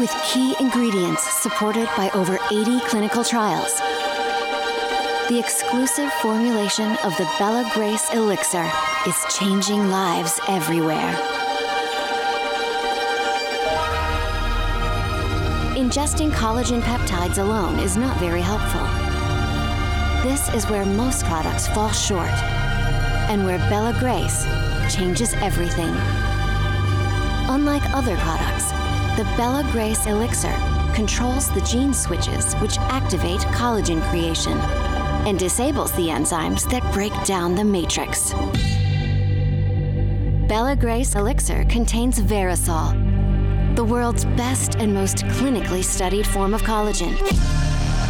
with key ingredients supported by over 80 clinical trials. The exclusive formulation of the Bella Grace Elixir is changing lives everywhere. Ingesting collagen peptides alone is not very helpful. This is where most products fall short, and where Bella Grace changes everything. Unlike other products, the Bella Grace Elixir controls the gene switches which activate collagen creation and disables the enzymes that break down the matrix. Bella Grace Elixir contains Verisol, the world's best and most clinically studied form of collagen.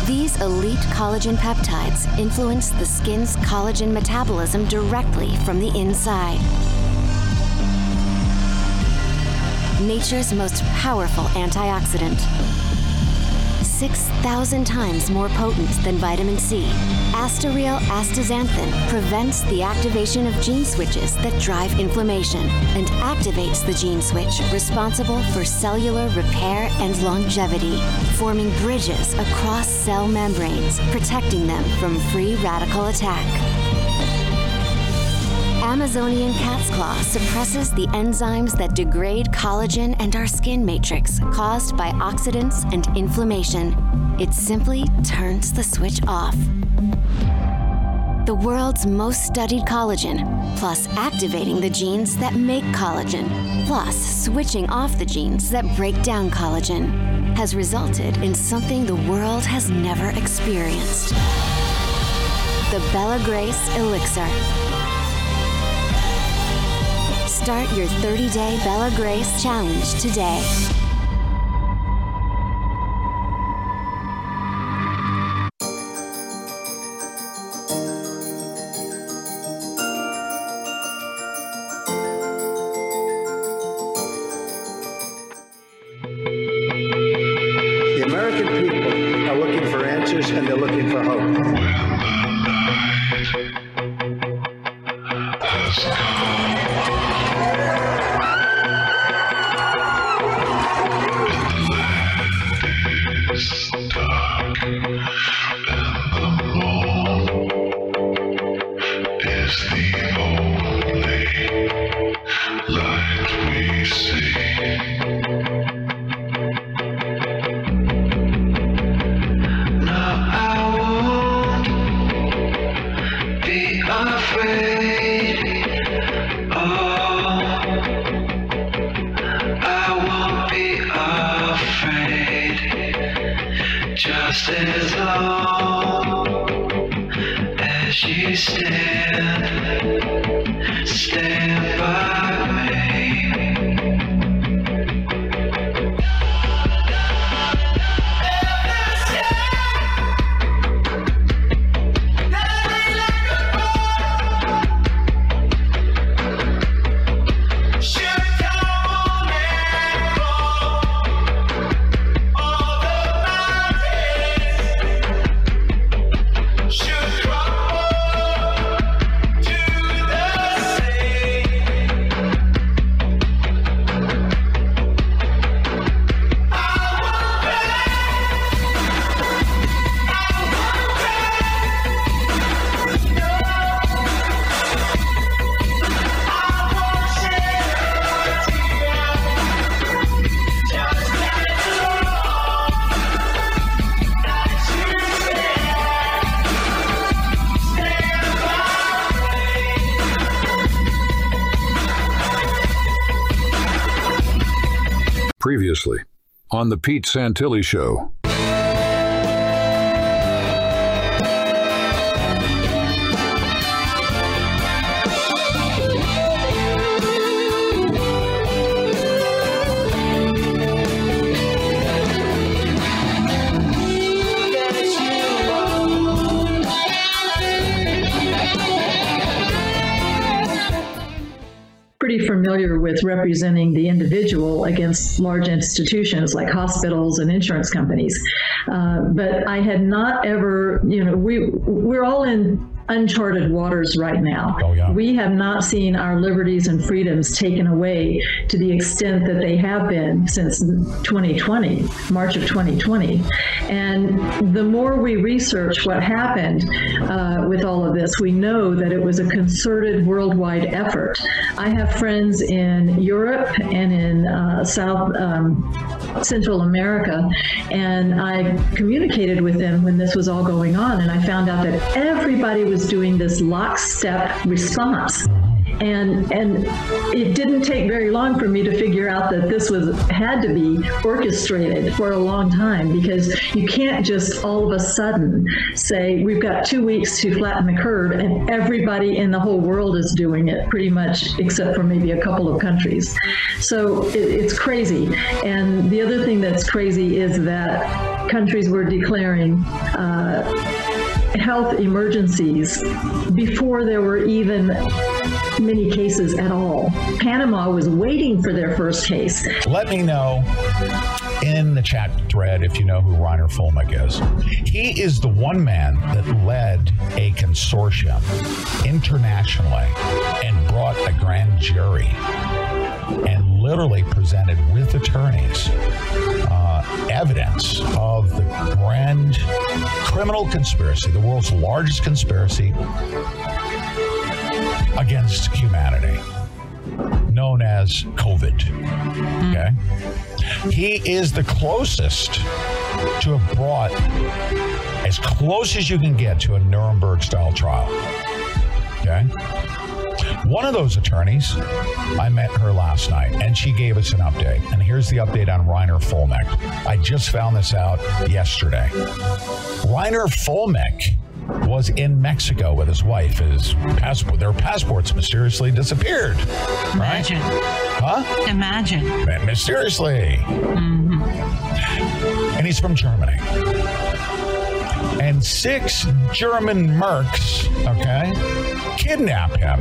These elite collagen peptides influence the skin's collagen metabolism directly from the inside. Nature's most powerful antioxidant. 6,000 times more potent than vitamin C, Astareal astaxanthin prevents the activation of gene switches that drive inflammation and activates the gene switch responsible for cellular repair and longevity, forming bridges across cell membranes, protecting them from free radical attack. Amazonian cat's claw suppresses the enzymes that degrade collagen and our skin matrix caused by oxidants and inflammation. It simply turns the switch off. The world's most studied collagen, plus activating the genes that make collagen, plus switching off the genes that break down collagen, has resulted in something the world has never experienced. The Bella Grace Elixir. Start your 30 day Bella Grace challenge today. On The Pete Santilli Show. pretty familiar with representing the individual against large institutions like hospitals and insurance companies. Uh, but I had not ever, you know, we we're all in uncharted waters right now. Oh, yeah. We have not seen our liberties and freedoms taken away to the extent that they have been since 2020, March of 2020. And the more we research what happened uh, with all of this, we know that it was a concerted worldwide effort. I have friends in Europe and in uh, South um, Central America, and I communicated with them when this was all going on, and I found out that everybody was doing this lockstep response and and it didn't take very long for me to figure out that this was had to be orchestrated for a long time because you can't just all of a sudden say we've got two weeks to flatten the curve and everybody in the whole world is doing it pretty much except for maybe a couple of countries. So it, it's crazy. And the other thing that's crazy is that countries were declaring uh, health emergencies before there were even many cases at all. Panama was waiting for their first case. Let me know in the chat thread if you know who Reiner Fuellmich is. He is the one man that led a consortium internationally and brought a grand jury and literally presented with attorneys uh, evidence of the grand criminal conspiracy, the world's largest conspiracy against humanity, known as COVID. Okay? He is the closest to have brought as close as you can get to a Nuremberg style trial. Okay? One of those attorneys, I met her last night, and she gave us an update. And here's the update on Reiner Fuellmich. I just found this out yesterday. Reiner Fuellmich was in Mexico with his wife. His passport, their passports mysteriously disappeared. Right? Imagine. Huh? Imagine. Mysteriously. And he's from Germany. And six German mercs, okay, kidnap him.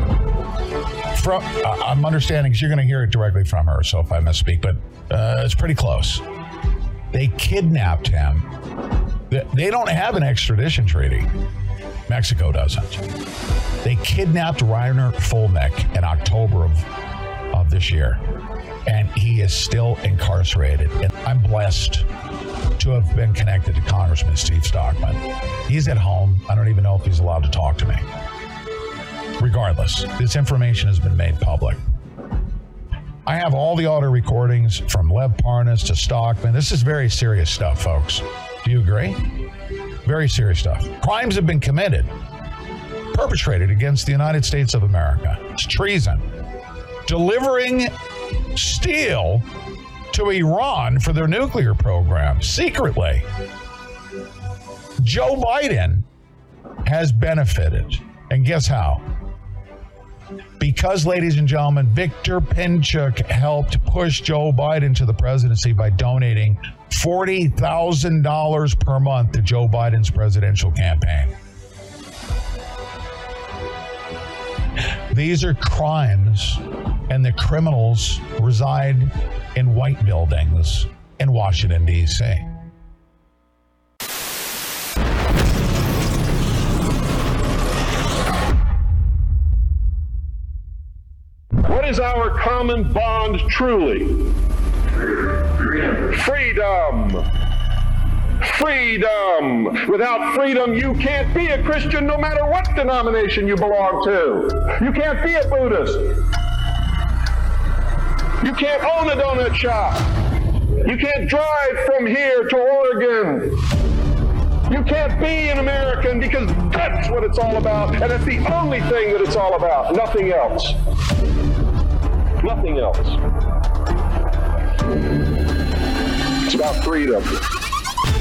From, uh, I'm understanding because you're going to hear it directly from her. So if I misspeak, but uh, it's pretty close. They kidnapped him. They don't have an extradition treaty. Mexico doesn't. They kidnapped Reiner Fuellmich in October of, of this year, and he is still incarcerated. And I'm blessed to have been connected to Congressman Steve Stockman. He's at home. I don't even know if he's allowed to talk to me. Regardless, this information has been made public. I have all the audio recordings from Lev Parnas to Stockman. This is very serious stuff, folks. Do you agree? Very serious stuff. Crimes have been committed, perpetrated against the United States of America. It's treason. Delivering steel to Iran for their nuclear program secretly. Joe Biden has benefited. And guess how? Because, ladies and gentlemen, Victor Pinchuk helped push Joe Biden to the presidency by donating $40,000 per month to Joe Biden's presidential campaign. These are crimes, and the criminals reside in white buildings in Washington, D.C. What is our common bond truly? Freedom. Freedom. Without freedom, you can't be a Christian no matter what denomination you belong to. You can't be a Buddhist. You can't own a donut shop. You can't drive from here to Oregon. You can't be an American because that's what it's all about, and it's the only thing that it's all about, nothing else. Nothing else. It's about freedom.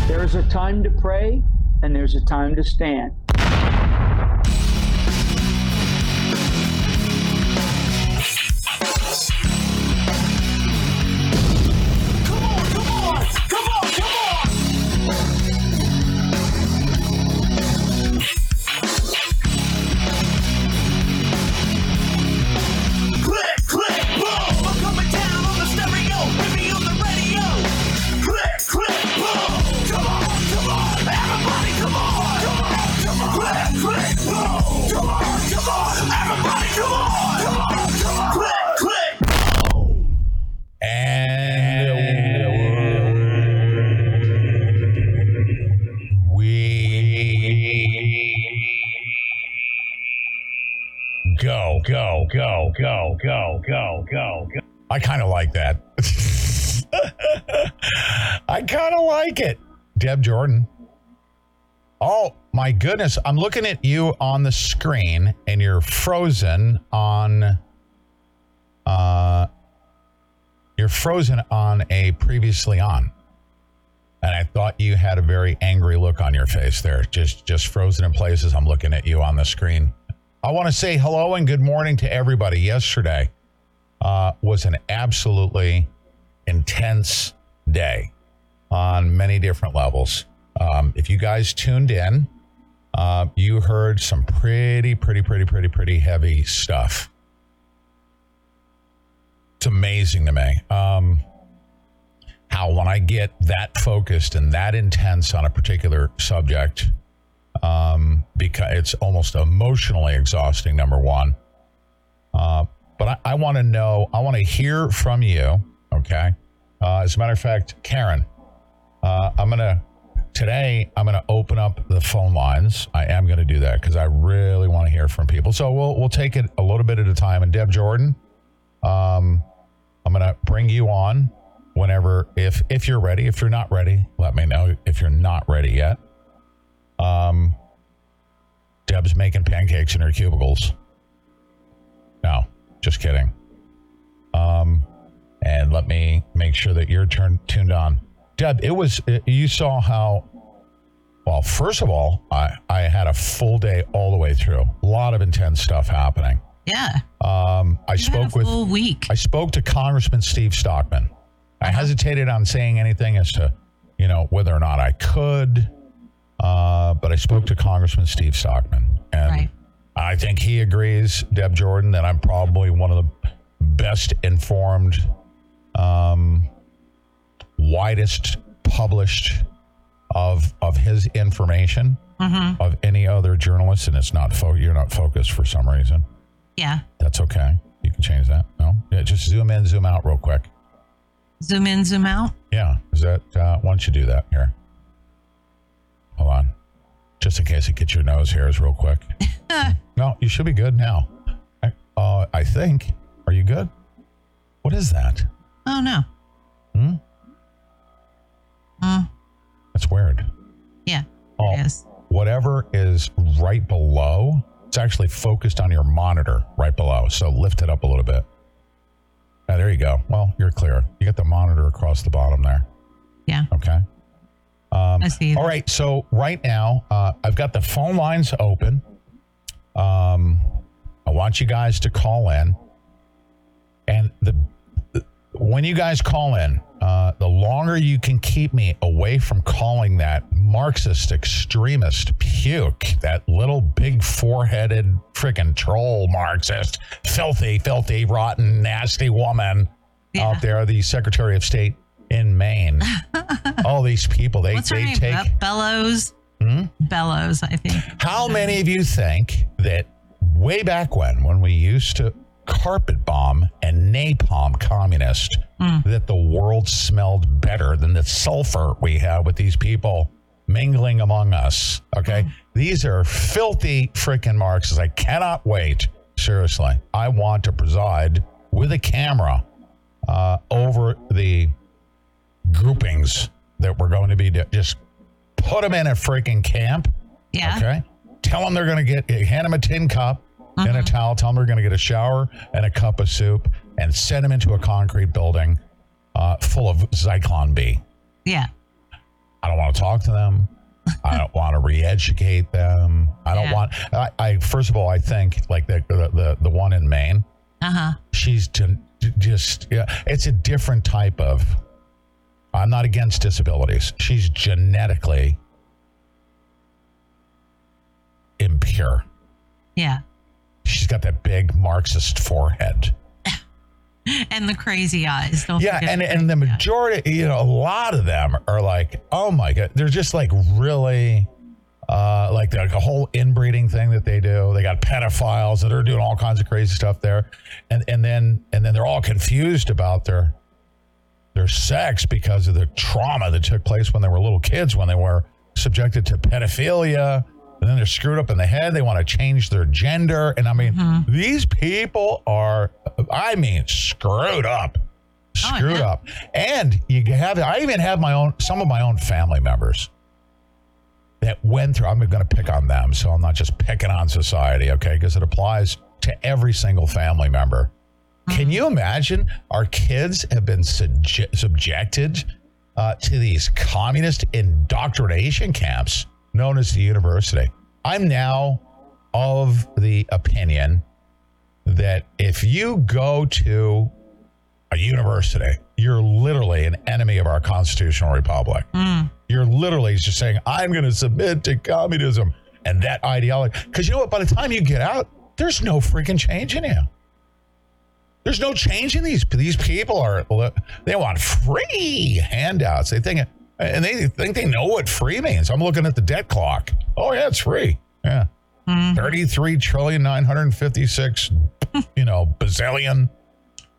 There's a time to pray and there's a time to stand. Like it. Deb Jordan. Oh my goodness. I'm looking at you on the screen and you're frozen on uh you're frozen on a previously on. And I thought you had a very angry look on your face there. Just just frozen in places. I'm looking at you on the screen. I want to say hello and good morning to everybody. Yesterday uh, was an absolutely intense day on many different levels. Um, if you guys tuned in, uh, you heard some pretty, pretty, pretty, pretty, pretty heavy stuff. It's amazing to me um, how when I get that focused and that intense on a particular subject, um, because it's almost emotionally exhausting. Number one, uh, but I, I want to know, I want to hear from you. Okay. Uh, as a matter of fact, Karen, uh, I'm gonna today. I'm gonna open up the phone lines. I am gonna do that because I really want to hear from people. So we'll we'll take it a little bit at a time. And Deb Jordan, um, I'm gonna bring you on whenever if if you're ready. If you're not ready, let me know. If you're not ready yet, um, Deb's making pancakes in her cubicles. No, just kidding. Um, and let me make sure that you're turned tuned on. Deb, it was you saw how. Well, first of all, I I had a full day all the way through. A lot of intense stuff happening. Yeah. Um, I You spoke with week. I spoke to Congressman Steve Stockman. I hesitated on saying anything as to, you know, whether or not I could, uh, but I spoke to Congressman Steve Stockman, and Right. I think he agrees, Deb Jordan, that I'm probably one of the best informed, um, widest published of of his information of any other journalist, and it's not fo- you're not focused for some reason. Yeah. That's okay. You can change that. No, yeah, just zoom in, zoom out, real quick. Zoom in, zoom out. Yeah, is that? Uh, why don't you do that here? Hold on, just in case it gets your nose hairs real quick. no, you should be good now. I, uh, I think. Are you good? What is that? Oh no. Hmm? Mm, That's weird. yeah. Oh, It is. whatever is right below, it's actually focused on your monitor right below. So lift it up a little bit. Ah, there you go. Well, you're clear. You got the monitor across the bottom there. Yeah. Okay. Um, I see. All right. So right now, uh, I've got the phone lines open. Um, I want you guys to call in, and the when you guys call in, uh, the longer you can keep me away from calling that Marxist extremist puke, that little big four-headed freaking troll Marxist, filthy, filthy, rotten, nasty woman Yeah. out there, the Secretary of State in Maine. All these people, they What's they name? take. Be- Bellows. Hmm? Bellows, I think. How many of you think that way back when, when we used to carpet bomb and napalm communist, that the world smelled better than the sulfur we have with these people mingling among us? Okay. These are filthy freaking Marxists. I cannot wait. Seriously. I want to preside with a camera uh, over the groupings that we're going to be do- just put them in a freaking camp. Yeah. Okay. Tell them they're going to get, hand them a tin cup and a towel. Tell them they're going to get a shower and a cup of soup and send them into a concrete building uh, full of Zyklon B. Yeah. I don't want to talk to them. I don't want to re-educate them. I don't Yeah. want. I, I first of all, I think like the the the, one in Maine. Uh huh. She's gen- just yeah. It's a different type of. I'm not against disabilities. She's genetically impure. Yeah. She's got that big Marxist forehead. And the crazy eyes. Don't Yeah, and the and the eyes. majority, you know, a lot of them are like, oh my god, they're just like really, uh, like like a whole inbreeding thing that they do. They got pedophiles that are doing all kinds of crazy stuff there, and and then and then they're all confused about their their sex because of the trauma that took place when they were little kids when they were subjected to pedophilia. And then they're screwed up in the head. They want to change their gender. And I mean, these people are, I mean, screwed up. screwed yeah. up. And you have I even have my own some of my own family members that went through. I'm going to pick on them, so I'm not just picking on society, okay? Because it applies to every single family member. Can you imagine our kids have been subje- subjected uh, to these communist indoctrination camps known as the university? I'm now of the opinion that if you go to a university, you're literally an enemy of our constitutional republic. Hmm. You're literally just saying, I'm going to submit to communism and that ideology. Because you know what? By the time you get out, there's no freaking change in you. There's no change in these. These people are, they want free handouts. They think, Uh, and they think they know what free means. I'm looking at the debt clock. Oh, yeah, it's free. Yeah. Hmm. 33 trillion 956 you know bazillion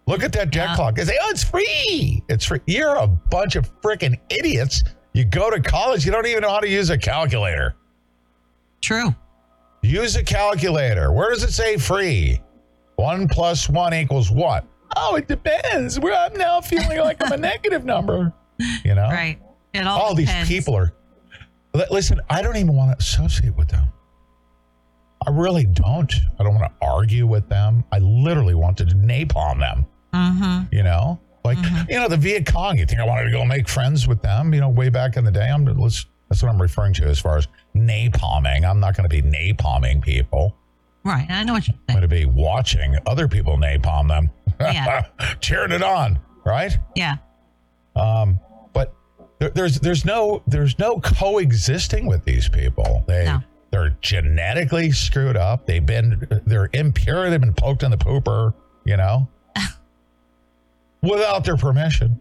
look at that debt Yeah. clock they say oh it's free it's free you're a bunch of freaking idiots you go to college you don't even know how to use a calculator True. use a calculator where does it say free one plus one equals what oh it depends Where i'm now feeling like i'm a negative number you know Right. It all all these people are listen i don't even want to associate with them. I really don't. I don't want to argue with them. I literally want to napalm them. Mm-hmm. you know? Like you know the viet cong you think i wanted to go make friends with them you know way back in the day? I'm let's, that's what i'm referring to as far as napalming. I'm not going to be napalming people. Right. I know what you're saying. i'm going to be watching other people napalm them. Yeah. cheering it on right? Yeah. um, there, there's there's no there's no coexisting with these people. They No. they're genetically screwed up. They've been they're impure. They've been poked in the pooper. You know, without their permission.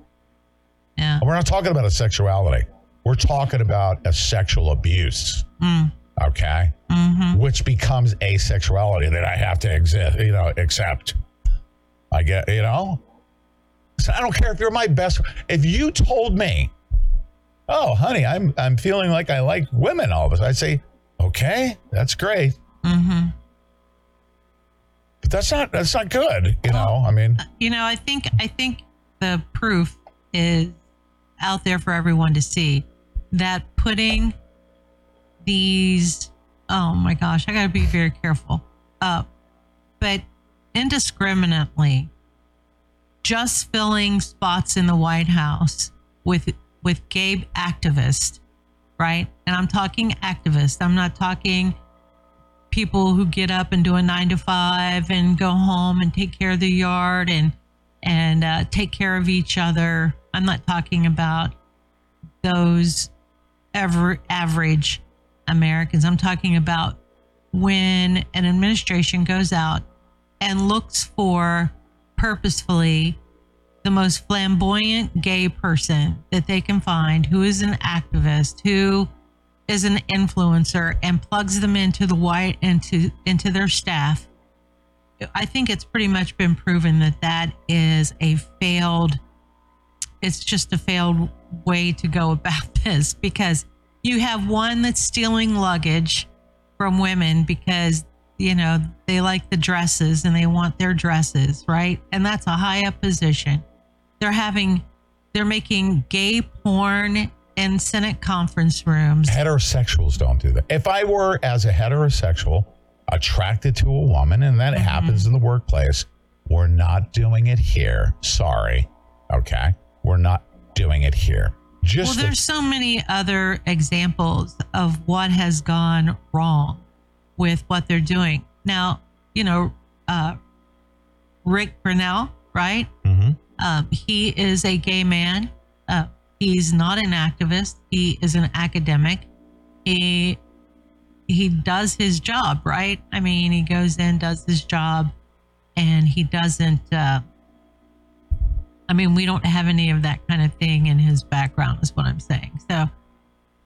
Yeah. We're not talking about a sexuality. We're talking about a sexual abuse. Mm. Okay, Mm-hmm. which becomes asexuality that I have to exist. You know, accept. I get. You know. So I don't care if you're my best. If you told me, "Oh, honey, I'm I'm feeling like I like women," all of a sudden, I'd say, "Okay, that's great." Mm-hmm. But that's not that's not good. You know, I mean, You know, I think I think the proof is out there for everyone to see that putting these oh my gosh, I got to be very careful. Uh but indiscriminately just filling spots in the White House with with gay activists, right? And I'm talking activists. I'm not talking people who get up and do a nine to five and go home and take care of the yard and and uh, take care of each other. I'm not talking about those ever average Americans. I'm talking about when an administration goes out and looks for purposefully the most flamboyant gay person that they can find who is an activist who is an influencer and plugs them into the white into into their staff. I think it's pretty much been proven that that is a failed it's just a failed way to go about this because you have one that's stealing luggage from women because you know they like the dresses and they want their dresses right? And that's a high up position they're having they're making gay porn in senate conference rooms heterosexuals don't do that. If I were as a heterosexual attracted to a woman and that happens in the workplace, we're not doing it here. Sorry. Okay. We're not doing it here. Just well the- there's so many other examples of what has gone wrong with what they're doing now you know uh, rick Grenell, right Mhm. Um, he is a gay man uh, he's not an activist he is an academic he he does his job right i mean he goes in does his job and he doesn't uh, I mean, we don't have any of that kind of thing in his background, is what I'm saying. So,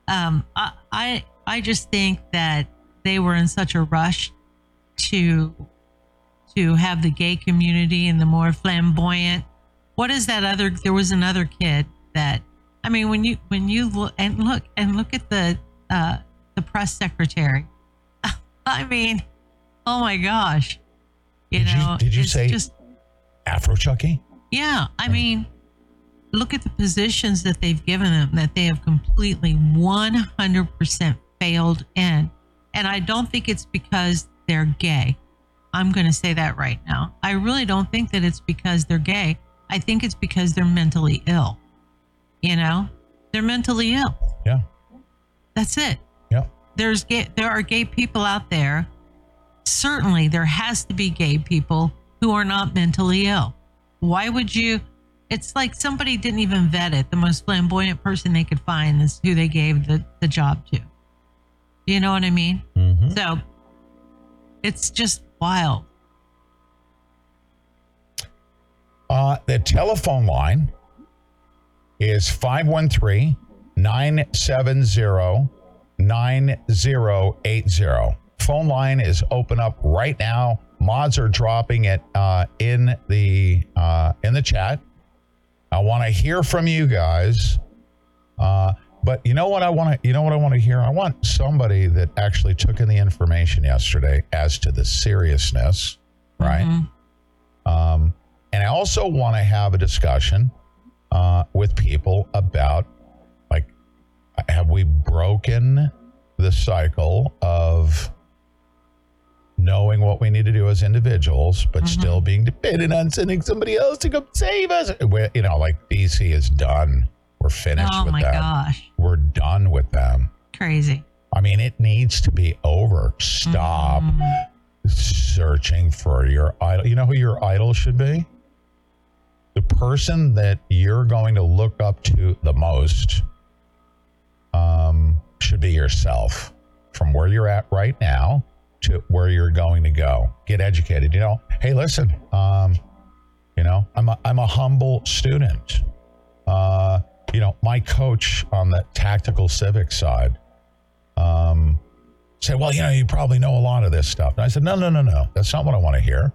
um, I, I, I just think that they were in such a rush to, to have the gay community and the more flamboyant. What is that other? There was another kid that, I mean, when you when you look and look and look at the uh, the press secretary, I mean, oh my gosh, you Did you- know, did you say- just Afro Chucky? yeah, I mean, look at the positions that they've given them that they have completely 100% failed in. And I don't think it's because they're gay. I'm going to say that right now. I really don't think that it's because they're gay. I think it's because they're mentally ill. You know, they're mentally ill. Yeah. That's it. Yeah. There's gay, there are gay people out there. Certainly, there has to be gay people who are not mentally ill. Why would you? It's like somebody didn't even vet it. The most flamboyant person they could find is who they gave the, the job to. You know what I mean? Mhm. So it's just wild. Uh, the telephone line is 513 970 9080. Phone line is open up right now. Mods are dropping it uh, in the uh, in the chat. I want to hear from you guys. Uh, but you know what I want to you know what I want to hear? I want somebody that actually took in the information yesterday as to the seriousness, right? Um, and I also want to have a discussion uh, with people about like, have we broken the cycle of knowing what we need to do as individuals, but still being dependent on sending somebody else to come save us? We're, you know, like DC is done. We're finished Oh with my them. gosh. We're done with them. Crazy. I mean, it needs to be over. Stop searching for your idol. You know who your idol should be? The person that you're going to look up to the most um, should be yourself. From where you're at right now to where you're going to go. Get educated. You know, hey, listen, um, you know, I'm a, I'm a humble student. Uh, you know, my coach on the tactical civic side um, said, "Well, you know, you probably know a lot of this stuff." And I said, "No, no, no, no. That's not what I want to hear.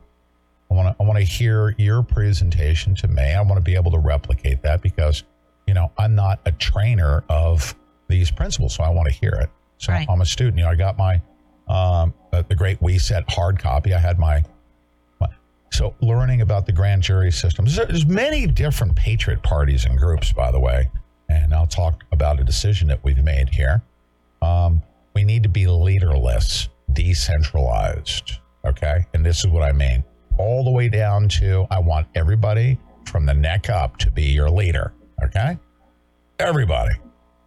I want to I want to hear your presentation to me. I want to be able to replicate that because, you know, I'm not a trainer of these principles, so I want to hear it. So Right. I'm a student. You know, I got my um, uh, the great We Set hard copy. I had my so learning about the grand jury system. There's, there's many different patriot parties and groups, by the way, and I'll talk about a decision that we've made here. Um, we need to be leaderless, decentralized. Okay, and this is what I mean. All the way down to I want everybody from the neck up to be your leader. Okay, everybody.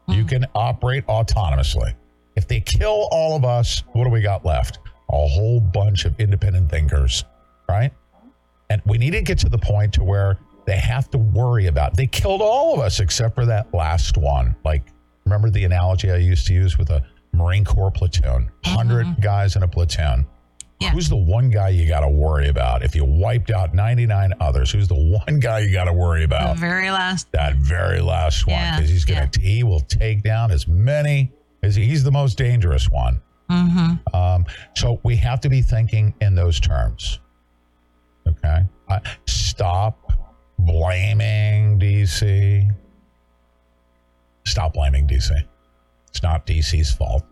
You hmm. can operate autonomously. If they kill all of us, what do we got left? A whole bunch of independent thinkers, right? And we need to get to the point to where they have to worry about. They killed all of us except for that last one. Like, remember the analogy I used to use with a Marine Corps platoon? 100 mm-hmm. guys in a platoon. Yeah. Who's the one guy you got to worry about? If you wiped out 99 others, who's the one guy you got to worry about? The very last. that very last one Yeah, because he's gonna he will take down as many as he's the most dangerous one. Mm-hmm. Um, so we have to be thinking in those terms. Okay, uh, stop blaming DC. Stop blaming DC. It's not DC's fault.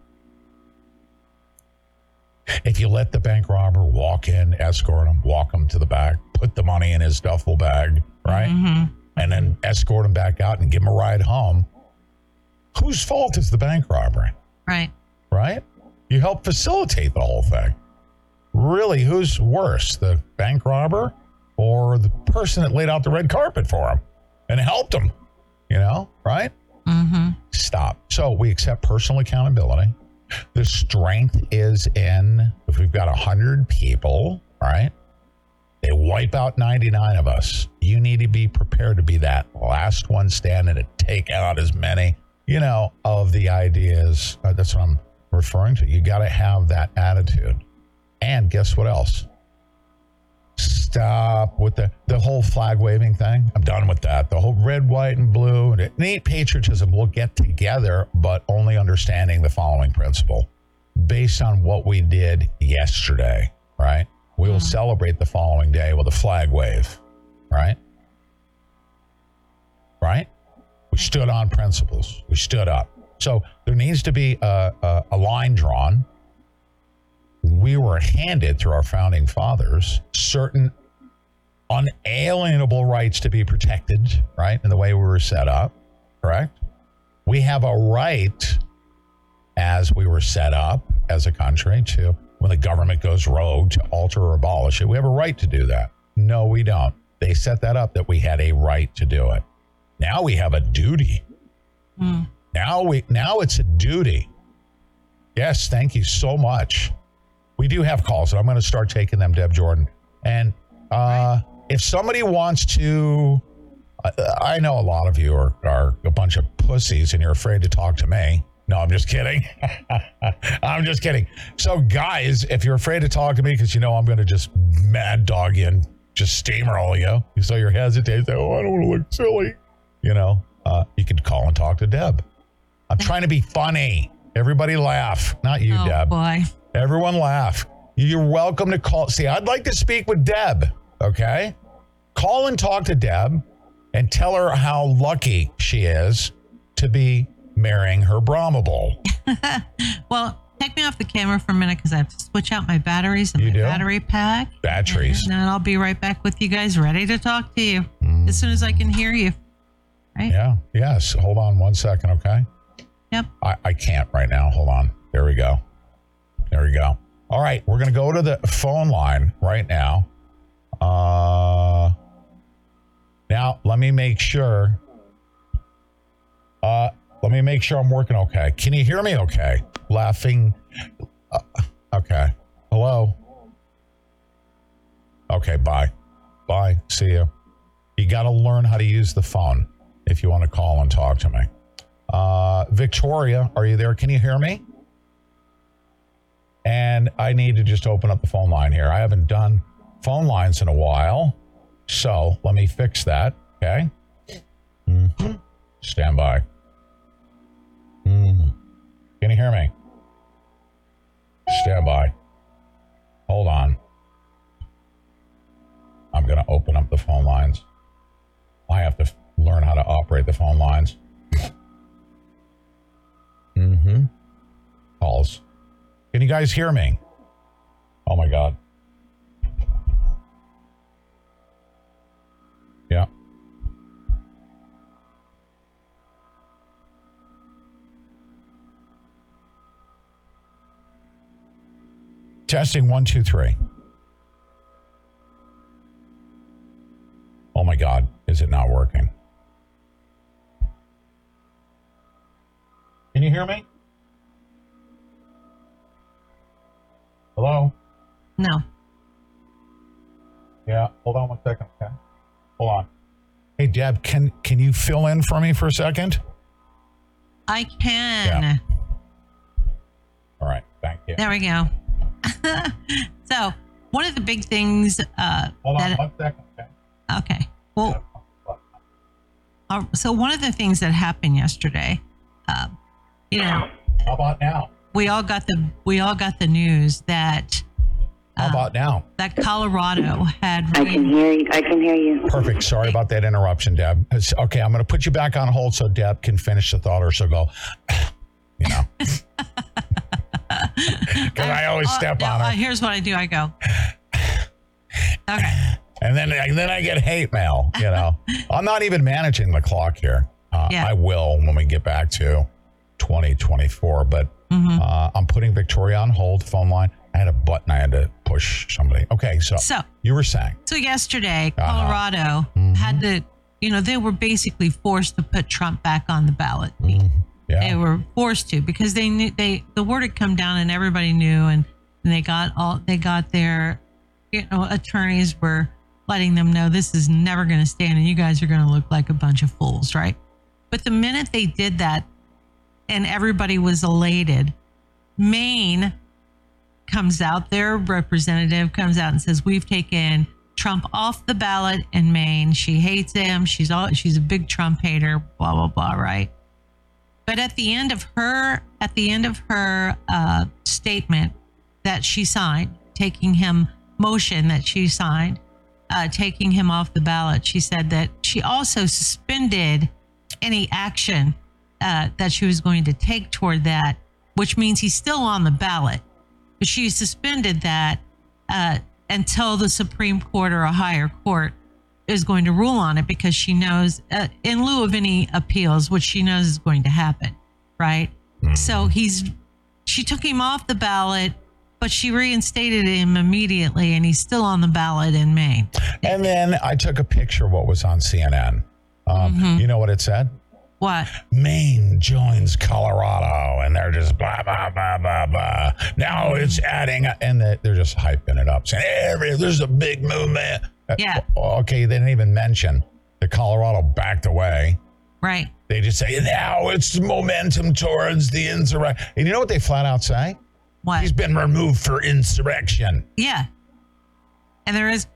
If you let the bank robber walk in, escort him, walk him to the back, put the money in his duffel bag, right? Mm-hmm. and then escort him back out and give him a ride home. Whose fault is the bank robbery, Right. right? You help facilitate the whole thing. Really, who's worse, the bank robber or the person that laid out the red carpet for him and helped him? You know, right? Mm-hmm. Stop. So we accept personal accountability. The strength is in if we've got 100 people, right? They wipe out 99 of us. You need to be prepared to be that last one standing to take out as many, you know, of the ideas. Uh, that's what I'm referring to. You got to have that attitude. And guess what else? Stop with the, the whole flag waving thing. I'm done with that. The whole red, white, and blue. And neat patriotism We'll get together, but only understanding the following principle based on what we did yesterday, right? We will hmm. celebrate the following day with a flag wave, right? Right? We stood on principles. We stood up. So there needs to be a, a, a line drawn. We were handed through our founding fathers certain unalienable rights to be protected, right? In the way we were set up, correct? We have a right, as we were set up as a country, to when the government goes rogue to alter or abolish it. We have a right to do that. No, we don't. They set that up that we had a right to do it. Now we have a duty. Hmm. Now we now it's a duty. Yes, thank you so much. We do have calls, and I'm going to start taking them, Deb Jordan. And uh, if somebody wants to, I, I know a lot of you are, are a bunch of pussies, and you're afraid to talk to me. No, I'm just kidding. I'm just kidding. So, guys, if you're afraid to talk to me because you know I'm going to just mad dog you and just steamroll you, so you're hesitating, say, "Oh, I don't want to look silly," you know, uh, you can call and talk to Deb. I'm trying to be funny. Everybody laugh, not you, oh Deb. boy. Everyone laugh. You're welcome to call. See, I'd like to speak with Deb. Okay. Call and talk to Deb and tell her how lucky she is to be marrying her Brahmable. Well, take me off the camera for a minute because I have to switch out my batteries and You my do? battery pack. Batteries. And then I'll be right back with you guys, ready to talk to you mm. as soon as I can hear you. Right? Yeah. Yes. Hold on one second. Okay. Yep. I, I can't right now. Hold on. There we go. There you go. All right. We're going to go to the phone line right now. Uh, now, let me make sure. Uh, let me make sure I'm working okay. Can you hear me okay? Laughing. Uh, okay. Hello. Okay. Bye. Bye. See you. You got to learn how to use the phone if you want to call and talk to me. Uh, Victoria, are you there? Can you hear me? And I need to just open up the phone line here. I haven't done phone lines in a while. So let me fix that. Okay. Mhm. Stand by. Mhm. Can you hear me? Stand by. Hold on. I'm going to open up the phone lines. I have to f- learn how to operate the phone lines. Mm-hmm. Calls. Can you guys hear me? Oh my God. Yeah. Testing one, two, three. Oh my God, is it not working? Can you hear me? Hello? No. Yeah, hold on one second, okay? Hold on. Hey Deb, can can you fill in for me for a second? I can. Yeah. All right, thank you. There we go. so, one of the big things uh, Hold on one second, okay? Okay. Well, uh, so one of the things that happened yesterday, um, you know, How about now? We all got the we all got the news that How um, about now? that Colorado had I can hear you. I can hear you. Perfect. Sorry about that interruption, Deb. It's- okay, I'm going to put you back on hold so Deb can finish the thought or she'll go, you know. Because I always Oh, step no, on uh, her. here's what I do. I go. Okay. And then, and then I get hate mail, you know. I'm not even managing the clock here. Uh, Yeah. I will when we get back to 2024. But Mm-hmm. uh, I'm putting Victoria on hold, phone line. I had a button I had to push somebody. Okay, so, So you were saying. so yesterday, Uh-huh. Colorado had to, you know, they were basically forced to put Trump back on the ballot. Mm-hmm. Yeah. They were forced to because they knew they the word had come down and everybody knew and, and they got all they got their you know attorneys were letting them know this is never going to stand and you guys are going to look like a bunch of fools, right? But the minute they did that and everybody was elated, Maine comes out, their representative comes out and says, We've taken Trump off the ballot in Maine. She hates him. She's all she's a big Trump hater, blah, blah, blah, right? But at the end of her at the end of her uh, statement that she signed, taking him motion that she signed, uh, taking him off the ballot, she said that she also suspended any action uh, that she was going to take toward that, which means he's still on the ballot. But she suspended that uh, until the Supreme Court or a higher court is going to rule on it because she knows, uh, in lieu of any appeals, which she knows is going to happen, right? So he's, she took him off the ballot, but she reinstated him immediately, and he's still on the ballot in Maine. And then I took a picture of what was on CNN. Um, Mm-hmm. You know what it said? What? Maine joins Colorado, and they're just blah blah blah blah blah. Now it's adding, and they- they're just hyping it up, saying, "Hey, there's a big movement." Uh, Yeah. Okay, they didn't even mention that Colorado backed away. Right. They just say now it's momentum towards the insurrection. And you know what they flat out say? What? He's been removed for insurrection. yeah. And there is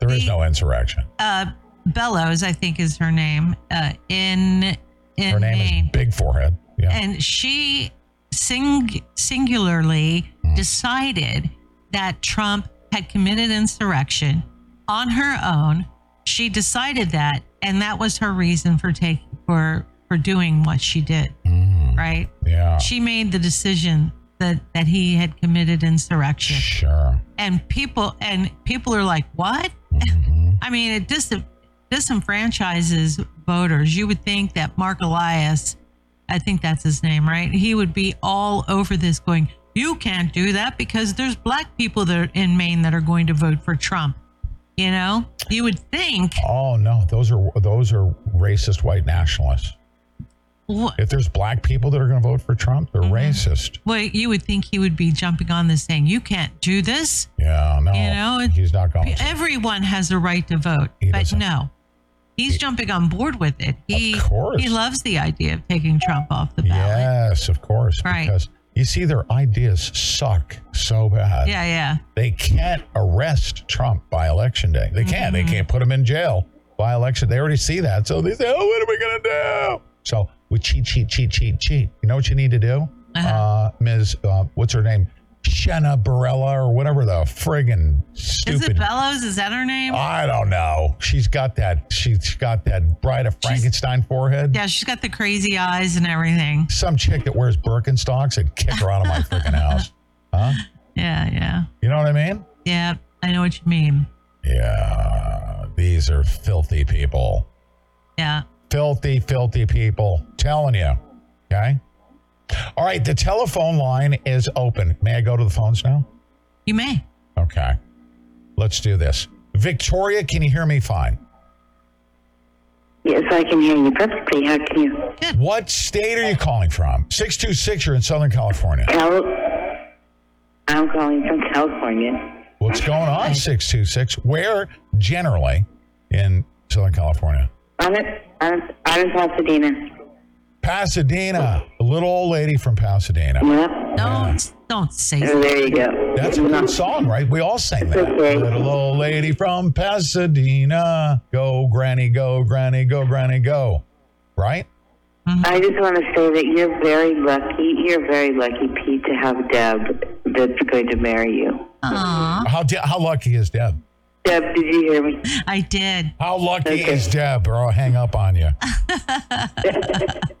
There is The- no insurrection. uh, Bellows, I think is her name, uh, in Her name Maine. is Big Forehead. Yeah. and she sing- singularly Hmm. decided that Trump had committed insurrection on her own. She decided that, and that was her reason for taking for for doing what she did. Right? Hmm. yeah. She made the decision that that he had committed insurrection, Sure. and people and people are like, "What?" Mm-hmm. I mean, it dis- disenfranchises voters. You would think that Marc Elias, I think that's his name, right? He would be all over this going, you can't do that because there's black people that are in Maine that are going to vote for Trump. You know, you would think, Oh no, those are those are racist white nationalists. Wh- If there's black people that are going to vote for Trump, they're Mm-hmm. racist. well, you would think he would be jumping on this saying, you can't do this. Yeah, no, You know, he's not going. To. Everyone has a right to vote, He but doesn't. no, he's jumping on board with it. He course. he loves the idea of taking Trump off the ballot. Yes, of course. Right. Because you see, their ideas suck so bad. Yeah, yeah. They can't arrest Trump by election day. They can't. They can't put him in jail by election. They already see that. So they say, "Oh, what are we going to do?" So we cheat, cheat, cheat, cheat, cheat. You know what you need to do, Uh-huh. uh, Ms. Uh, what's her name? Shenna Barella or whatever the friggin' stupid. Is it Bellows? Is that her name? I don't know. She's got that. She's got that Bride of Frankenstein forehead. yeah, she's got the crazy eyes and everything. Some chick that wears Birkenstocks and kick her out of my freaking house. Huh? Yeah, yeah. You know what I mean? Yeah, I know what you mean. Yeah. These are filthy people. Yeah. Filthy, filthy people. Telling you. Okay. All right. The telephone line is open. May I go to the phones now? You may. Okay. Let's do this. Victoria, can you hear me fine? Yes, I can hear you perfectly. How can you? What state are you calling from? 626, you're in Southern California. Cal- I'm calling from California. What's going on, 626? Where generally in Southern California? I'm in, I'm, I'm in Pasadena. Pasadena, the little old lady from Pasadena. Yep. Don't don't say Oh, there you go. That's a good song, right? We all sing that. Okay. Little old lady from Pasadena. Go, granny, go, granny, go, granny, go. Right? Mm-hmm. I just want to say that you're very lucky. You're very lucky, Pete, to have Deb that's going to marry you. Aw, How, how lucky is Deb? Deb, did you hear me? I did. How lucky Okay. is Deb, or I'll hang up on you? Funny.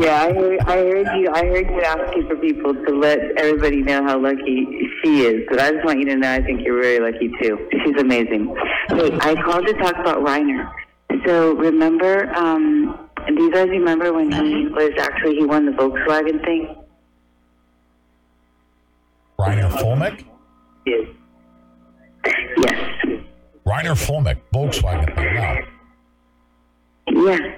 yeah, I heard, I heard you. I heard you asking for people to let everybody know how lucky she is. But I just want you to know, I think you're very lucky too. She's amazing. Hey, I called to talk about Reiner. So remember, um, do you guys remember when he was actually he won the Volkswagen thing? Reiner Fuellmich? Yes. Yes. Reiner Fuellmich, Volkswagen. Yeah.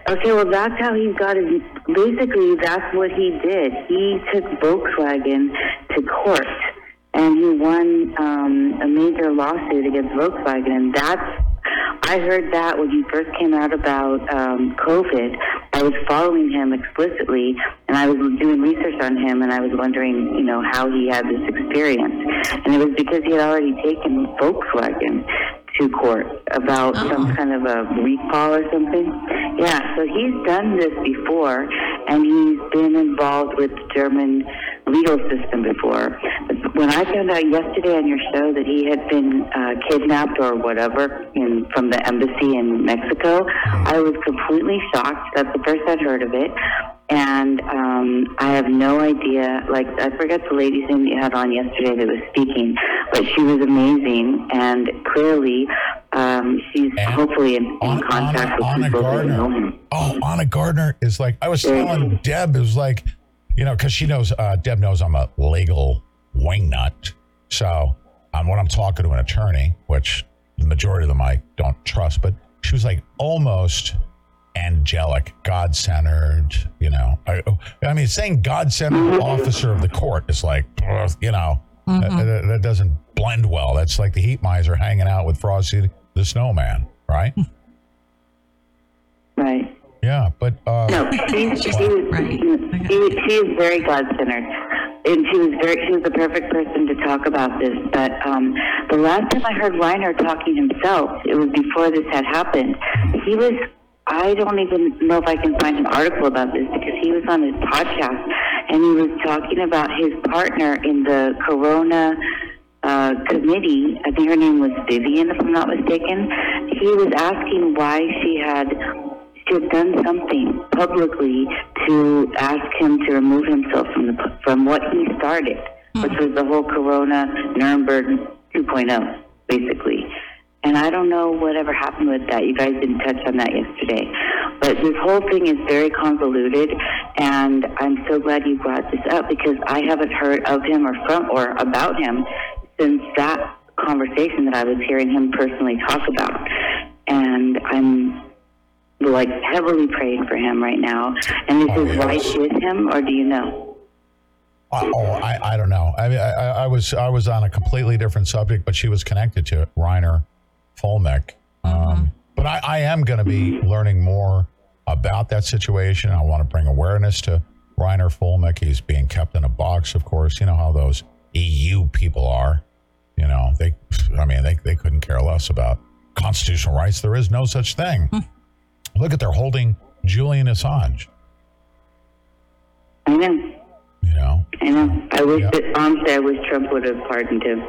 Okay. Well, that's how he got it. Basically, that's what he did. He took Volkswagen to court, and he won um, a major lawsuit against Volkswagen. And that's. I heard that when he first came out about um, COVID. I was following him explicitly, and I was doing research on him, and I was wondering, you know, how he had this experience. And it was because he had already taken Volkswagen to court about some kind of a recall or something. Yeah, so he's done this before, and he's been involved with the German legal system before. But when I found out yesterday on your show that he had been uh, kidnapped or whatever in, from the embassy in Mexico, I was completely shocked. That's the first I'd heard of it. And um, I have no idea. Like I forget the lady's name you had on yesterday that was speaking, but she was amazing, and clearly um, she's hopefully in, in contact with Anna people that know Gardner. him. Oh, Anna Gardner is like I was telling Deb. It was like, you know, because she knows uh, Deb knows I'm a legal wingnut. So um, when I'm talking to an attorney, which the majority of them I don't trust, but she was like almost angelic, God centered. You know, I, I mean, saying God centered officer of the court is like, you know, that, that- that doesn't blend well. That's like the heat miser hanging out with Frosty the Snowman, right? Right. Yeah, but uh, No, she, she, was, she, she is very God centered, and she was very she was the perfect person to talk about this. But um, the last time I heard Reiner talking himself, it was before this had happened. He was. I don't even know if I can find an article about this because he was on his podcast and he was talking about his partner in the Corona uh, committee. I think her name was Vivian, if I'm not mistaken. He was asking why she had she had done something publicly to ask him to remove himself from the from what he started, which was the whole Corona Nuremberg 2.0, basically. And I don't know whatever happened with that. You guys didn't touch on that yesterday. But this whole thing is very convoluted, and I'm so glad you brought this up because I haven't heard of him or from or about him since that conversation that I was hearing him personally talk about. And I'm like heavily praying for him right now. And this is his wife with him, or do you know? Uh, oh, I, I don't know. I, mean, I, I I was I was on a completely different subject, but she was connected to it. Reiner Fuellmich. Um, but I, I am going to be learning more about that situation. I want to bring awareness to Reiner Fuellmich. He's being kept in a box, of course. You know how those EU people are. You know, they, I mean, they, they couldn't care less about constitutional rights. There is no such thing. Look at they're holding Julian Assange. I know. You know, I know. I wish that honestly, I wish Trump would have pardoned him.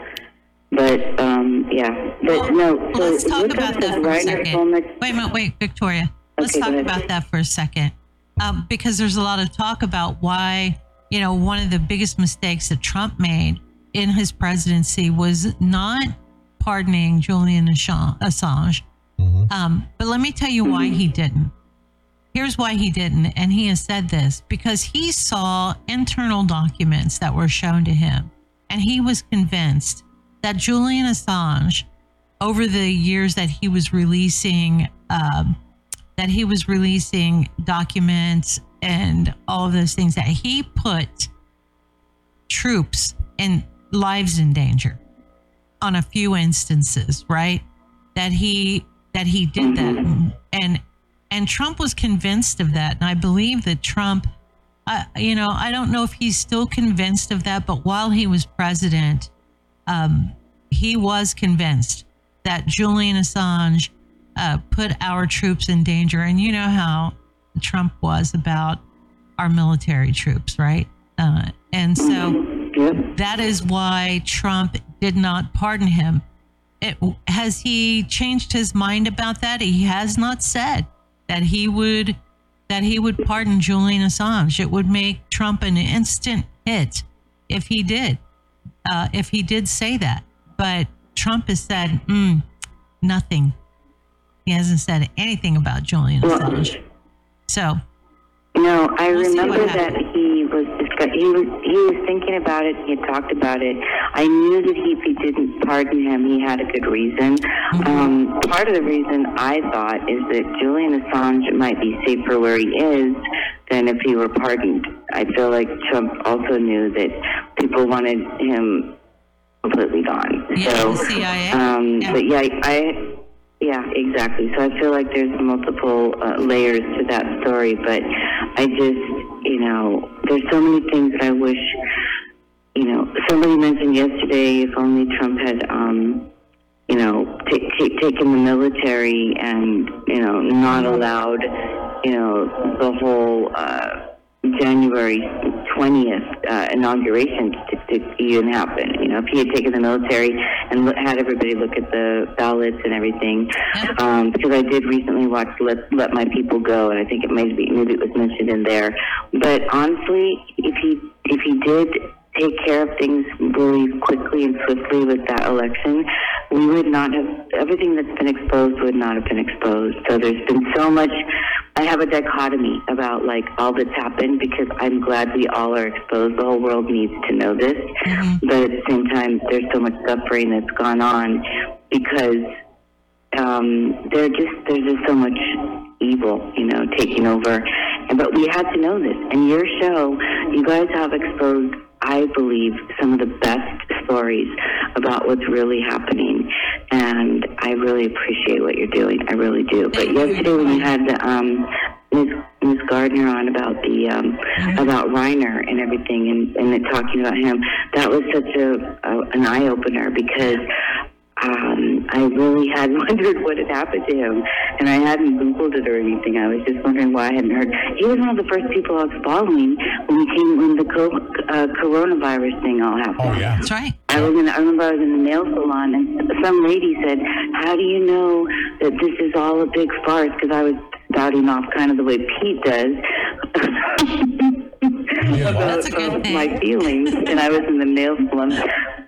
But um, yeah. But no. So Let's talk about that for a second. Fuellmich- Wait a minute, wait, Victoria. Let's Okay, talk about that for a second. Um, because there's a lot of talk about why, you know, one of the biggest mistakes that Trump made in his presidency was not pardoning Julian Assange. Assange. Um, but let me tell you why he didn't. Here's why he didn't. And he has said this because he saw internal documents that were shown to him. And he was convinced that Julian Assange, over the years that he was releasing, um, that he was releasing documents and all of those things, that he put troops and lives in danger on a few instances, right? That he that he did that, and and Trump was convinced of that, and I believe that Trump, uh, you know, I don't know if he's still convinced of that, but while he was president, um, he was convinced that Julian Assange uh, put our troops in danger, and you know how Trump was about our military troops, right? Uh, and so that is why Trump did not pardon him. It, has he changed his mind about that? He has not said that he would that he would pardon Julian Assange. It would make Trump an instant hit if he did. Uh, if he did say that, but Trump has said mm, nothing. He hasn't said anything about Julian Assange. So No, I We'll remember that he was discuss- he was he was thinking about it. He had talked about it. I knew that he, if he didn't pardon him, he had a good reason. Mm-hmm. Um, part of the reason I thought is that Julian Assange might be safer where he is than if he were pardoned. I feel like Trump also knew that people wanted him completely gone. Yeah, so, the CIA. Um, Yeah. but yeah, I. Yeah, exactly. So I feel like there's multiple uh, layers to that story, but I just, you know, there's so many things that I wish, you know, somebody mentioned yesterday if only Trump had, um, you know, ta ta taken the military and, you know, not allowed, you know, the whole uh, January 20th uh, inauguration to it even happen. You know, if he had taken the military and had everybody look at the ballots and everything, um, because I did recently watch Let Let My People Go, and I think it maybe maybe it was mentioned in there. But honestly, if he if he did take care of things really quickly and swiftly with that election, we would not have everything that's been exposed would not have been exposed. So there's been so much. I have a dichotomy about like all that's happened because I'm glad we all are exposed. The whole world needs to know this, but at the same time, there's so much suffering that's gone on because um, there just there's just so much evil, you know, taking over. But we had to know this. And your show, you guys have exposed, I believe, some of the best stories about what's really happening. And I really appreciate what you're doing. I really do. But yesterday when you had the um, Ms. Ms. Gardner on about the um, about Reiner and everything, and, and talking about him, that was such a, a an eye opener because um, I really had wondered what had happened to him, and I hadn't Googled it or anything. I was just wondering why I hadn't heard. He was one of the first people I was following when we came when the co- uh, coronavirus thing all happened. Oh yeah. That's right. I was in. I remember I was in the nail salon, and some lady said, "How do you know that this is all a big farce?" Because I was spouting off kind of the way Pete does. about That's a good uh, thing. my feelings, and I was in the nail salon,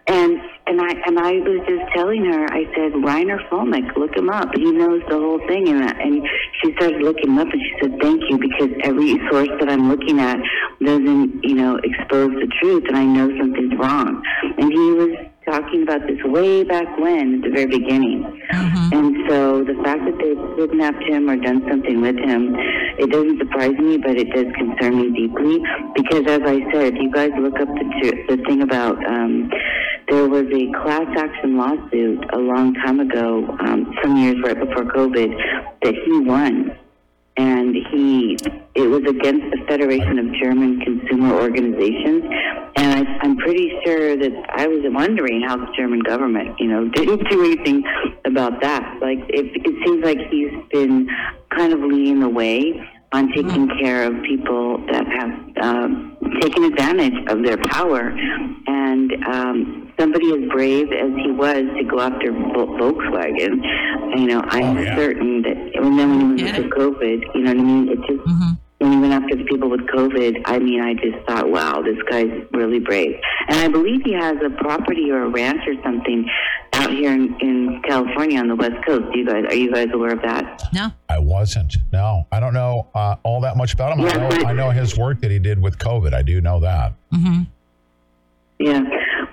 and and I and I was just telling her. I said, Reiner Fuellmich, look him up. He knows the whole thing, and. And she started looking him up, and she said, "Thank you," because every source that I'm looking at doesn't, you know, expose the truth, and I know something's wrong. And he was talking about this way back when, at the very beginning. And so the fact that they've kidnapped him or done something with him, it doesn't surprise me, but it does concern me deeply. Because, as I said, if you guys look up the, the thing about, um, there was a class action lawsuit a long time ago, um, some years right before COVID, that he won and he it was against the Federation of German Consumer Organizations, and I, I'm pretty sure that I was wondering how the German government, you know, didn't do anything about that. Like it, it seems like he's been kind of leading the way on taking care of people that have um, taken advantage of their power, and um, somebody as brave as he was to go after Volkswagen, you know, I'm Oh, yeah. certain that, and then when he went Yeah. to COVID, you know what I mean? It just, when he went after the people with COVID, I mean, I just thought, wow, this guy's really brave. And I believe he has a property or a ranch or something out here in, in California on the West Coast. Do you guys, are you guys aware of that? No. I wasn't. No, I don't know uh, all that much about him. I know, I know his work that he did with COVID. I do know that. Yeah.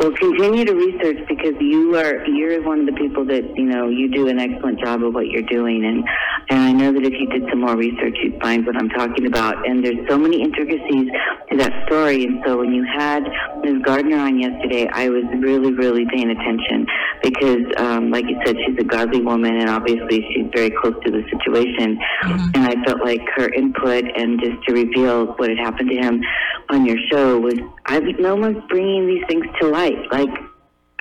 Well, continue to research because you are you're one of the people that you know you do an excellent job of what you're doing, and and I know that if you did some more research, you'd find what I'm talking about. And there's so many intricacies to that story, and so when you had Ms. Gardner on yesterday, I was really really paying attention because, um, like you said, she's a godly woman, and obviously she's very close to the situation. And I felt like her input and just to reveal what had happened to him on your show was I no one's bringing these things to light. Like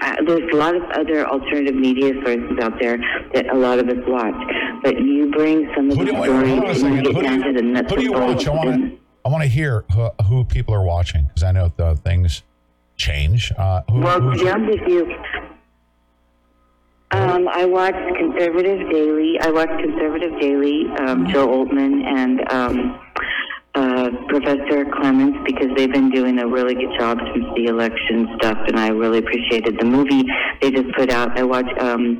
uh, there's a lot of other alternative media sources out there that a lot of us watch, but you bring some of the do, wait, hold on a stories and you get Who do down to the you, nuts who do you watch? I want to, I want to hear who, who people are watching because I know the things change. Uh, who, Well, to be honest with you, um, I watched Conservative Daily. I watched Conservative Daily, um, Joe Oltmann and um, uh, Professor Clements because they've been doing a really good job since the election stuff, and I really appreciated the movie they just put out. I watch um,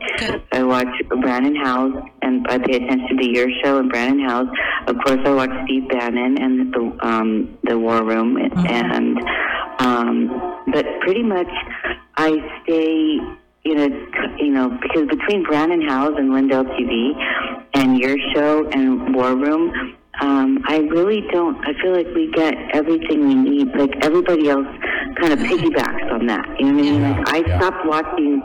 I watch Brannon Howse, and I pay attention to your show and Brannon Howse. Of course, I watch Steve Bannon and the um, the War Room, and um, but pretty much I stay you know, you know, because between Brannon Howse and Lindell TV and your show and War Room, um, I really don't. I feel like we get everything we need. Like everybody else, kind of piggybacks on that. You know what I mean? Like I Yeah. stopped watching.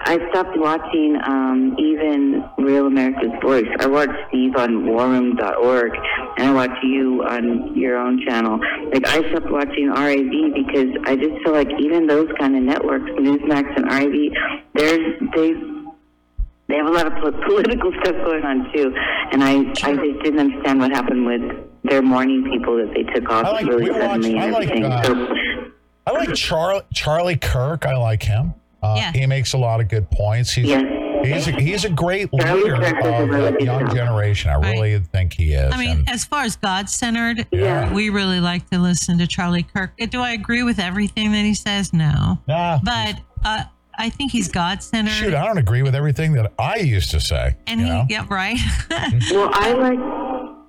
I stopped watching um, even Real America's Voice. I watch Steve on warroom.org, and I watch you on your own channel. Like I stopped watching RAV because I just feel like even those kind of networks, Newsmax and RAV, there's they they have a lot of political stuff going on too, and I I just didn't understand what happened with their morning people that they took off I like- really we watch- suddenly I and like, everything. uh, so I like Charlie Charlie Kirk. I like him. Uh, Yeah. He makes a lot of good points. He's Yeah. he's a, he's a great leader Kirk does a of really the young generation. I really think he is. I mean, And- as far as God centered, Yeah. we really like to listen to Charlie Kirk. Do I agree with everything that he says? No. nah, But uh, I think he's God centered. shoot, I don't agree with everything that I used to say. and you he, know? yeah, right. Well, I like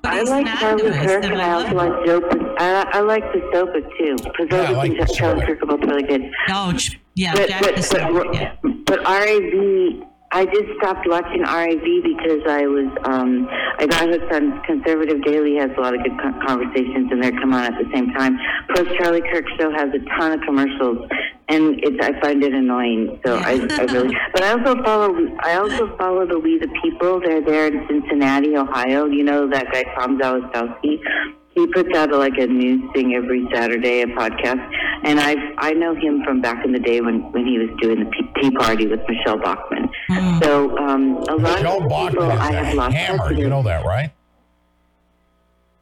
But I like an Charlie Kirk, and and I I also like Joe. I, I like the Sopa too. Because Yeah, I those like things Charlie Kirk are really good. oh, yeah, But Jack but is but, so- yeah. but RAV, I just stopped watching RAV because I was um I got hooked on Conservative Daily has a lot of good con- conversations and they're come on at the same time. Plus Charlie Kirk show has a ton of commercials and it's I find it annoying. So I, I really but I also follow I also follow the We the People. They're there in Cincinnati, Ohio. You know that guy Tom Zawistowski. He puts out like a news thing every Saturday, a podcast, and I I know him from back in the day when when he was doing the Tea- Party with Michele Bachmann. So um, a lot Joe of people Bachman I is have a lost hammer. You know that, right?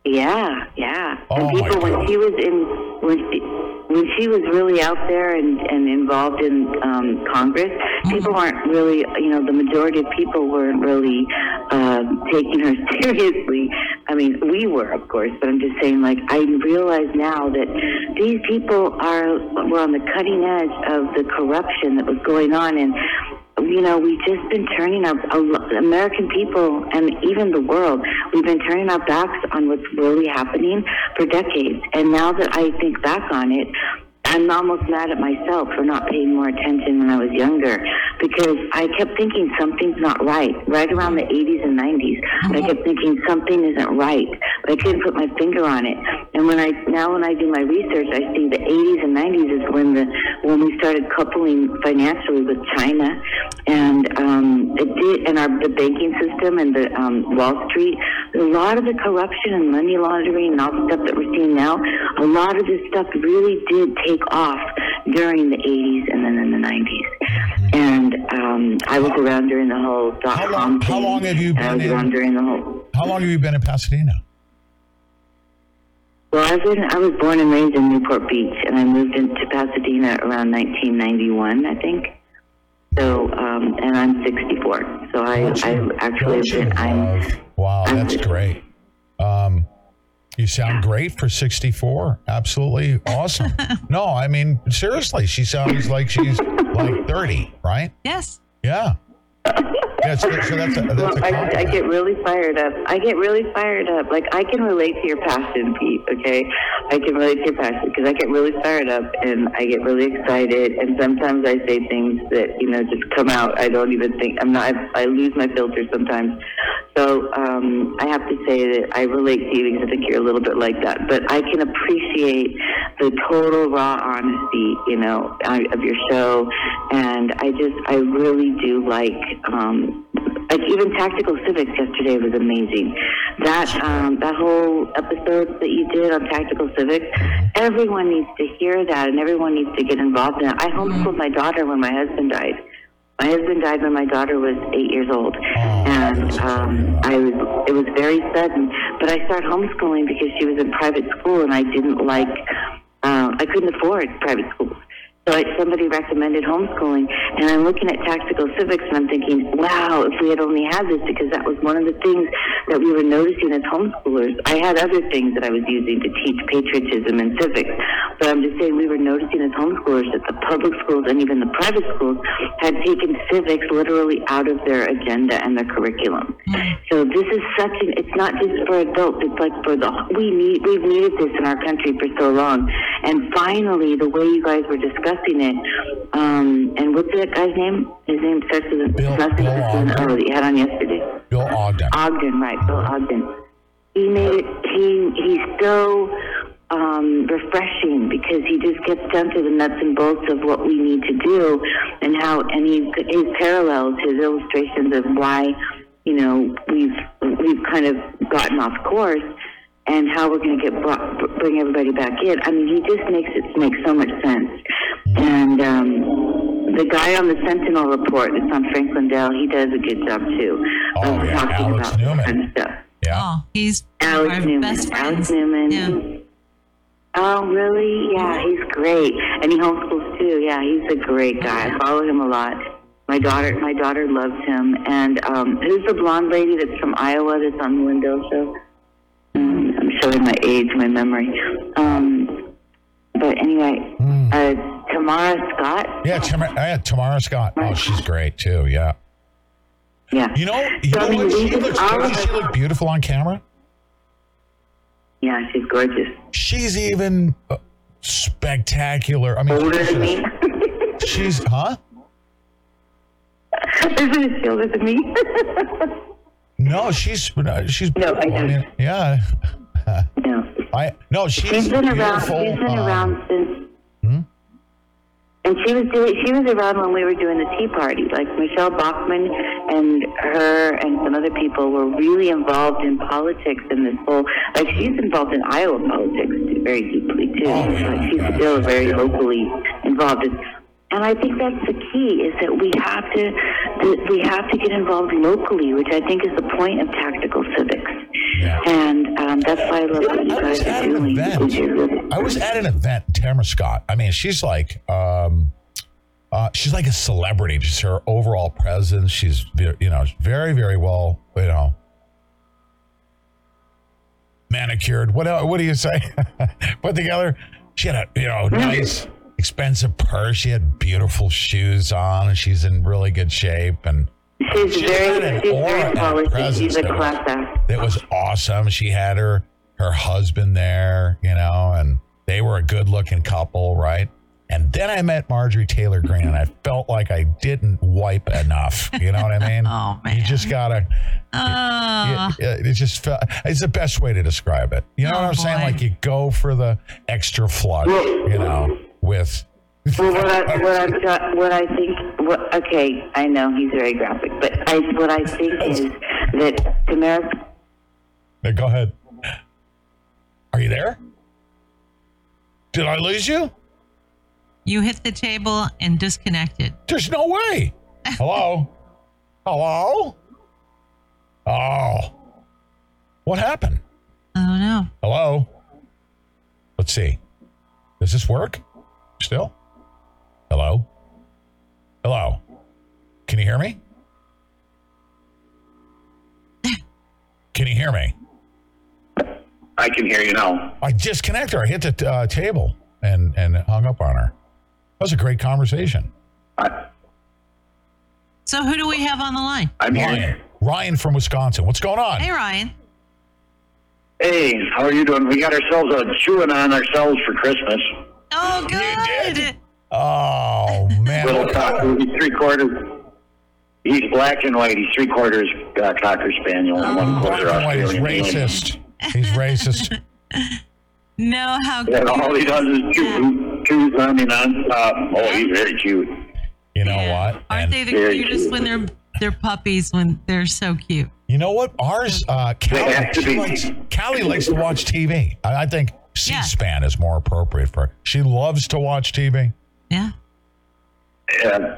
Yeah, yeah. Oh, and people when she was in when she when she was really out there and, and involved in um, Congress, people aren't really you know the majority of people weren't really um, taking her seriously. I mean, we were of course, but I'm just saying like I realize now that these people are were on the cutting edge of the corruption that was going on and you know, we've just been turning our American people and even the world. We've been turning our backs on what's really happening for decades. And now that I think back on it, I'm almost mad at myself for not paying more attention when I was younger because I kept thinking something's not right. Right around the 80s and 90s, I kept thinking something isn't right, but I couldn't put my finger on it. And when I now when I do my research, I see the 80s and 90s is when the when we started coupling financially with China, and um, it did, and our the banking system and the um, Wall Street. A lot of the corruption and money laundering and all the stuff that we're seeing now, a lot of this stuff really did take off during the 80s and then in the 90s. And um, I was around during the whole dot How long- how long have you been in- during the whole. How long have you been in Pasadena? Well, I've been, I was born and raised in Newport Beach, and I moved into Pasadena around 1991, I think. So, um, and I'm 64. So I, I actually have Don't you been, I'm, wow, that's great. Um, you sound great for 64. Absolutely awesome. no, I mean, seriously, she sounds like she's like 30, right? Yes. Yeah. Yeah, so, so that's a, that's well, I, get really fired up. I get really fired up. Like I can relate to your passion, Pete. Okay, I can relate to your passion because I get really fired up and I get really excited. And sometimes I say things that you know just come out. I don't even think I'm not. I, I lose my filter sometimes. So um, I have to say that I relate to you because I think you're a little bit like that. But I can appreciate the total raw honesty, you know, uh, of your show, and I just I really do like. Um, like even tactical civics yesterday was amazing. That um, that whole episode that you did on tactical civics, everyone needs to hear that, and everyone needs to get involved in it. I homeschooled my daughter when my husband died. My husband died when my daughter was eight years old, and um, I was it was very sudden. But I started homeschooling because she was in private school, and I didn't like uh, I couldn't afford private schools. So somebody recommended homeschooling, and I'm looking at tactical civics, and I'm thinking, wow, if we had only had this, because that was one of the things that we were noticing as homeschoolers. I had other things that I was using to teach patriotism and civics, but I'm just saying we were noticing as homeschoolers that the public schools and even the private schools had taken civics literally out of their agenda and their curriculum. So this is such an, it's not just for adults, it's like for the, we need, we've needed this in our country for so long. And finally, the way you guys were discussing it, um, and what's that guy's name? His name starts with a Bill- last name starts with an Ogden. O that you had on yesterday. Bill Ogden. Ogden, right? Bill Ogden. He made it. He he's so um, refreshing because he just gets down to the nuts and bolts of what we need to do, and how and he his parallels, his illustrations of why you know we've we've kind of gotten off course. And how we're going to get brought, bring everybody back in. I mean, he just makes it make so much sense. And um, the guy on the Sentinel report it's on Franklin Dell, he does a good job too Oh, of yeah, talking Alex about Newman. kind of stuff. Yeah. Oh, he's one Alex our Newman. best friends. Alex Newman. Yeah. Oh, really? Yeah, he's great, and he homeschools too. Yeah, he's a great guy. I follow him a lot. My daughter, my daughter loves him. And um, who's the blonde lady that's from Iowa that's on the Wendell show? Um, I'm showing my age, my memory. Um, but anyway, uh, Tamara Scott. Yeah, Tamara, yeah, Tamara Scott. Oh, she's great too. Yeah. Yeah. You know, you So, know I mean, what? She looks, doesn't she look beautiful on camera? Yeah, she's gorgeous. She's even uh, spectacular. I mean, Older than me. she's huh? Isn't she older than me? No, she's uh, she's No, I know. mean, yeah. no. I no, she's, She's been around. She's been um, around since. Hmm? And she was doing. She was around when we were doing the Tea Party. Like Michele Bachmann and her and some other people were really involved in politics and this whole. Like she's involved in Iowa politics very deeply too. Oh, like she's still very locally involved. in- And I think that's the key is that we have to we have to get involved locally, which I think is the point of tactical civics. Yeah. And um, that's why I love what you I guys was are at an doing. I was at an event Tamara Scott. I mean, she's like, um, uh, she's like a celebrity. Just her overall presence. She's, you know, very, very well, you know, manicured. What else, What do you say? Put together. She had a, you know, nice, expensive purse. She had beautiful shoes on, and she's in really good shape. And She's She had very, an she's aura very polished. She's a that was- class act. it was awesome. She had her her husband there, you know, and they were a good looking couple, right? And then I met Marjorie Taylor Greene, and I felt like I didn't wipe enough. You know what I mean? Oh, man! You just gotta. Uh, it, it just felt. It's the best way to describe it. You know Oh, what I'm saying? Like you go for the extra flush, you know, with. Well, what I, what I've got, what I think, what, okay, I know he's very graphic, but I, what I think is that Tamara, Now, go ahead. Are you there? Did I lose you? you hit the table and disconnected. There's no way. Hello? Hello? Oh. What happened? I don't know. Hello? Let's see. Does this work? Still? Hello? Hello? Can you hear me? Can you hear me? I can hear you now. I disconnected her. I hit the uh, table and, and hung up on her. That was a great conversation. I, So who do we have on the line? I'm Ryan. here. Ryan from Wisconsin. What's going on? Hey, Ryan. Hey, how are you doing? We got ourselves a chewing on ourselves for Christmas. Oh, good. did? Oh, man. Little cocker, he's three quarters. He's black and white. He's three quarters uh, cocker spaniel and one quarter of- He's Australian. racist. He's racist. No, how And all he does is that? chew, chews on me nonstop. Oh, he's very cute. You know Yeah. what? Aren't And they the Very cutest cute. when they're they're puppies when they're so cute? you know what? Ours, uh, Callie, have to she be. likes, Callie likes to watch TV. I, I think Yeah. C-SPAN is more appropriate for her. She loves to watch TV. Yeah. Yeah.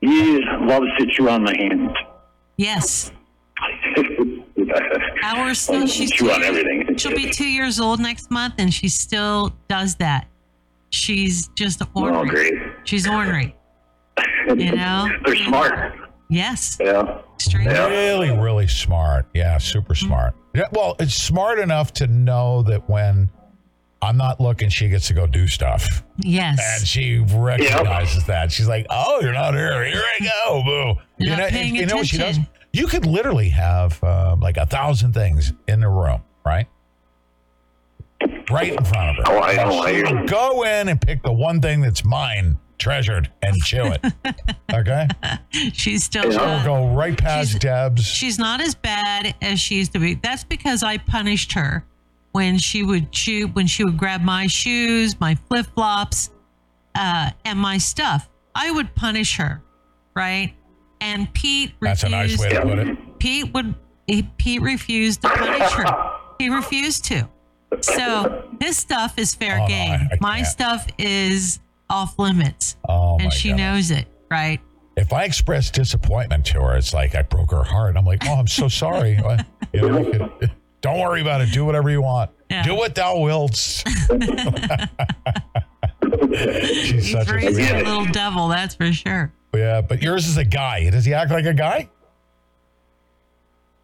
He loves to chew on my hands. Yes. Ours still Loves she's chew two on years- everything. She'll be two years old next month, and she still does that. She's just Oh, ornery. great. She's ornery. You know? They're smart. Yes. Yeah. Extremely. Yeah. Really, really smart. Yeah, super smart. Yeah, well, it's smart enough to know that when I'm not looking, she gets to go do stuff. Yes. And she recognizes that. She's like, "Oh, you're not here. Here I go, boo." You're not paying you know what she does? You could literally have um, like a thousand things in the room, right? Right in front of her. Oh, I know. I She hear you. go in and pick the one thing that's mine, treasured, and chew it. Okay? she's still. Yeah. I'll uh, go right past She's- Deb's. she's not as bad as she used to be. That's because I punished her when she would chew, when she would grab my shoes, my flip flops, uh, and my stuff. I would punish her, right? And Pete That's a nice way to put it. Pete would. He, Pete refused to punish her. He refused to. So his stuff is fair Oh, game. I- I my can't. stuff is off limits, Oh, and she God. knows it, right? if I express disappointment to her, it's like I broke her heart. I'm like, oh, I'm so sorry. You know, don't worry about it. Do whatever you want. Yeah. Do what thou wilt. She's He's such a a little devil, that's for sure. Yeah, but yours is a guy. Does he act like a guy?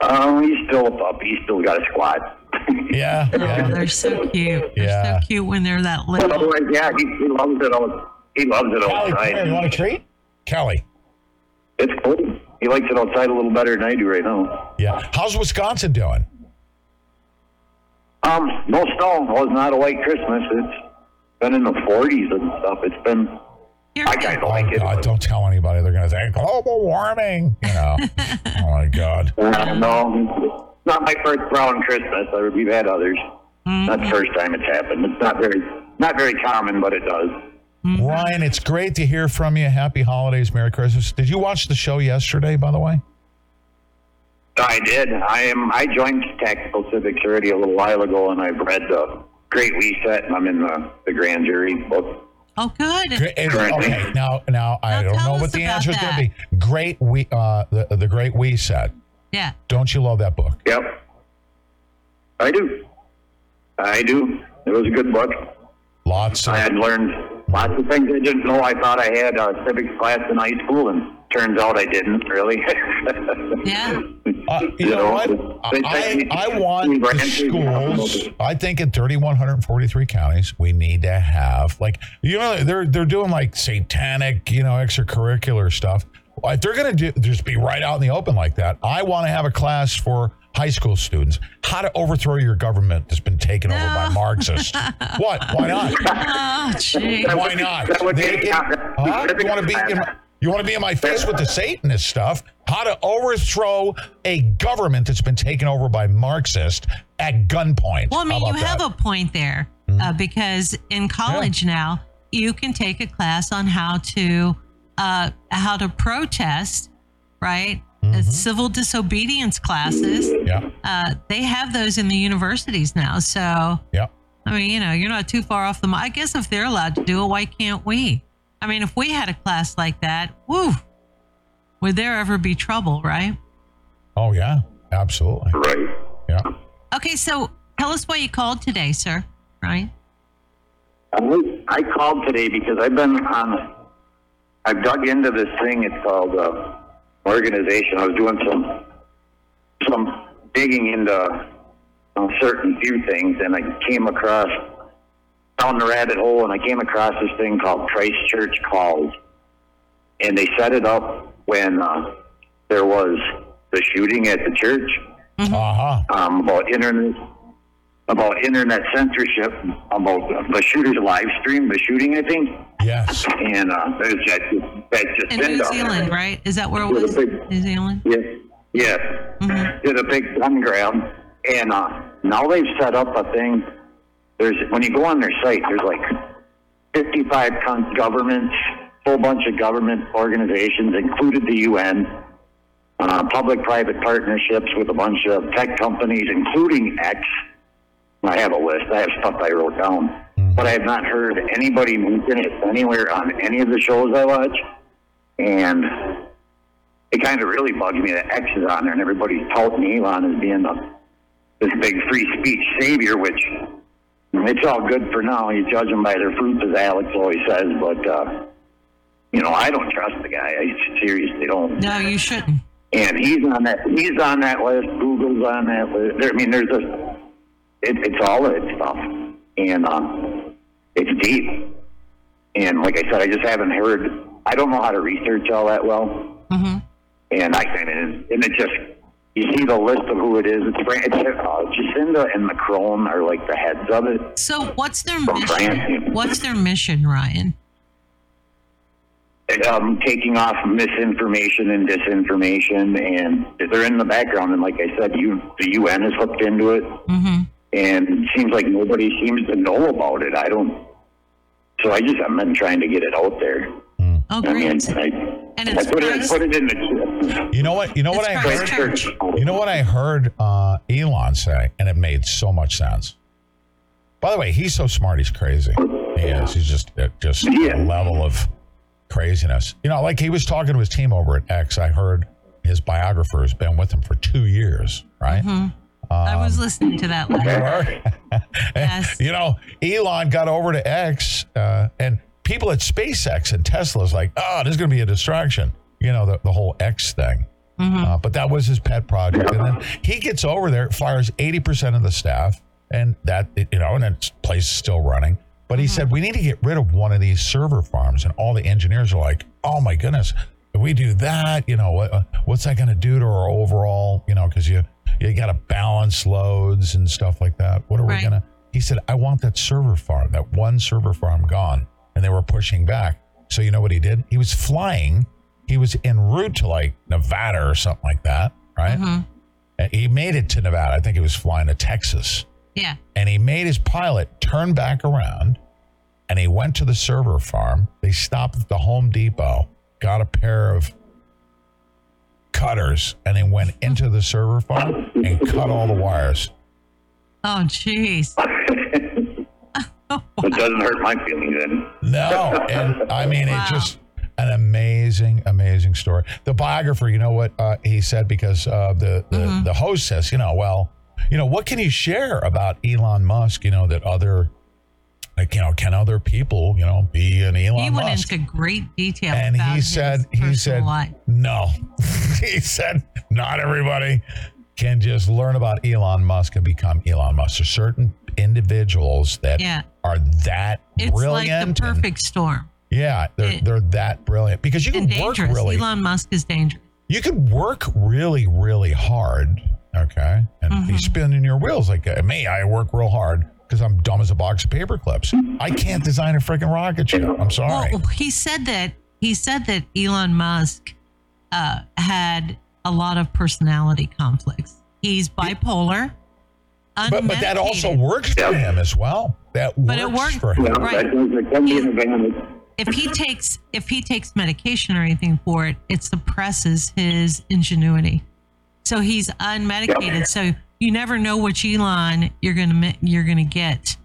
Um, he's still a pup. He's still got a squat. Yeah. Oh, they're so cute. They're Yeah. so cute when they're that little. Otherwise, yeah, he, he loves it all. He loves it Kelly, come here. You want a treat? Kelly. It's cold. He likes it outside a little better than I do right now. Yeah. How's Wisconsin doing? Um, no snow. It was not a white Christmas. It's been in the 40s and stuff. It's been. I good. kind of Oh, like it. God, don't tell anybody. They're going to say global warming. You know. oh, my God. Uh, no, not my first brown Christmas. I, we've had others. Mm-hmm. Not the first time it's happened. It's not very, not very common, but it does. Ryan, it's great to hear from you. Happy holidays. Merry Christmas. Did you watch the show yesterday, by the way? I did. I am. I joined Tactical Civics already a little while ago, and I've read the Great Reset, and I'm in the, the grand jury book. Oh, good. Great- is- Okay, now, now I Now don't know what the answer is going to be. Great, we, uh, the, the Great We Set. Yeah. Don't you love that book? Yep, I do. I do. It was a good book. Lots of I had learned lots of things I didn't know. I thought I had a civics class in high school, and turns out I didn't really. Yeah. Uh, you, You know, know, what? they- I, I want the branches, you know. schools. I think in 3,143 counties, we need to have like you know they're they're doing like satanic you know extracurricular stuff. If they're going to do just be right out in the open like that, I want to have a class for high school students how to overthrow your government that's been taken over by Marxists. what? Why not? Oh, Why not? that would They be- get- huh? You want to be in, you want to be in my face with the Satanist stuff? How to overthrow a government that's been taken over by Marxists at gunpoint? Well, I mean, you have that? A point there uh, because in college now you can take a class on how to uh, how to protest, right? Uh, civil disobedience classes. Mm-hmm. yeah, Uh, they have those in the universities now. So, yeah. I mean, you know, you're not too far off the. mark. I guess if they're allowed to do it, why can't we? I mean, if we had a class like that, woo, would there ever be trouble, right? Oh yeah, absolutely. right. Yeah. Okay, so tell us why you called today, sir. Right? I I called today because I've been on. I've dug into this thing. It's called uh, organization. I was doing some some digging into uh, certain few things, and I came across down the rabbit hole, and I came across this thing called Christchurch Calls, and they set it up when uh, there was the shooting at the church Uh huh. um, about internet about internet censorship about the shooter's live stream the shooting I think Yes. and uh, there's that that just In New Zealand, there. right? Is that where it With a was? big- New Zealand? Yes, yes. Mhm. Did a big gun grab, and uh, now they've set up a thing. There's when you go on their site, there's like 55 con- governments, whole bunch of government organizations, included the UN, uh, public-private partnerships with a bunch of tech companies, including X. I have a list. I have stuff I wrote down, but I have not heard anybody mention it anywhere on any of the shows I watch, and it kind of really bugs me that X is on there and everybody's touting Elon as being the, this big free speech savior, which it's all good for now. You judge them by their fruits, as Alex always says, but, uh, you know, I don't trust the guy. I seriously don't. No, you shouldn't. And he's on that. He's on that list. Google's on that list. There, I mean, there's a. It, it's all of that stuff, and uh, it's deep. And like I said, I just haven't heard. I don't know how to research all that well hmm and I kind of and it just you see the list of who it is. It's, Fran- it's uh, Jacinda and Macron are like the heads of it. So, what's their From mission? France. What's their mission, Ryan? Um, taking off misinformation and disinformation, and they're in the background. And like I said, you the UN is hooked into it, hmm and it seems like nobody seems to know about it. I don't. So I just I've been trying to get it out there. Oh, I mean, great. I, And I it's put it put it in the. You know what? You know what I heard? Christchurch. You know what I heard uh, Elon say, and it made so much sense. By the way, he's so smart, he's crazy. He is. He's just uh, just Yeah. a level of craziness. You know, like he was talking to his team over at X. I heard his biographer has been with him for two years, right? Mhm. I was listening to that You last. were? Yes. you know, Elon got over to X, uh, and people at SpaceX and Tesla's like, oh, this is going to be a distraction. You know, the, the whole X thing. Uh, but that was his pet project. And then he gets over there, fires 80% of the staff, and that, you know, and that place is still running. But he said, we need to get rid of one of these server farms. And all the engineers are like, oh my goodness, if we do that, you know, what, uh, what's that going to do to our overall, you know, because you, you got to balance loads and stuff like that. What are we going to? He said, I want that server farm, that one server farm gone. And they were pushing back. So you know what he did? He was flying. He was en route to like Nevada or something like that, right? Mm-hmm. And He made it to Nevada. I think he was flying to Texas. Yeah. And he made his pilot turn back around and he went to the server farm. They stopped at the Home Depot, got a pair of cutters, and they went into the server farm and cut all the wires. Oh, jeez. It doesn't hurt my feelings then. No, and I mean Wow. it just an amazing, amazing story. The biographer, you know what uh, he said because uh, the the, Mm-hmm. the host says, you know, well, you know, what can you share about Elon Musk? You know that other, like, you know, can other people, you know, be an Elon He went Musk? into great detail. and about he his said, he said, life. no, he said, not everybody can just learn about Elon Musk and become Elon Musk. There's certain individuals that Yeah. Are that It's brilliant. like the and- perfect storm. yeah, they're It- they're that brilliant because you And can work really Elon Musk is dangerous. you can work really really hard, okay, and Mm-hmm. be spinning your wheels like uh, me. I work real hard because I'm dumb as a box of paper clips. I can't design a freaking rocket ship. I'm sorry. Well, he said that he said that Elon Musk uh, had a lot lot of personality conflicts. He's bipolar, but but that also works for him as well. That But it works worked- for him. Yeah, Right. that, does- that can be an advantage. if he takes if he takes medication or anything for it, it suppresses his ingenuity. So he's unmedicated. So you never know which Elon you're gonna you're gonna get.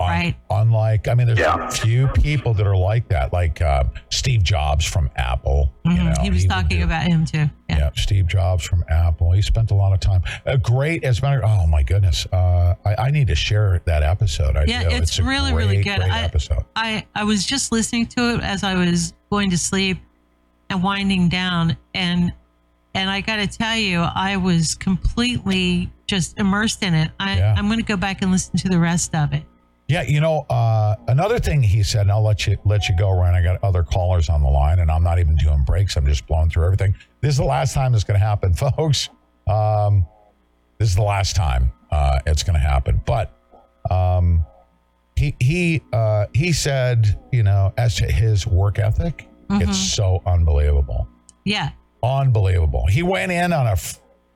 Un- Right. Unlike, I mean, there's Yeah. a few people that are like that, like uh, Steve Jobs from Apple. you Mhm. know, he was would talking do- about him too. Yeah. Yeah, Steve Jobs from Apple. He spent a lot of time. A great, as a matter. Oh my goodness, uh, I, I need to share that episode. I Yeah, do. it's a really, really great, good. Great I- episode. I I was just listening to it as I was going to sleep and winding down and and I got to tell you I was completely just immersed in it. I Yeah. I'm going to go back and listen to the rest of it. Yeah, you know, uh, another thing he said, and I'll let you let you go, Ryan. I got other callers on the line, and I'm not even doing breaks. I'm just blowing through everything. This is the last time it's going to happen, folks. Um, this is the last time uh, it's going to happen. But um, he he uh, he said, you know, as to his work ethic, it's so unbelievable Yeah. unbelievable. He went in on a,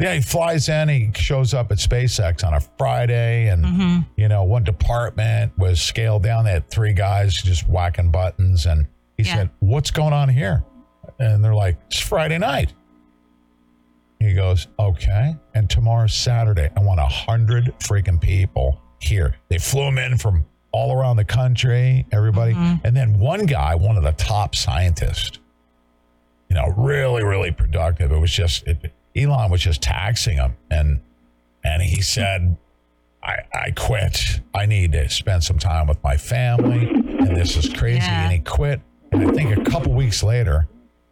yeah, he flies in, he shows up at SpaceX on a Friday, and mm-hmm. you know, one department was scaled down. They had three guys just whacking buttons, and he Yeah. said, "What's going on here?" And they're like, "It's Friday night." He goes, "Okay." And tomorrow's Saturday. I want a hundred freaking people here. They flew him in from all around the country, everybody, mm-hmm. and then one guy, one of the top scientists you know, really, really productive. It was just it, Elon was just taxing him, and and he said, "I I quit. I need to spend some time with my family, and this is crazy." Yeah. And he quit. And I think a couple weeks later,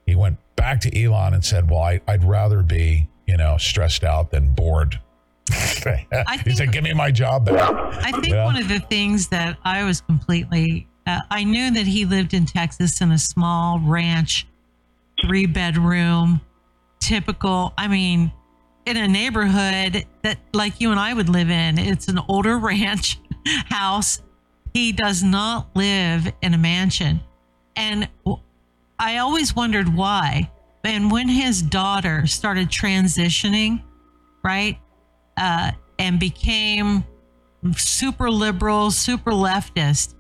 he went back to Elon and said, "Well, I, I'd rather be, you know, stressed out than bored." he think- said, "Give me my job back." I think Yeah. one of the things that I was completely, uh, I knew that he lived in Texas in a small ranch, three bedroom, typical, I mean, in a neighborhood that like you and I would live in. It's an older ranch house. He does not live in a mansion. And I always wondered why. And when his daughter started transitioning, right, uh, and became super liberal, super leftist,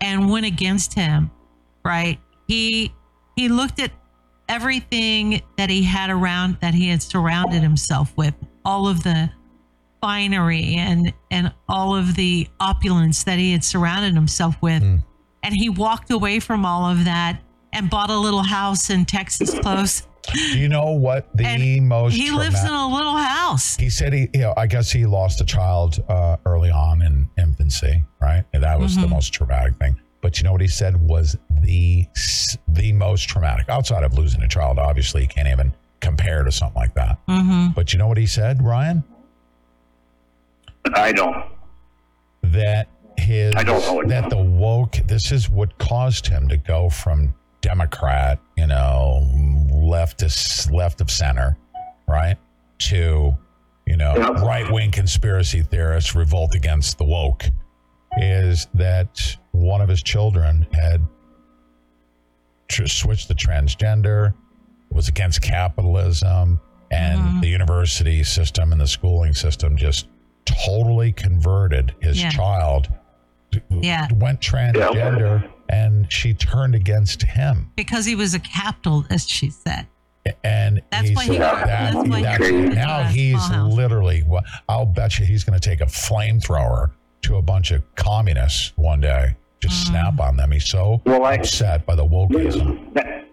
and went against him, right? He he looked at everything that he had around that he had surrounded himself with, all of the finery and and all of the opulence that he had surrounded himself with. And he walked away from all of that and bought a little house in Texas close Do you know what the most He lives in a little house. He said he, you know, I guess he lost a child uh, early on in infancy, right? And that was the Mhm. most traumatic thing. But you know what he said was the the most traumatic outside of losing a child. Obviously, you can't even compare to something like that. Mm-hmm. But you know what he said, Ryan? I don't. That his I don't know. that the woke. This is what caused him to go from Democrat, you know, left to left of center, right, to you know Yeah. right wing conspiracy theorists revolt against the woke. Is that one of his children had tr- switched to transgender, was against capitalism, and Mhm. the university system and the schooling system just totally converted his Yeah. child Yeah. went transgender and she turned against him Because he was a capitalist, she said. and That's he's, why he- that- that's why he that- now he's literally well, i'll bet you he's going to take a flamethrower to a bunch of communists one day just Mm. snap on them he's so Well, I- upset by the wokeism That,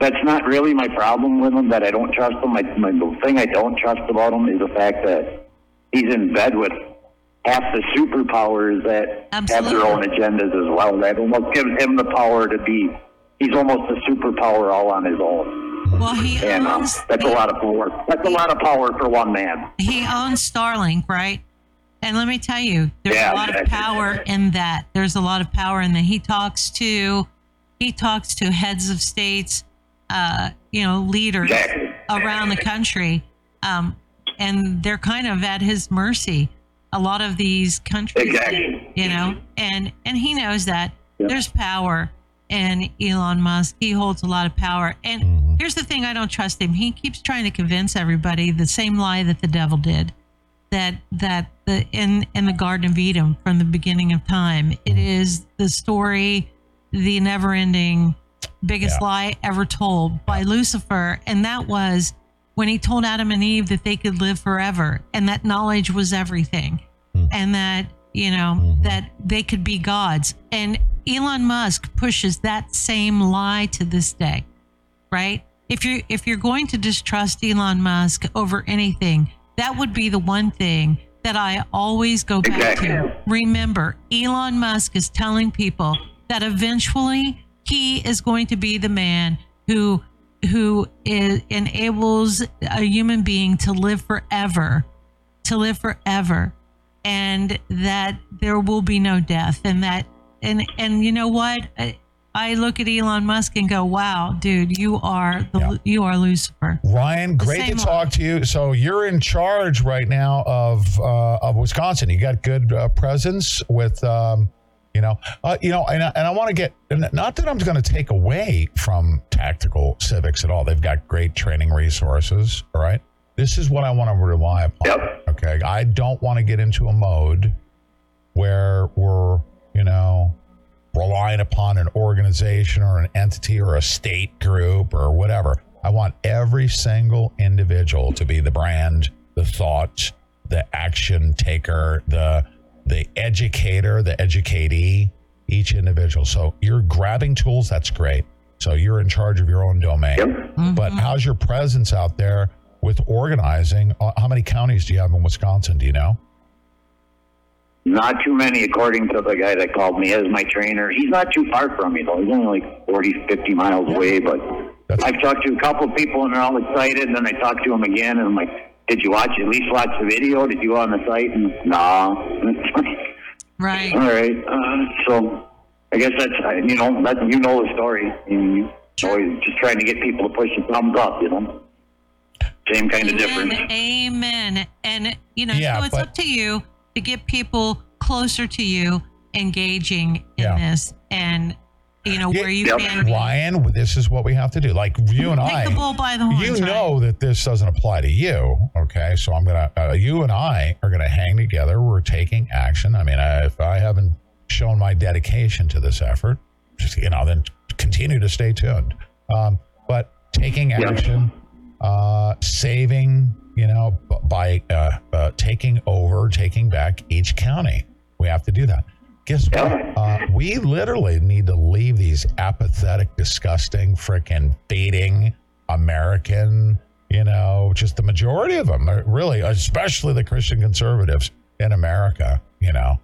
that's not really my problem with him. That I don't trust him. My, my the thing I don't trust about him is the fact that he's in bed with half the superpowers that have their own agendas as well. That almost gives him the power to be. He's almost a superpower all on his own. Well, he And um, owns that's a lot of power. That's a lot of power for one man. he owns Starlink, right? And let me tell you, there's Yeah, a lot of power in that. There's a lot of power in that. He talks to he talks to heads of states, uh, you know, leaders Exactly. around the country, um, and they're kind of at his mercy. A lot of these countries, Exactly. you know, and and he knows that Yep. there's power in Elon Musk. He holds a lot of power. And Mm-hmm. here's the thing: I don't trust him. He keeps trying to convince everybody the same lie that the devil did. That that the in in the Garden of Eden from the beginning of time, it mm. is the story, the never-ending biggest Yeah. lie ever told by Lucifer, and that was when he told Adam and Eve that they could live forever, and that knowledge was everything, mm. and that you know mm-hmm. that they could be gods. And Elon Musk pushes that same lie to this day, right? If you're if you're going to distrust Elon Musk over anything, that would be the one thing that I always go back Exactly. to. Remember, Elon Musk is telling people that eventually he is going to be the man who who is, enables a human being to live forever, to live forever, and that there will be no death, and that and and you know what? I, I look at Elon Musk and go, "Wow, dude, you are the Yeah. you are Lucifer." ryan The great to same talk to you so you're in charge right now of uh, of wisconsin you got good uh, presence with um, you know uh, you know and, I- and i want to get not that i'm going to take away from tactical civics at all they've got great training resources all right this is what i want to rely upon Yep. okay i don't want to get into a mode where we're you know relying upon an organization or an entity or a state group or whatever. I want every single individual to be the brand the thought the action taker the the educator the educatee each individual. So you're grabbing tools that's great. So you're in charge of your own domain. Yep. but how's your presence out there with organizing? Uh, how many counties do you have in wisconsin do you know Not too many, according to the guy that called me as my trainer. He's not too far from me, though. He's only like 40, 50 miles away. But That's- I've talked to a couple of people, and they're all excited. And then I talk to them again, and I'm like, did you watch, at least watch the video? Did you go on the site? And nah. Right. all right. Uh, so I guess that's, uh, you know, that, you know the story. You always just trying to get people to push the thumbs up, you know? Same kind of difference. Amen. Amen. And you know, Yeah, so it's but- up to you to get people closer to you, engaging in Yeah. this, and you know where you Yep. can be. Ryan, this is what we have to do. Like you and Take I, the bull by the horns. you right? know that this doesn't apply to you. Okay, so I'm gonna, uh, you and I are gonna hang together. We're taking action. I mean, I, if I haven't shown my dedication to this effort, just you know, then continue to stay tuned. Um, but taking action, uh, saving, you know, by uh, uh, taking over, taking back each county. We have to do that. Guess what? Uh, we literally need to leave these apathetic, disgusting, freaking baiting American, you know, just the majority of them, really, especially the Christian conservatives in America, you know,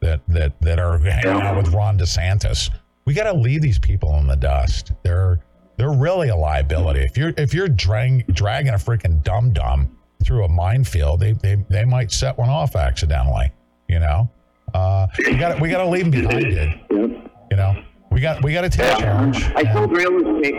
that that that are hanging out with Ron DeSantis. We got to leave these people in the dust. They're they're really a liability. If you're if you're drag, dragging a freaking dum dum through a minefield, they, they they might set one off accidentally. You know, uh, we got we got to leave them behind, dude. You know, we got we got to take charge. I sold real estate.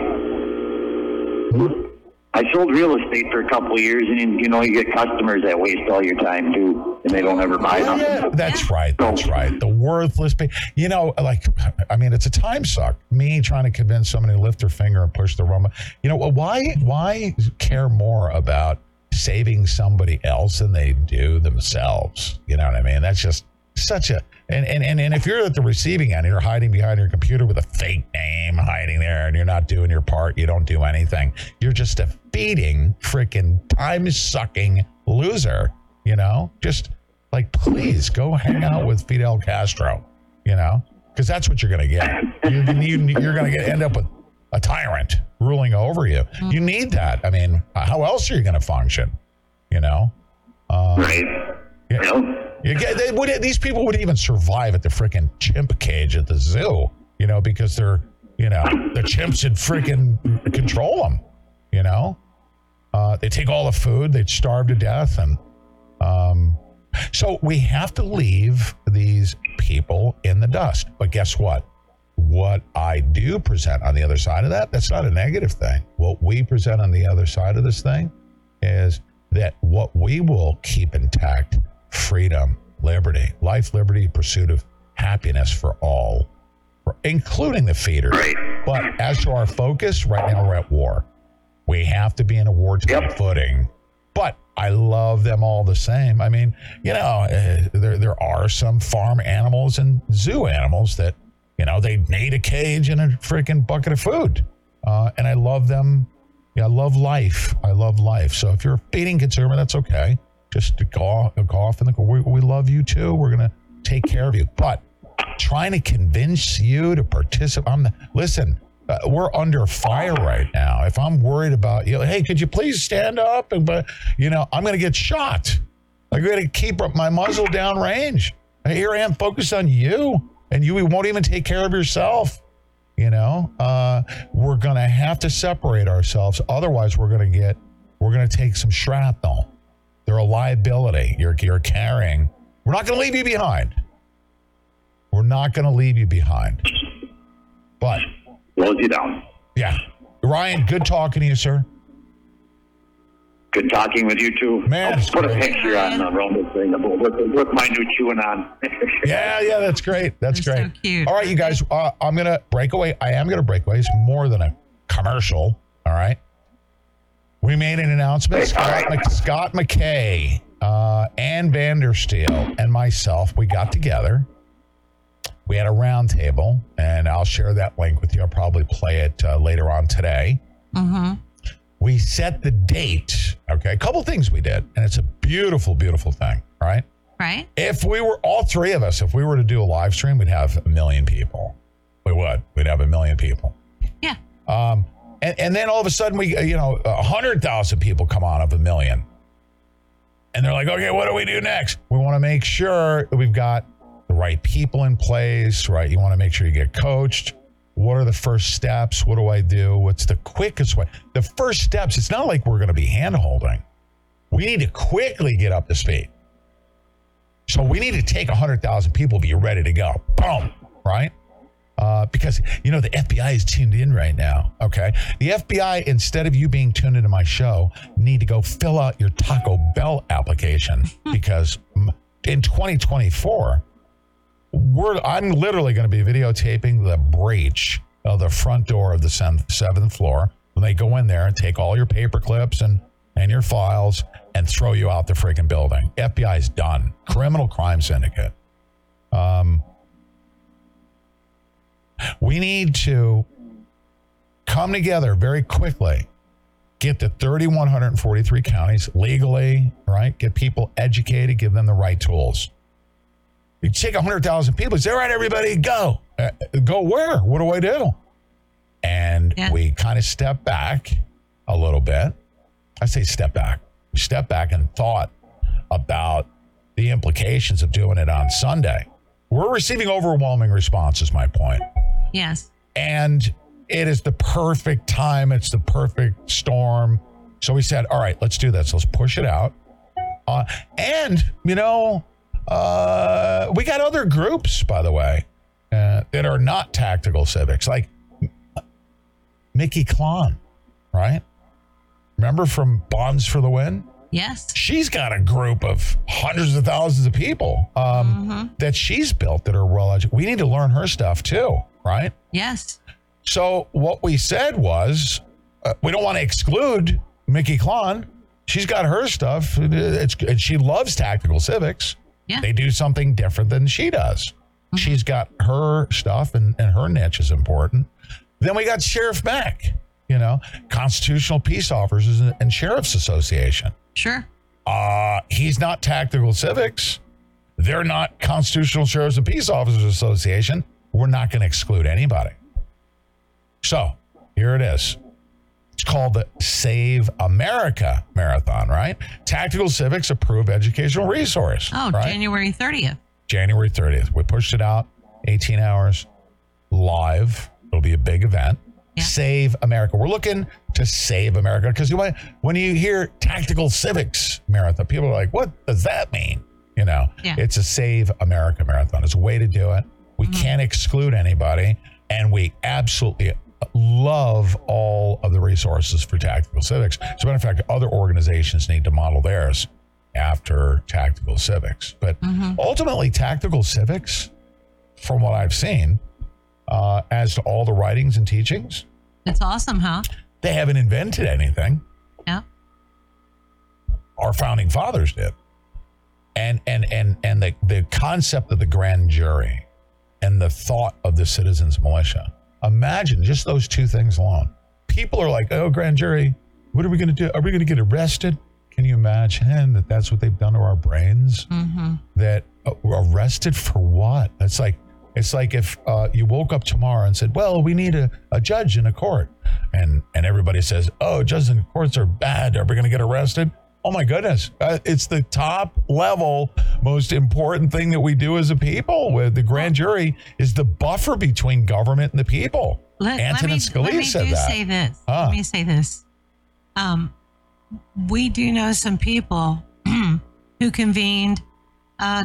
I sold real estate for a couple of years, and you know you get customers that waste all your time too, and they don't ever buy oh, Yeah, nothing. that's right. That's right. The worthless. Pe- you know, like, I mean, it's a time suck. Me trying to convince somebody to lift their finger and push the rumba. You know, why? Why care more about saving somebody else than they do themselves? You know what I mean? That's just such a. And, and, and, and if you're at the receiving end, you're hiding behind your computer with a fake name hiding there and you're not doing your part, you don't do anything. You're just a feeding, freaking time sucking loser, you know? Just like, please go hang out with Fidel Castro, you know? Because that's what you're going to get. You, you, you're going to get end up with a tyrant ruling over you. You need that. I mean, how else are you going to function, you know? Uh, Right. yeah. You get, they would, these people would even survive at the freaking chimp cage at the zoo, you know, because they're, you know, the chimps would freaking control them, you know. Uh, they take all the food, they'd starve to death, and um, so we have to leave these people in the dust. But guess what? What I do present on the other side of that, that's not a negative thing. What we present on the other side of this thing is that what we will keep intact freedom, liberty, life, liberty, pursuit of happiness for all, including the feeders. But as to our focus, right now we're at war. We have to be in a wartime footing. But I love them all the same. I mean, you know, uh, there there are some farm animals and zoo animals that, you know, they need a cage and a freaking bucket of food. Uh, and I love them. Yeah, I love life. I love life. So if you're a feeding consumer, that's okay. Just to go, off in the we, we love you too. We're gonna take care of you. But trying to convince you to participate. I'm listen. Uh, we're under fire right now. If I'm worried about you, know, hey, could you please stand up? And but you know, I'm to get shot. I'm to keep my muzzle down range. Here I am focused on you, and you won't even take care of yourself. You know, uh, we're to have to separate ourselves. Otherwise, we're to get, we're to take some shrapnel. They're a liability. You're you're carrying. We're not going to leave you behind. We're not going to leave you behind. But Slows you down. yeah, Ryan, good talking to you, sir. Good talking with you too. Man, I'll it's put a picture on the Rumble thing about with, with my new chewing on. Yeah, yeah, that's great. That's They're great. so cute. All right, you guys, uh, I'm gonna break away. I am gonna break away. It's more than a commercial. All right. We made an announcement. Scott, Mc- Scott McKay, uh, Ann Vandersteel, and myself, we got together. We had a roundtable, and I'll share that link with you. I'll probably play it uh, later on today. Mm-hmm. We set the date. Okay, a couple things we did, and it's a beautiful, beautiful thing. right? Right? If we were all three of us, if we were to do a live stream, we'd have a million people. We would. We'd have a million people. Yeah. Um, and, and then all of a sudden, we, uh, you know, a hundred thousand people come on of a million, and they're like, okay, what do we do next? We want to make sure we've got the right people in place, right? You want to make sure you get coached. What are the first steps? What do I do? What's the quickest way? The first steps. It's not like we're going to be hand holding. We need to quickly get up to speed. So we need to take 100,000 people, be ready to go. Boom. Right? Uh, because, you know, the FBI is tuned in right now. Okay. The FBI, instead of you being tuned into my show, need to go fill out your Taco Bell application because in 2024, we're, I'm literally going to be videotaping the breach of the front door of the seventh, seventh floor when they go in there and take all your paper clips and, and your files and throw you out the freaking building. FBI is done. Criminal crime syndicate. Um, we need to come together very quickly, get to 3,143 counties legally, right? Get people educated, give them the right tools. You take 100,000 people, say, all right, everybody, go. Uh, go where? What do I do? And Yeah. we kind of step back. a little bit. I say step back. We step back and thought about the implications of doing it on Sunday. We're receiving overwhelming responses, my point. Yes. And it is the perfect time. It's the perfect storm. So we said, all right, let's do this. Let's push it out. Uh, and, you know, uh, we got other groups, by the way, uh, that are not tactical civics, like Mickey Klon, right? Remember from Bonds for the Win? Yes. She's got a group of hundreds of thousands of people um, that she's built that are well educated. We need to learn her stuff too, right? Yes. So what we said was, uh, we don't want to exclude Mickey Klon. She's got her stuff. It's and she loves tactical civics. Yeah. They do something different than she does. She's got her stuff, and, and her niche is important. Then we got Sheriff Mack, you know, Constitutional Peace Officers and, and Sheriffs Association. Sure. Uh, he's not tactical civics. They're not Constitutional Sheriffs and Peace Officers Association. We're not going to exclude anybody. So here it is. It's called the Save America Marathon, right? Tactical Civics Approved Educational Resource. Oh, right? January 30th. January 30th. We pushed it out 18 hours live. It'll be a big event. Save America. We're looking to save America because when you hear tactical civics marathon, people are like, what does that mean? You know, Yeah. it's a Save America marathon. It's a way to do it. We can't exclude anybody. And we absolutely love all of the resources for tactical civics. As a matter of fact, other organizations need to model theirs after tactical civics. But ultimately, tactical civics, from what I've seen, uh, as to all the writings and teachings, It's awesome, huh? they haven't invented anything. Yeah. Our founding fathers did. And and and and the, the concept of the grand jury and the thought of the citizens militia. Imagine just those two things alone. People are like, "Oh, grand jury, what are we going to do? Are we going to get arrested?" Can you imagine that that's what they've done to our brains? Mm-hmm. that uh, arrested for what? It's like it's like if uh, you woke up tomorrow and said, "Well, we need a, a judge in a court," and and everybody says, "Oh, judges in courts are bad. Are we going to get arrested?" Oh my goodness! Uh, it's the top level, most important thing that we do as a people. With the grand jury is the buffer between government and the people. Let, let Antonin me, Scalia let me said do that. say this. Ah. Let me say this. Um, we do know some people who convened a,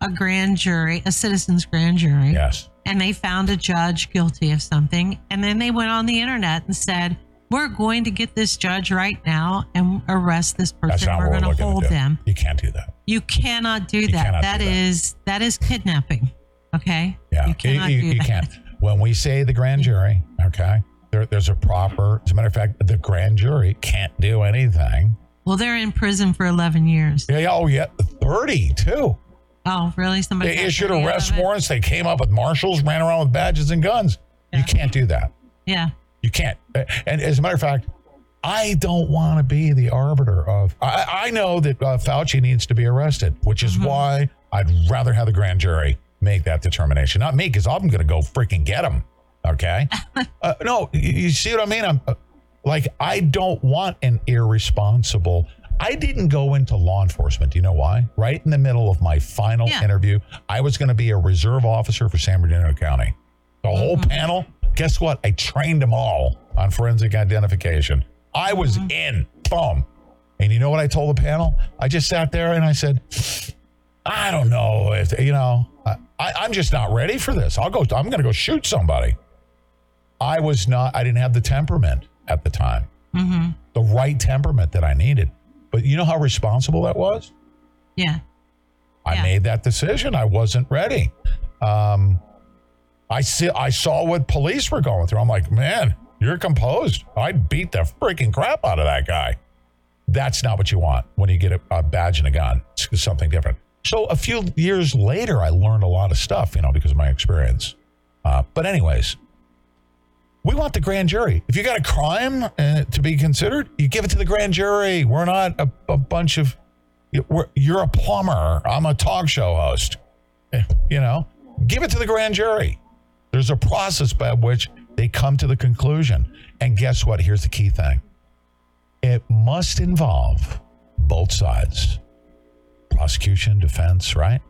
a grand jury, a citizens grand jury. Yes. And they found a judge guilty of something. And then they went on the internet and said, we're going to get this judge right now and arrest this person. We're going to hold them. You can't do that. You cannot do that. cannot That do that. is that is kidnapping. Okay. Yeah, You cannot you, do you that. can't. When we say the grand jury, okay, there, there's a proper. As a matter of fact, the grand jury can't do anything. Well, they're in prison for 11 years. Yeah, oh yeah, thirty too. Oh, really? Somebody They issued arrest warrants. They came up with marshals, ran around with badges and guns. You can't do that. Yeah. You can't. And as a matter of fact, I don't want to be the arbiter of. I, I know that uh, Fauci needs to be arrested, which is why I'd rather have the grand jury make that determination, not me, because I'm going to go freaking get him. Okay. uh, no, you, you see what I mean? I'm uh, like, I don't want an irresponsible. I didn't go into law enforcement. Do you know why? Right in the middle of my final Yeah. interview, I was going to be a reserve officer for San Bernardino County. The whole panel, guess what? I trained them all on forensic identification. I was in, boom. And you know what I told the panel? I just sat there and I said, I don't know if, you know, I, I'm just not ready for this. I'll go, I'm going to go shoot somebody. I was not, I didn't have the temperament at the time, Mm-hmm. the right temperament that I needed. But you know how responsible that was? Yeah. I Yeah. made that decision. I wasn't ready. Um, I see. I saw what police were going through. I'm like, man, you're composed. I'd beat the freaking crap out of that guy. That's not what you want when you get a, a badge and a gun. It's something different. So a few years later, I learned a lot of stuff, you know, because of my experience. Uh, but anyways, we want the grand jury. If you got a crime uh, to be considered, you give it to the grand jury. We're not a, a bunch of. you're a plumber. I'm a talk show host. Eh, You know, give it to the grand jury. There's a process by which they come to the conclusion. And guess what? Here's the key thing it must involve both sides prosecution, defense, right?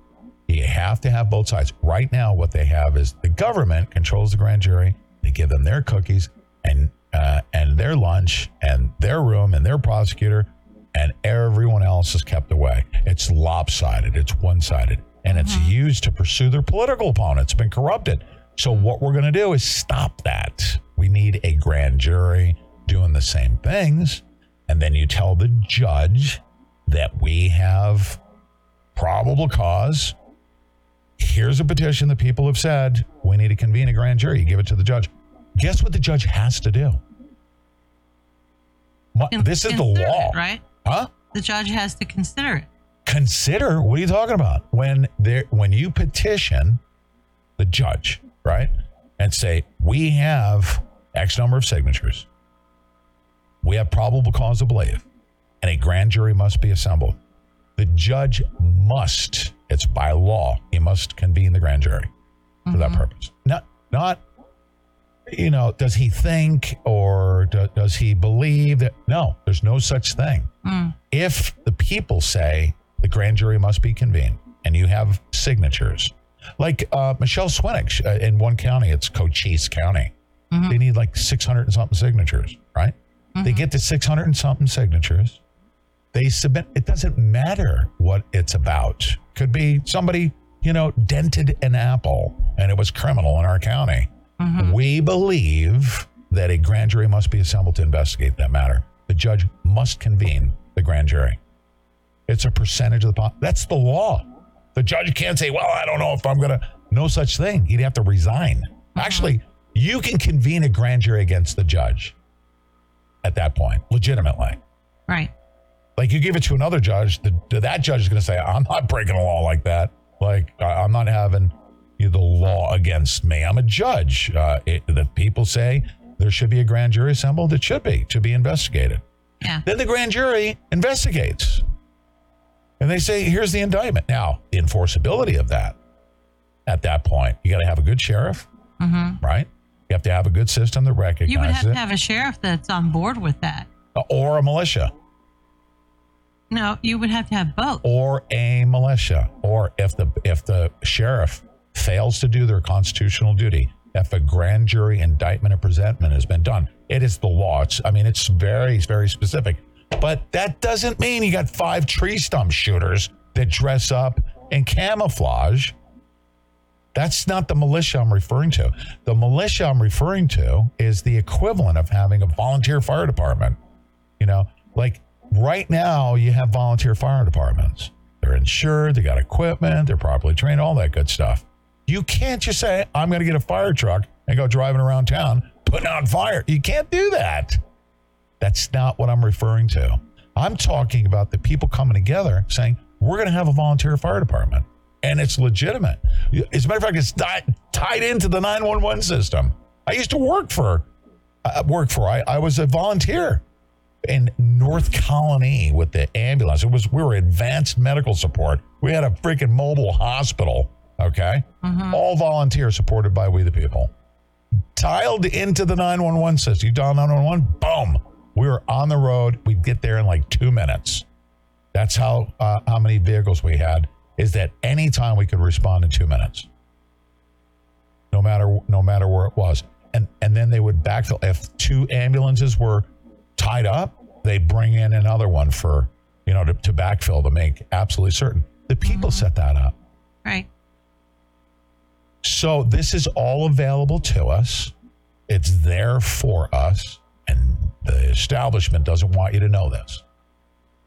You have to have both sides. Right now, what they have is the government controls the grand jury. They give them their cookies and uh, and their lunch and their room and their prosecutor, and everyone else is kept away. It's lopsided. It's one sided, and it's used to pursue their political opponents. It's been corrupted. So what we're going to do is stop that. We need a grand jury doing the same things, and then you tell the judge that we have probable cause. Here's a petition that people have said we need to convene a grand jury. You give it to the judge. Guess what the judge has to do? This is the law, it, right? huh? The judge has to consider it. Consider what are you talking about? When there, when you petition the judge, right, and say we have X number of signatures, we have probable cause to believe, and a grand jury must be assembled. The judge must, it's by law, he must convene the grand jury for that mm-hmm. purpose. Not, not, you know, does he think or do, does he believe that? No, there's no such thing. Mm. If the people say the grand jury must be convened and you have signatures, like uh, Michelle Swinick sh- uh, in one county, it's Cochise County, they need like 600 and something signatures, right? They get to 600 and something signatures. They submit it doesn't matter what it's about. Could be somebody you know dented an apple and it was criminal in our county. We believe that a grand jury must be assembled to investigate that matter. The judge must convene the grand jury. It's a percentage of the pop that's the law the judge can't say well i don't know if i'm gonna no such thing he'd have to resign actually you can convene a grand jury against the judge at that point legitimately Right. like you give it to another judge, the, that judge is going to say, "I'm not breaking a law like that. Like I'm not having the law against me. I'm a judge." Uh, it, the people say there should be a grand jury assembled. It should be to be investigated. Yeah. Then the grand jury investigates, and they say, "Here's the indictment." Now, the enforceability of that at that point, you got to have a good sheriff, mm-hmm. right? You have to have a good system that recognizes You would have it, to have a sheriff that's on board with that. Uh, or a militia. No, you would have to have both. or a militia or if the if the sheriff fails to do their constitutional duty if a grand jury indictment or presentment has been done it is the law it's i mean it's very very specific but that doesn't mean you got five tree stump shooters that dress up in camouflage that's not the militia I'm referring to. The militia I'm referring to is the equivalent of having a volunteer fire department. You know, like right now you have volunteer fire departments. They're insured, they got equipment, they're properly trained, all that good stuff. You can't just say, I'm going to get a fire truck and go driving around town putting out fire. You can't do that. That's not what I'm referring to. I'm talking about the people coming together saying, we're going to have a volunteer fire department. And it's legitimate. As a matter of fact, it's ti- tied into the 911 system. I used to work for, uh, work for, I, I was a volunteer in North Colony with the ambulance. It was, we were advanced medical support. We had a freaking mobile hospital. Okay. All volunteer supported by We the People tiled into the 911 system. You dial 911, boom. We were on the road. We'd get there in like two minutes. That's how uh, how many vehicles we had. Is that anytime we could respond in two minutes, no matter no matter where it was, and and then they would backfill. If two ambulances were tied up, they bring in another one for you know to, to backfill to make absolutely certain. The people set that up. Right. So this is all available to us. It's there for us. And the establishment doesn't want you to know this.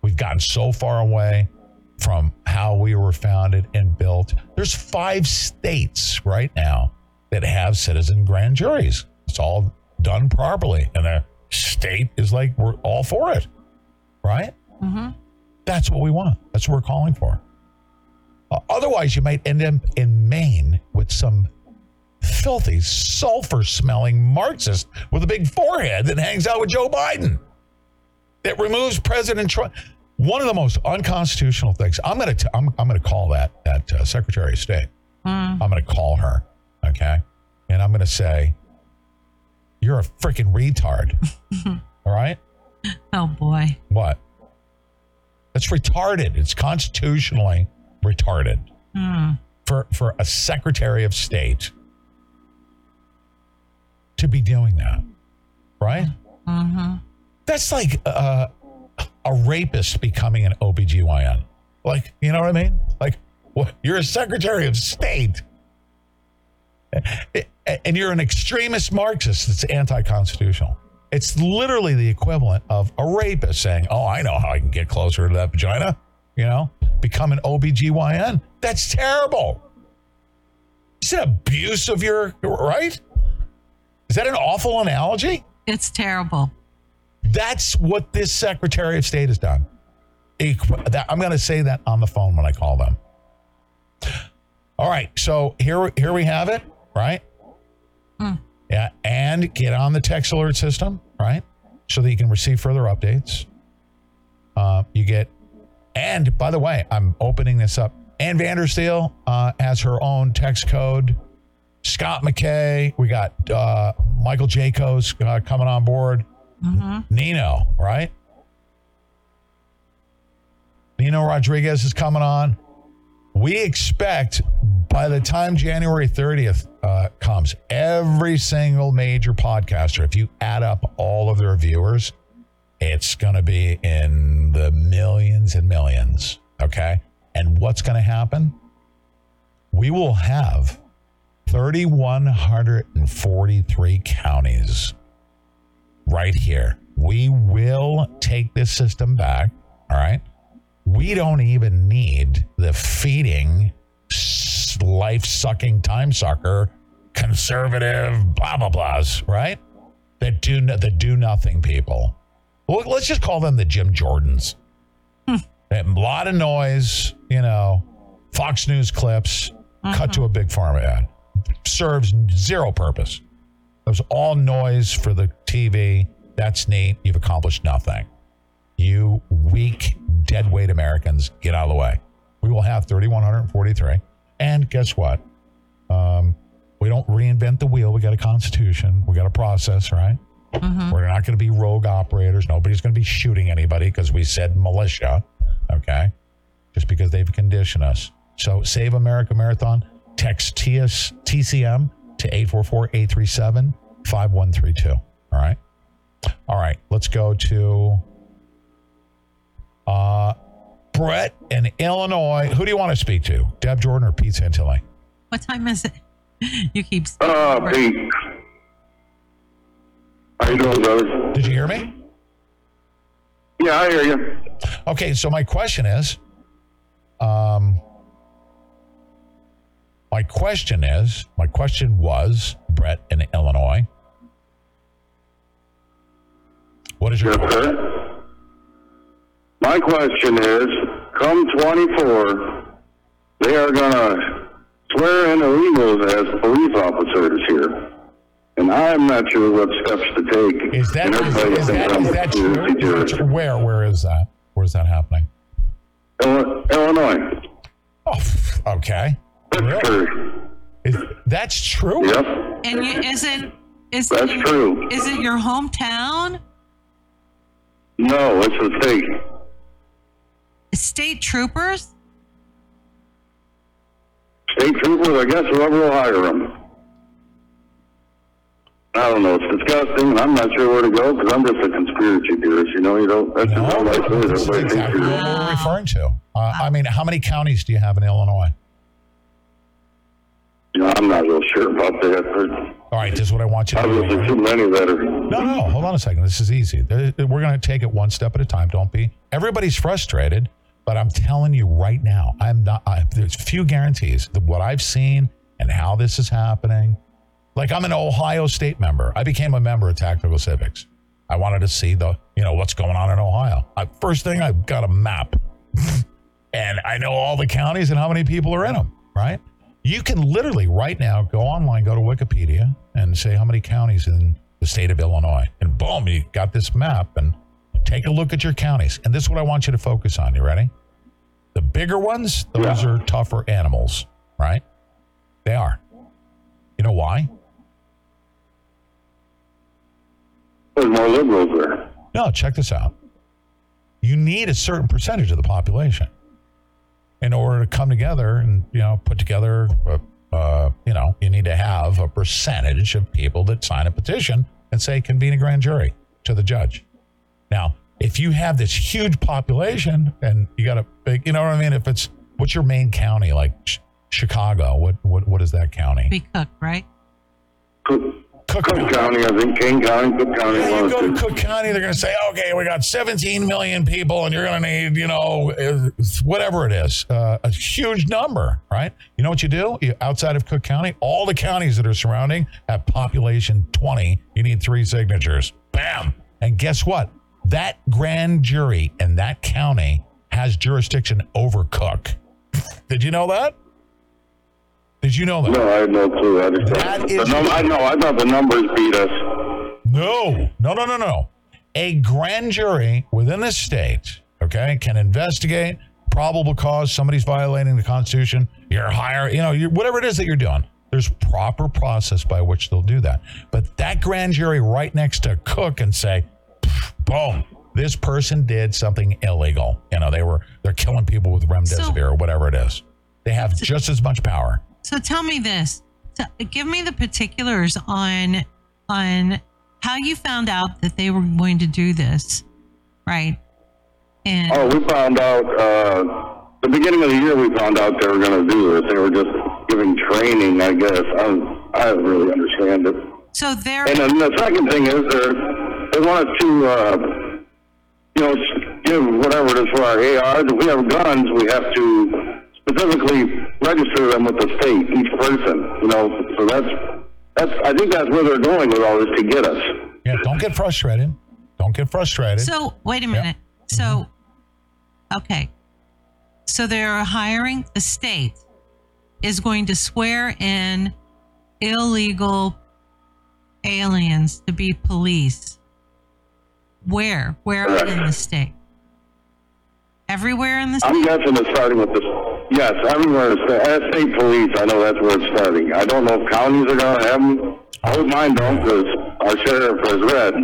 We've gotten so far away from how we were founded and built. There's five states right now that have citizen grand juries. It's all done properly. And the state is like, we're all for it. Right? That's what we want. That's what we're calling for. Uh, otherwise, you might end up in Maine with some filthy, sulfur smelling Marxist with a big forehead that hangs out with Joe Biden that removes President Trump. One of the most unconstitutional things. I'm going to I'm, I'm going to call that that uh, Secretary of State. I'm going to call her, okay, and I'm going to say, "You're a freaking retard." All right, Oh boy. What? That's retarded. It's constitutionally retarded Hmm. for for a Secretary of State to be doing that, right? Mm-hmm. That's like uh, a rapist becoming an OBGYN. Like, you know what I mean? Like, what, you're a Secretary of State. And you're an extremist Marxist that's anti constitutional. It's literally the equivalent of a rapist saying, Oh, I know how I can get closer to that vagina, you know, become an OBGYN. That's terrible. It's an abuse of your right? Is that an awful analogy? It's terrible. That's what this Secretary of State has done. I'm going to say that on the phone when I call them. All right, so here here we have it, right? Yeah, and get on the text alert system, right? So that you can receive further updates. Uh, you get, and by the way, I'm opening this up. Ann Vandersteel uh, has her own text code. Scott McKay, we got uh, Michael Jacobs uh, coming on board. Nino, right? Nino Rodriguez is coming on. We expect by the time January 30th uh, comes, every single major podcaster, if you add up all of their viewers, it's going to be in the millions and millions. Okay. And what's going to happen? We will have 3,143 counties right here. We will take this system back. All right. We don't even need the feeding, life sucking time sucker, conservative, blah, blah, blahs, right? That do, that do nothing people. Well, let's just call them the Jim Jordans. Hmm. A lot of noise, you know, Fox News clips, cut to mm-hmm. a big pharma ad. Serves zero purpose. It was all noise for the TV. That's neat. You've accomplished nothing. You weak, deadweight Americans, get out of the way. We will have 3,143. And guess what? Um, we don't reinvent the wheel. We got a constitution. We got a process, right? We're not going to be rogue operators. Nobody's going to be shooting anybody because we said militia, okay? Just because they've conditioned us. So Save America Marathon, text TS, TCM to 844-837-5132. All right? All right, let's go to uh, Brett in Illinois. Who do you want to speak to? Deb Jordan or Pete Santilli? What time is it? You keep. Uh, Pete. How you doing, brother? Did you hear me? Yeah, I hear you. Okay, so my question is, um, my question is, my question was, Brett in Illinois. What is your Yes, sir. My question is, come 24, they are going to swear in illegals as police officers here. And I'm not sure what steps to take. Is that is, is that, is that a true? conspiracy Is that theorist. true? Where where is that? Where is that happening? Illinois. Oh, okay. Really? Sure. Is, that's true. Yep. And you, is it? Is That's it, true. Is it your hometown? No, it's a state. State troopers? State troopers, I guess whoever will hire them. I don't know. It's disgusting, and I'm not sure where to go because I'm just a conspiracy theorist. You know, you know. That's just No, how life is. that's exactly you're. what we're referring to. Uh, I mean, how many counties do you have in Illinois? You know, I'm not real sure about that. All right, this is what I want you to do. obviously, too many that are. No, no, hold on a second. This is easy. We're going to take it one step at a time. Don't be. Everybody's frustrated, but I'm telling you right now, I'm not. I, there's few guarantees that what I've seen and how this is happening. Like I'm an Ohio State member. I became a member of Tactical Civics. I wanted to see the, you know, what's going on in Ohio. I, first thing, I've got a map, and I know all the counties and how many people are in them. Right? You can literally right now go online, go to Wikipedia, and say how many counties in the state of Illinois, and boom, you got this map. And take a look at your counties. And this is what I want you to focus on. You ready? The bigger ones, those are tougher animals, right? They are. You know why? There's more liberals there. No, check this out. You need a certain percentage of the population in order to come together and you know put together. A, uh, you know, you need to have a percentage of people that sign a petition and say convene a grand jury to the judge. Now, if you have this huge population and you got a big, you know what I mean? If it's what's your main county like Ch- Chicago? What what what is that county? Be Cook, right? Cook, Cook Cook County, I think King County, Cook County. Yeah, you go to. Cook County, they're going to say, okay, we got 17 million people, and you're going to need, you know, whatever it is, uh, a huge number, right? You know what you do? You, outside of Cook County, all the counties that are surrounding have population 20. You need three signatures. Bam. And guess what? That grand jury in that county has jurisdiction over Cook. Did you know that? Did you know that? No, I had no clue. I, just, That is- num- I know. I thought the numbers beat us. No, no, no, no, no. A grand jury within the state, okay, can investigate probable cause somebody's violating the Constitution. You're higher, you know, you whatever it is that you're doing. There's proper process by which they'll do that. But that grand jury right next to Cook and say, boom, this person did something illegal. You know, they were they're killing people with remdesivir or whatever it is. They have just as much power. So tell me this. So give me the particulars on on how you found out that they were going to do this, right? And Oh, we found out uh, the beginning of the year. We found out they were going to do this. They were just giving training, I guess. I don't, I don't really understand it. so they're And then the second thing is they they want us to, uh, you know, give whatever it is for our ARs. If we have guns, we have to specifically register them with the state, each person. You know, so that's that's. I think that's where they're going with all this to get us. Yeah, don't get frustrated. Don't get frustrated. so wait a minute. So okay. So they're hiring the state is going to swear in illegal aliens to be police. Where? Where are they in the state? Everywhere in the state? I'm guessing it's starting with this. Yes, everywhere. It's the as state police. I know that's where it's starting. I don't know if counties are going to have them. I hope mine don't, because our sheriff has red.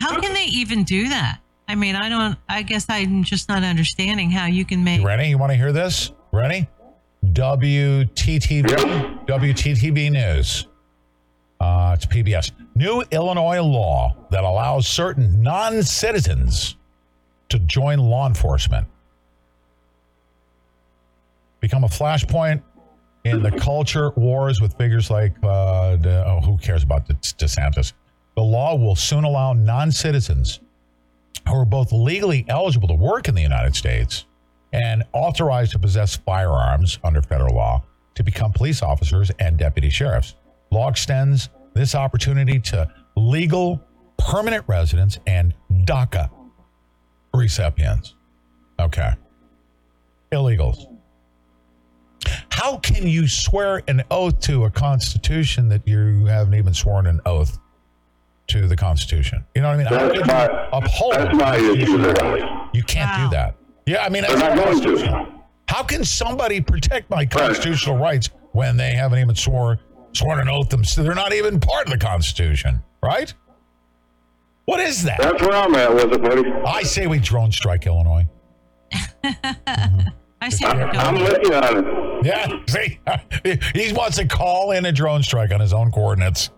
How can they even do that? I mean, I don't. I guess I'm just not understanding how you can make. You ready? You want to hear this? Ready? WTTV, WTTV News. Uh, it's PBS. New Illinois law that allows certain non citizens to join law enforcement. Become a flashpoint in the culture wars with figures like, uh, oh, who cares about De- DeSantis? The law will soon allow non citizens who are both legally eligible to work in the United States and authorized to possess firearms under federal law to become police officers and deputy sheriffs. Law extends this opportunity to legal permanent residents and DACA recipients. Okay. Illegals. How can you swear an oath to a constitution that you haven't even sworn an oath to the Constitution? You know what I mean? How That's could my- uphold that's my issue Constitution? You can't Wow. do that. Yeah, I mean, They're that's not going to. How can somebody protect my constitutional rights when they haven't even swore sworn an oath themselves? They're not even part of the Constitution, right? What is that? That's where I'm at with it, buddy. I say we drone strike Illinois. I see. what you're I'm doing. with you on it. Yeah, see, he wants to call in a drone strike on his own coordinates.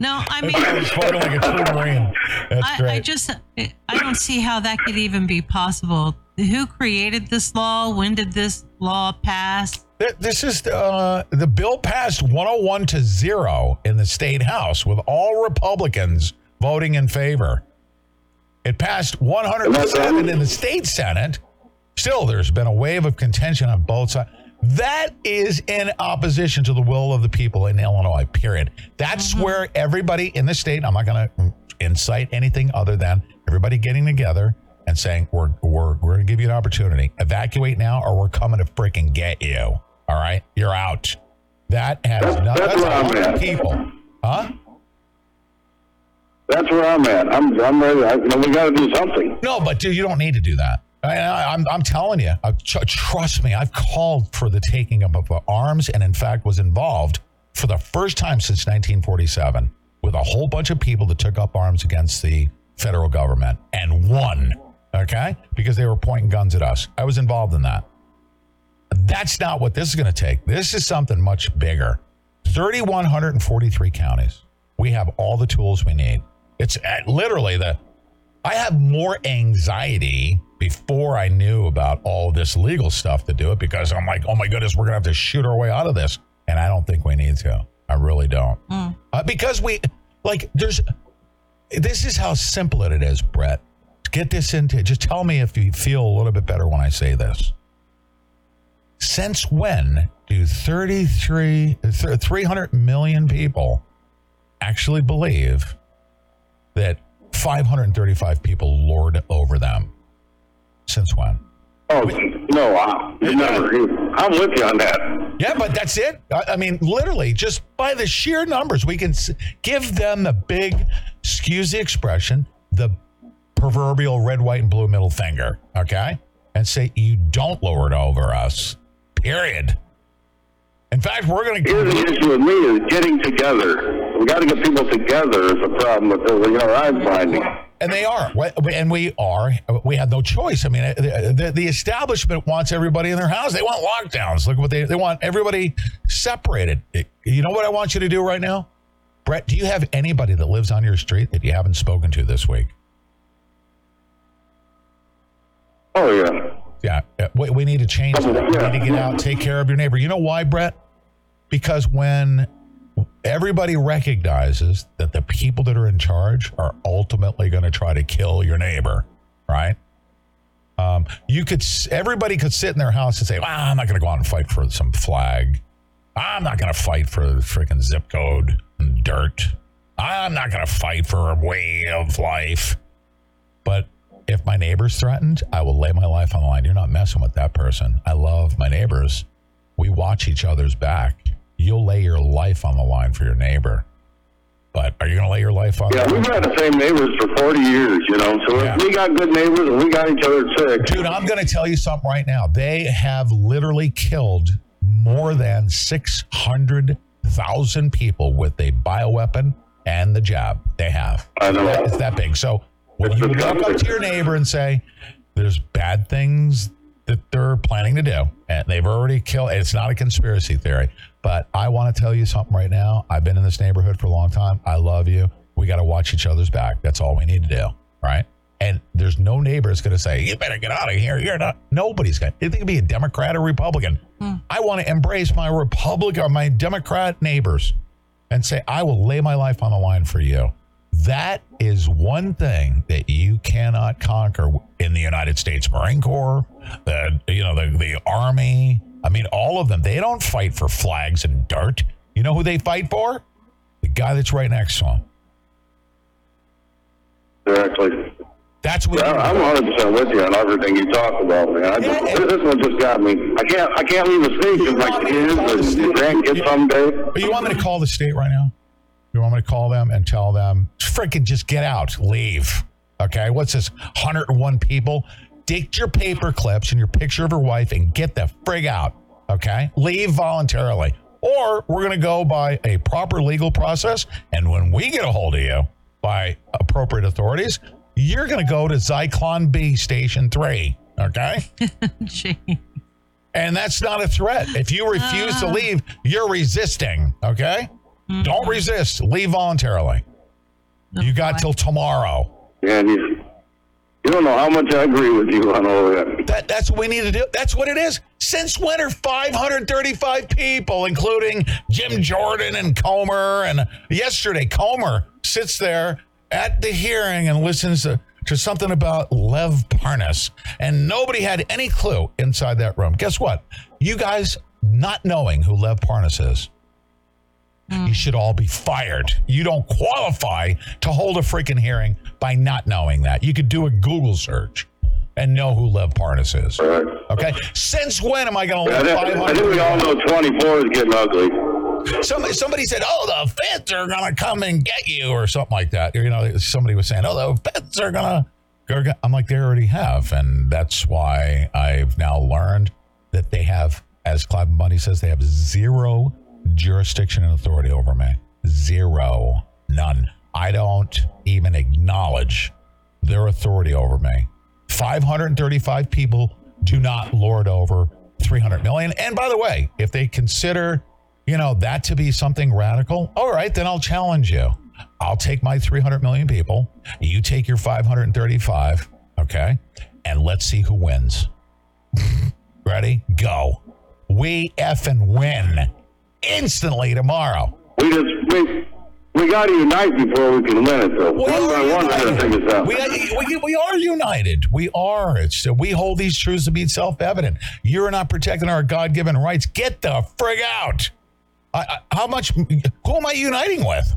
No, I mean, He's spoken like a true Marine. That's I, great. I just I don't see how that could even be possible. Who created this law? When did this law pass? This is uh, the bill passed 101 to 0 in the state house with all Republicans voting in favor. It passed 107 in the state senate. Still, there's been a wave of contention on both sides. That is in opposition to the will of the people in Illinois, period. That's mm-hmm. where everybody in the state, I'm not going to incite anything other than everybody getting together and saying, we're, we're, we're going to give you an opportunity. Evacuate now or we're coming to freaking get you. All right? You're out. That has That's- not, that's that's where I'm 100 at. people. Huh? That's where I'm at. I'm, I'm ready. I, we got to do something. No, but dude, you don't need to do that. I, I, I'm, I'm telling you, uh, tr- trust me, I've called for the taking up of uh, arms and, in fact, was involved for the first time since 1947 with a whole bunch of people that took up arms against the federal government and won, okay? Because they were pointing guns at us. I was involved in that. That's not what this is going to take. This is something much bigger. 3,143 counties. We have all the tools we need. It's uh, literally the. I have more anxiety before I knew about all this legal stuff to do it because I'm like, oh my goodness, we're going to have to shoot our way out of this. And I don't think we need to. I really don't. Uh, because we, like, there's, this is how simple it is, Brett. Get this into, just tell me if you feel a little bit better when I say this. Since when do 33, th- 300 million people actually believe that 535 people lord over them? Since when? Oh no, I, never. I'm with you on that. Yeah, but that's it. I, I mean, literally, just by the sheer numbers, we can s- give them the big, excuse the expression, the proverbial red, white, and blue middle finger, okay? And say, you don't lord over us, period. In fact, we're going to. Here's the issue with me is getting together. We got to get people together is a problem with this. You know, I'm finding. And they are, and we are. We have no choice. I mean, uh, the, the, the establishment wants everybody in their house. They want lockdowns. Look what they they want everybody separated. You know what I want you to do right now, Brett? Do you have anybody that lives on your street that you haven't spoken to this week? Oh yeah. Yeah, uh, we, we need to change that. We need to get out, take care of your neighbor. You know why, Brett? Because when everybody recognizes that the people that are in charge are ultimately going to try to kill your neighbor, right? Um, you could, everybody could sit in their house and say, well, I'm not going to go out and fight for some flag. I'm not going to fight for the freaking zip code and dirt. I'm not going to fight for a way of life. But if my neighbor's threatened, I will lay my life on the line. You're not messing with that person. I love my neighbors. We watch each other's back. You'll lay your life on the line for your neighbor. But are you going to lay your life on Yeah, we've had the same neighbors for 40 years, you know. So if we got good neighbors and we got each other sick, Dude, I'm going to tell you something right now. They have literally killed more than 600,000 people with a bioweapon and the jab. They have. I know. It's that big. So when you walk up to your neighbor and say, there's bad things that they're planning to do, and they've already killed, it's not a conspiracy theory, but I want to tell you something right now. I've been in this neighborhood for a long time. I love you. We got to watch each other's back. That's all we need to do. Right. And there's no neighbor that's going to say, you better get out of here. You're not, nobody's going to, it can be a Democrat or Republican. Hmm. I want to embrace my Republican, or uh, my Democrat neighbors and say, I will lay my life on the line for you. That is one thing that you cannot conquer in the United States Marine Corps, the you know the the Army. I mean, all of them. They don't fight for flags and dirt. You know who they fight for? The guy that's right next to them. exactly. That's what. Yeah, I'm 100 percent with you on everything you talk about, man. I just, this one just got me. I can't, I can't leave the state because my kids and grandkids someday. But you want me to call the state right now? You want me to call them and tell them, freaking just get out, leave. Okay, what's this? 101 people? Take your paper clips and your picture of your wife and get the frig out. Okay, leave voluntarily. Or we're going to go by a proper legal process. And when we get a hold of you by appropriate authorities, you're going to go to Zyklon B Station 3. Okay? And that's not a threat. If you refuse to ah. leave, you're resisting. Okay? Don't mm-hmm. resist. Leave voluntarily. you oh, got till tomorrow. Yeah, and you, don't know how much I agree with you on all that. That, that's what we need to do. That's what it is. Since when are 535 people, including Jim Jordan and Comer? And yesterday, Comer sits there at the hearing and listens to, to something about Lev Parnas. And nobody had any clue inside that room. Guess what? You guys not knowing who Lev Parnas is. Mm. You should all be fired. You don't qualify to hold a freaking hearing by not knowing that. You could do a Google search and know who Lev Parnas is. Okay. Since when am I going to I let think, I think we all know 24 is getting ugly. Somebody, somebody said, "Oh, the feds are gonna come and get you," or something like that. You know, somebody was saying, "Oh, the feds are gonna." are gonna-" I'm like, they already have, and that's why I've now learned that they have, as Cliven Bundy says, they have zero jurisdiction and authority over me. Zero, none. I don't even acknowledge their authority over me. 535 people do not lord over 300 million. And by the way, if they consider, you know, that to be something radical, all right, then I'll challenge you. I'll take my 300 million people, you take your 535, okay? And let's see who wins. Ready? Go. We effing win instantly tomorrow. We just we we got to unite before we can win it, though. We one are by one, we're going to united. figure out. We, we, we are united. We are. It's we hold these truths to be self-evident. You're not protecting our God-given rights. Get the frig out. I, I, how much? Who am I uniting with?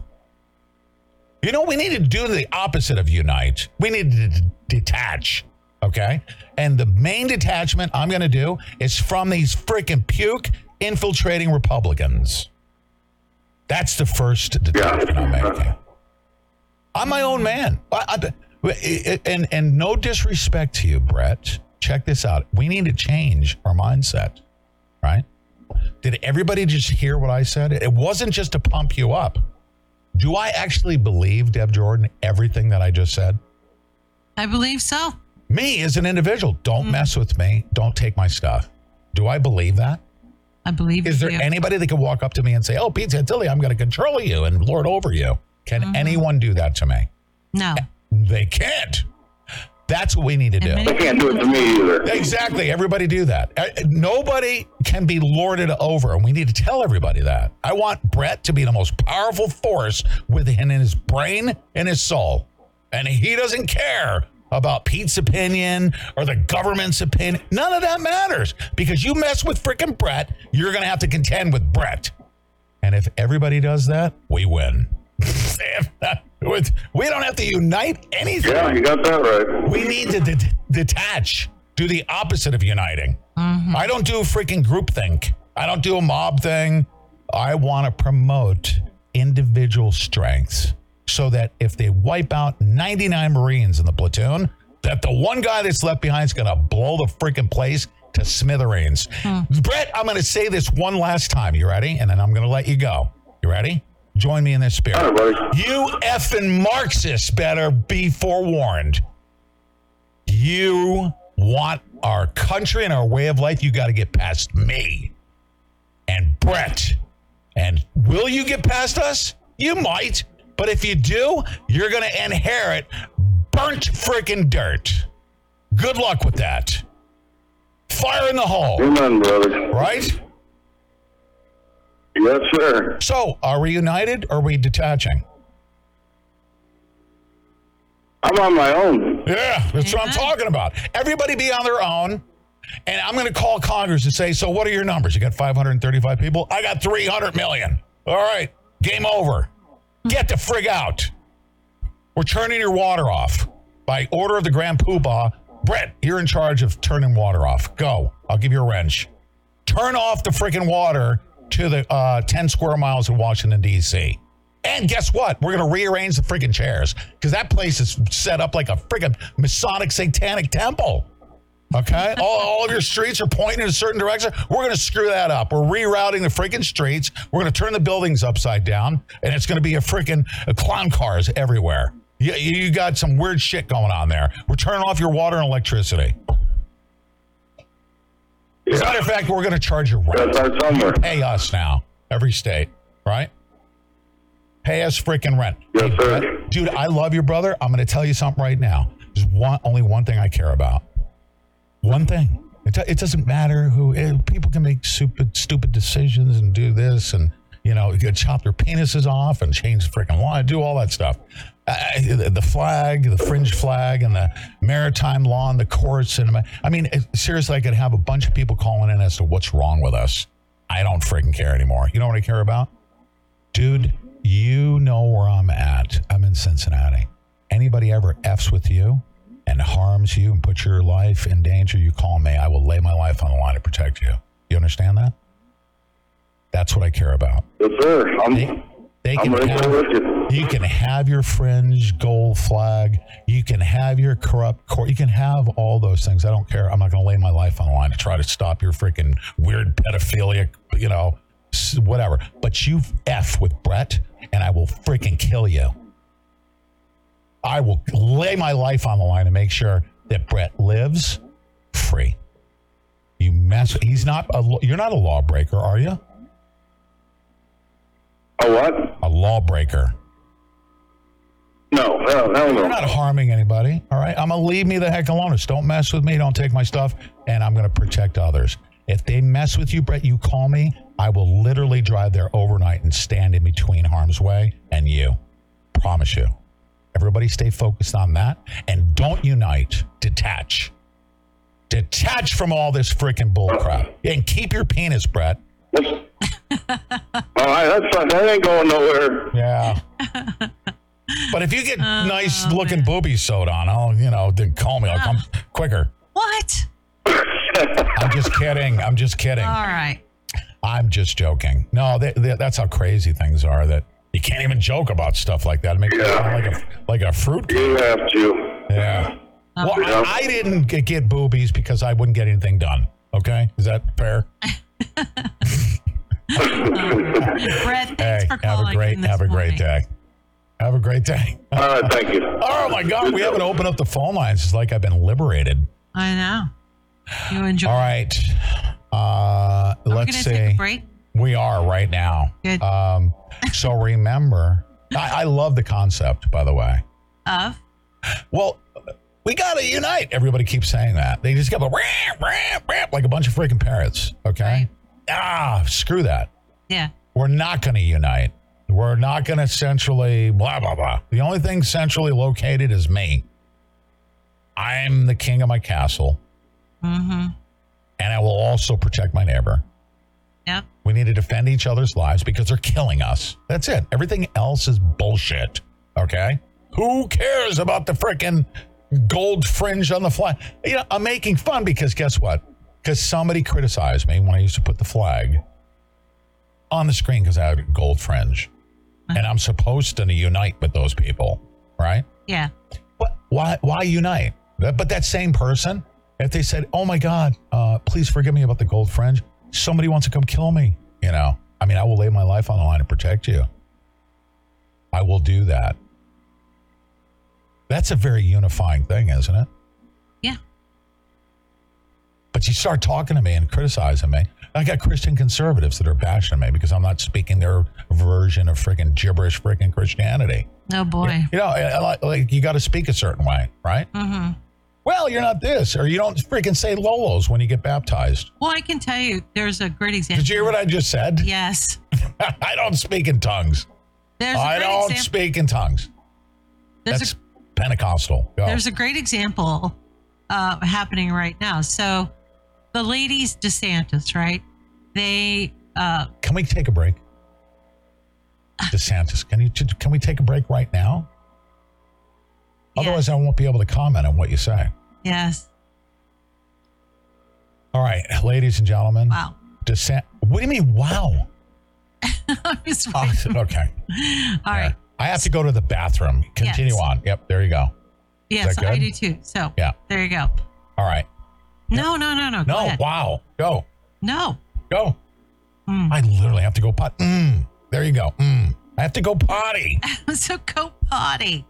You know, we need to do the opposite of unite. We need to d- detach. Okay, and the main detachment I'm going to do is from these freaking puke infiltrating Republicans. That's the first detachment I'm making. I'm my own man. I, I, and and no disrespect to you, Brett. Check this out. We need to change our mindset, right? Did everybody just hear what I said? It wasn't just to pump you up. Do I actually believe, Deb Jordan, everything that I just said? I believe so. Me as an individual, don't mm-hmm. mess with me. Don't take my stuff. Do I believe that? I believe Is there do. anybody that can walk up to me and say, "Oh, Pete Santilli, I'm going to control you and lord over you"? Can anyone do that to me? No. They can't. That's what we need to do. They can't do it to me either. Exactly. Everybody do that. Uh, Nobody can be lorded over, and we need to tell everybody that. I want Brett to be the most powerful force within his brain and his soul, and he doesn't care about Pete's opinion or the government's opinion. None of that matters because you mess with frickin' Brett, you're going to have to contend with Brett. And if everybody does that, we win. We don't have to unite anything. Yeah, you got that right. We need to de- detach, do the opposite of uniting. Mm-hmm. I don't do freaking groupthink. I don't do a mob thing. I want to promote individual strengths so that if they wipe out 99 Marines in the platoon, that the one guy that's left behind is going to blow the freaking place to smithereens. Hmm. Brett, I'm going to say this one last time. You ready? And then I'm going to let you go. You ready? Join me in this spirit. All right, buddy. You effing Marxists better be forewarned. You want our country and our way of life, you got to get past me and Brett. And will you get past us? You might. But if you do, you're going to inherit burnt freaking dirt. Good luck with that. Fire in the hole, Amen, brother. right? Yes, sir. So, are we united or are we detaching? I'm on my own. Yeah, that's what I'm talking about. Everybody be on their own. And I'm going to call Congress and say, so what are your numbers? You got 535 people? I got 300 million. All right, game over. Get the frig out. We're turning your water off by order of the Grand Poobah. Brett, you're in charge of turning water off. Go. I'll give you a wrench. Turn off the freaking water to the uh, 10 square miles in Washington, D.C. And guess what? We're going to rearrange the freaking chairs because that place is set up like a freaking Masonic satanic temple. Okay? all, all of your streets are pointing in a certain direction. We're going to screw that up. We're rerouting the freaking streets. We're going to turn the buildings upside down, and it's going to be a freaking uh, clown cars everywhere. You, you got some weird shit going on there. We're turning off your water and electricity. As a matter of fact, we're going to charge you rent Gotta start somewhere. pay us now, every state, right? Pay us freaking rent. Yes, sir. Dude, I love you, brother. I'm going to tell you something right now. There's one, only one thing I care about. One thing. It, it doesn't matter who. eh, people can make stupid, stupid decisions and do this and, you know, chop their penises off and change the freaking law, and do all that stuff. The flag, the fringe flag, and the maritime law and the courts. And I mean, it- seriously, I could have a bunch of people calling in as to what's wrong with us. I don't freaking care anymore. You know what I care about? Dude, you know where I'm at. I'm in Cincinnati. Anybody ever F's with you and harms you and puts your life in danger, you call me. I will lay my life on the line to protect you. You understand that? That's what I care about. Yes, sir. I'm, They, they I'm can have, you can have your fringe gold flag. You can have your corrupt court. You can have all those things. I don't care. I'm not going to lay my life on the line to try to stop your freaking weird pedophilia, you know, whatever. But you F with Brett, and I will freaking kill you. I will lay my life on the line to make sure that Brett lives free. You mess. He's not. A, you're not a lawbreaker, are you? A what? A lawbreaker. No, hell, hell You're not harming anybody. All right. I'm gonna leave me the heck alone. Just don't mess with me. Don't take my stuff, and I'm gonna protect others. If they mess with you, Brett, you call me. I will literally drive there overnight and stand in between harm's way and you. Promise you. Everybody stay focused on that and don't unite. Detach. Detach from all this freaking bullcrap and keep your penis, Brett. All right, that's fine. That ain't going nowhere. Yeah. But if you get oh, nice looking boobies sewed on, I'll, you know, then call me. I'll come quicker. What? I'm just kidding. I'm just kidding. All right. I'm just joking. No, they, they, that's how crazy things are that you can't even joke about stuff like that. It makes you sound like a, like a fruit. You have to. Yeah. Well, I, I didn't get, get boobies because I wouldn't get anything done. Okay. Is that fair? Brett, thanks Hey, for have a great, in this have a great day. Have a great day. All right, thank you. Oh my God, we haven't opened up the phone lines. It's like I've been liberated. I know. You enjoy. All right. Uh, we let's gonna see. take a break? We are right now. Good. Um, so remember, I, I love the concept, by the way. Of Well, we got to unite. Everybody keeps saying that. They just go ramp, ramp, ramp, like a bunch of freaking parrots. Okay. Ah, screw that. yeah. We're not going to unite. We're not going to centrally blah, blah, blah. The only thing centrally located is me. I'm the king of my castle, Mm-hmm. and I will also protect my neighbor. Yep. We need to defend each other's lives because they're killing us. That's it. Everything else is bullshit. Okay? Who cares about the freaking gold fringe on the flag? You know, I'm making fun because guess what? Because somebody criticized me when I used to put the flag on the screen because I had a gold fringe. And I'm supposed to unite with those people, right? Yeah. But why why unite? But that same person, if they said, "Oh my God, uh, please forgive me about the gold fringe," somebody wants to come kill me. You know, I mean, I will lay my life on the line to protect you. I will do that. That's a very unifying thing, isn't it? Yeah. But you start talking to me and criticizing me. I got Christian conservatives that are bashing me because I'm not speaking their version of freaking gibberish freaking Christianity. Oh boy. You know, I- I like, like you got to speak a certain way, right? Mm-hmm. Well, you're not this, or you don't freaking say Lolos when you get baptized. Well, I can tell you, there's a great example. Did you hear what I just said? Yes. I don't speak in tongues. There's a I don't example. speak in tongues. There's That's Pentecostal. Go. There's a great example uh, happening right now. So, the ladies DeSantis, right? They uh, Can we take a break? DeSantis, can you can we take a break right now? Otherwise, I won't be able to comment on what you say. yes. All right, ladies and gentlemen. Wow. DeSant. What do you mean? Wow. I'm just Oh, okay. All right. I have to go to the bathroom. Continue Yes. on. Yep. There you go. Yes, I good? do too. So Yeah. there you go. All right. No, no, no, no. Go No. ahead. Wow. Go. No. Go. Hmm. I literally have to go pot. Mm. There you go. Mm. I have to go potty. so go potty.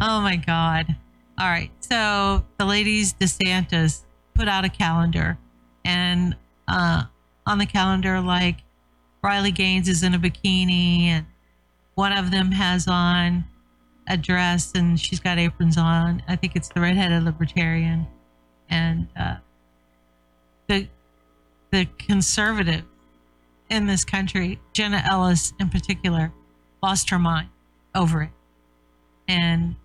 Oh my God. All right. So the ladies DeSantis put out a calendar and uh, on the calendar, like Riley Gaines is in a bikini and one of them has on a dress and she's got aprons on. I think it's the redheaded libertarian. And uh, the the conservative in this country, Jenna Ellis in particular, lost her mind over it and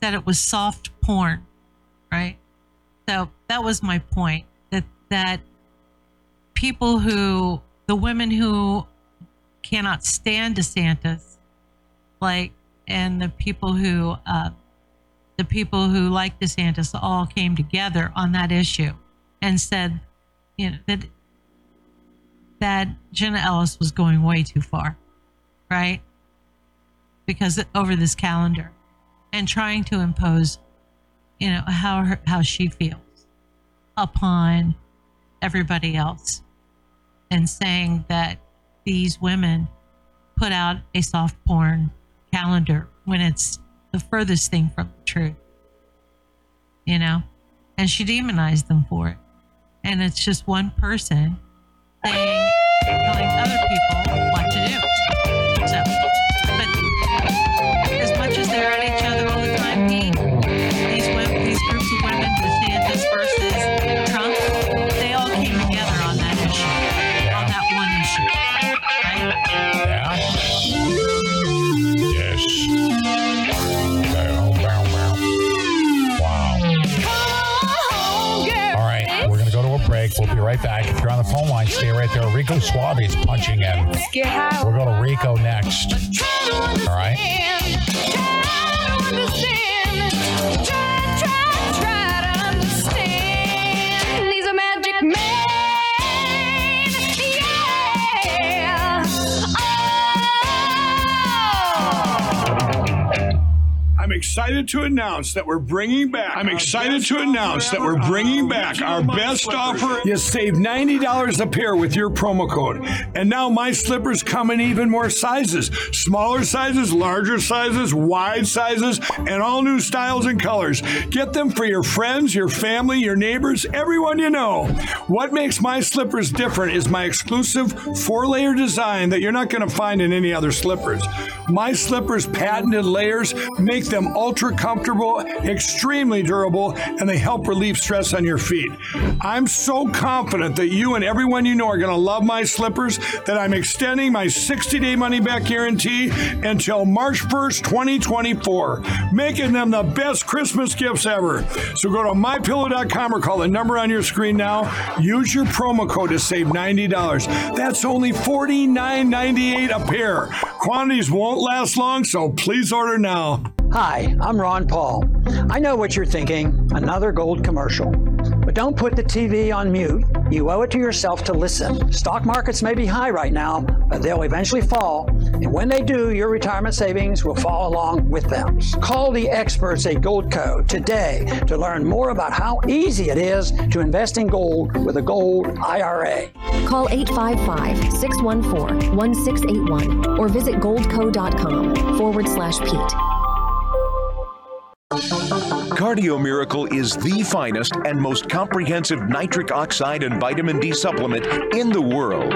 said it was soft porn, right? So that was my point that that people who the women who cannot stand DeSantis, like, and the people who uh, the people who like DeSantis all came together on that issue and said, you know, that that Jenna Ellis was going way too far, right? Because over this calendar and trying to impose, you know, how her, how she feels upon everybody else and saying that these women put out a soft porn calendar when it's the furthest thing from the truth. You know? And she demonized them for it. And it's just one person saying, right back. If you're on the phone line, stay right there. Rico Suave is punching in. We'll go to Rico next. All right. Excited to announce that we're bringing back. I'm excited to announce that we're bringing back our best offer. You save $90 a pair with your promo code. And now my slippers come in even more sizes smaller sizes, larger sizes, wide sizes, and all new styles and colors. Get them for your friends, your family, your neighbors, everyone you know. What makes my slippers different is my exclusive four layer design that you're not going to find in any other slippers. My slippers' patented layers make them ultra comfortable, extremely durable, and they help relieve stress on your feet. I'm so confident that you and everyone you know are going to love my slippers that I'm extending my 60 day money back guarantee until March 1st, 2024, making them the best Christmas gifts ever. So go to mypillow.com or call the number on your screen now. Use your promo code to save $90. That's only $49.98 a pair. Quantities won't last long, so please order now. Hi, I'm Ron Paul. I know what you're thinking another gold commercial. But don't put the TV on mute. You owe it to yourself to listen. Stock markets may be high right now, but they'll eventually fall. And when they do, your retirement savings will fall along with them. Call the experts at Goldco today to learn more about how easy it is to invest in gold with a gold IRA. Call 855 614 1681 or visit goldco.com forward slash Pete. Cardio Miracle is the finest and most comprehensive nitric oxide and vitamin D supplement in the world.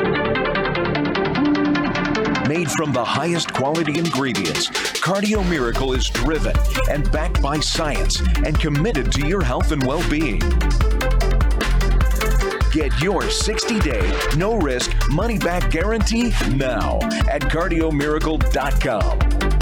Made from the highest quality ingredients, Cardio Miracle is driven and backed by science and committed to your health and well being. Get your 60 day, no risk, money back guarantee now at cardiomiracle.com.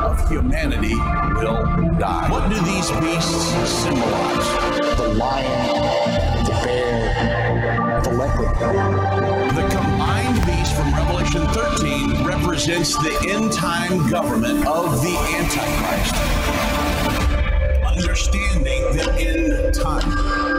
of humanity will die. What do these beasts symbolize? The lion, the bear, the leopard. The combined beast from Revelation 13 represents the end time government of the Antichrist. Understanding the end time.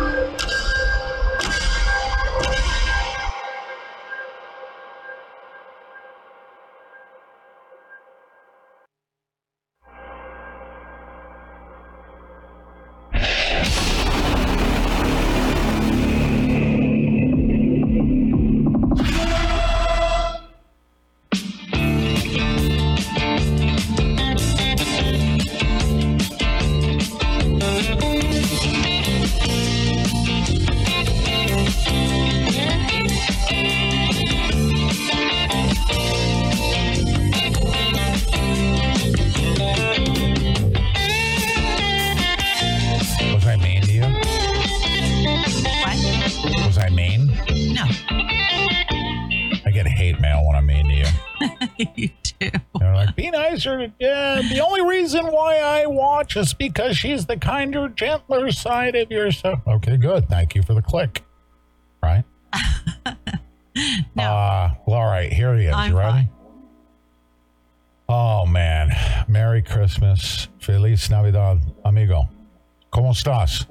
You. you do. They're like, be nicer. to- Yeah, the only reason why I watch is because she's the kinder, gentler side of yourself. Okay, good. Thank you for the click. Right? Uh, well, all right. Here he is. I'm you ready? Oh, man. Merry Christmas. Feliz Navidad, amigo. ¿Cómo estás?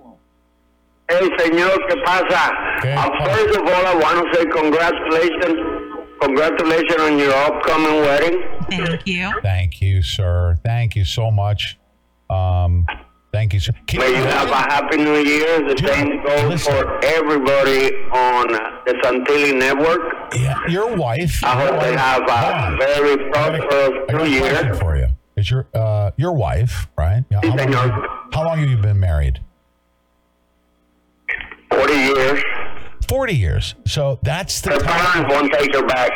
Hey, señor, ¿qué pasa? Uh, first of all, I want to say congratulations. Congratulations on your upcoming wedding. Thank you. Thank you, sir. Thank you so much. Um, thank you, sir. Can May you have a happy new year. The same goes for everybody on the Santilli network. Yeah, your wife. I hope they have a very prosperous new year. for you. Is your uh, your wife right? Yeah, how, long, how long have you been married? Forty years. Forty years. So that's the Her parents won't take her back.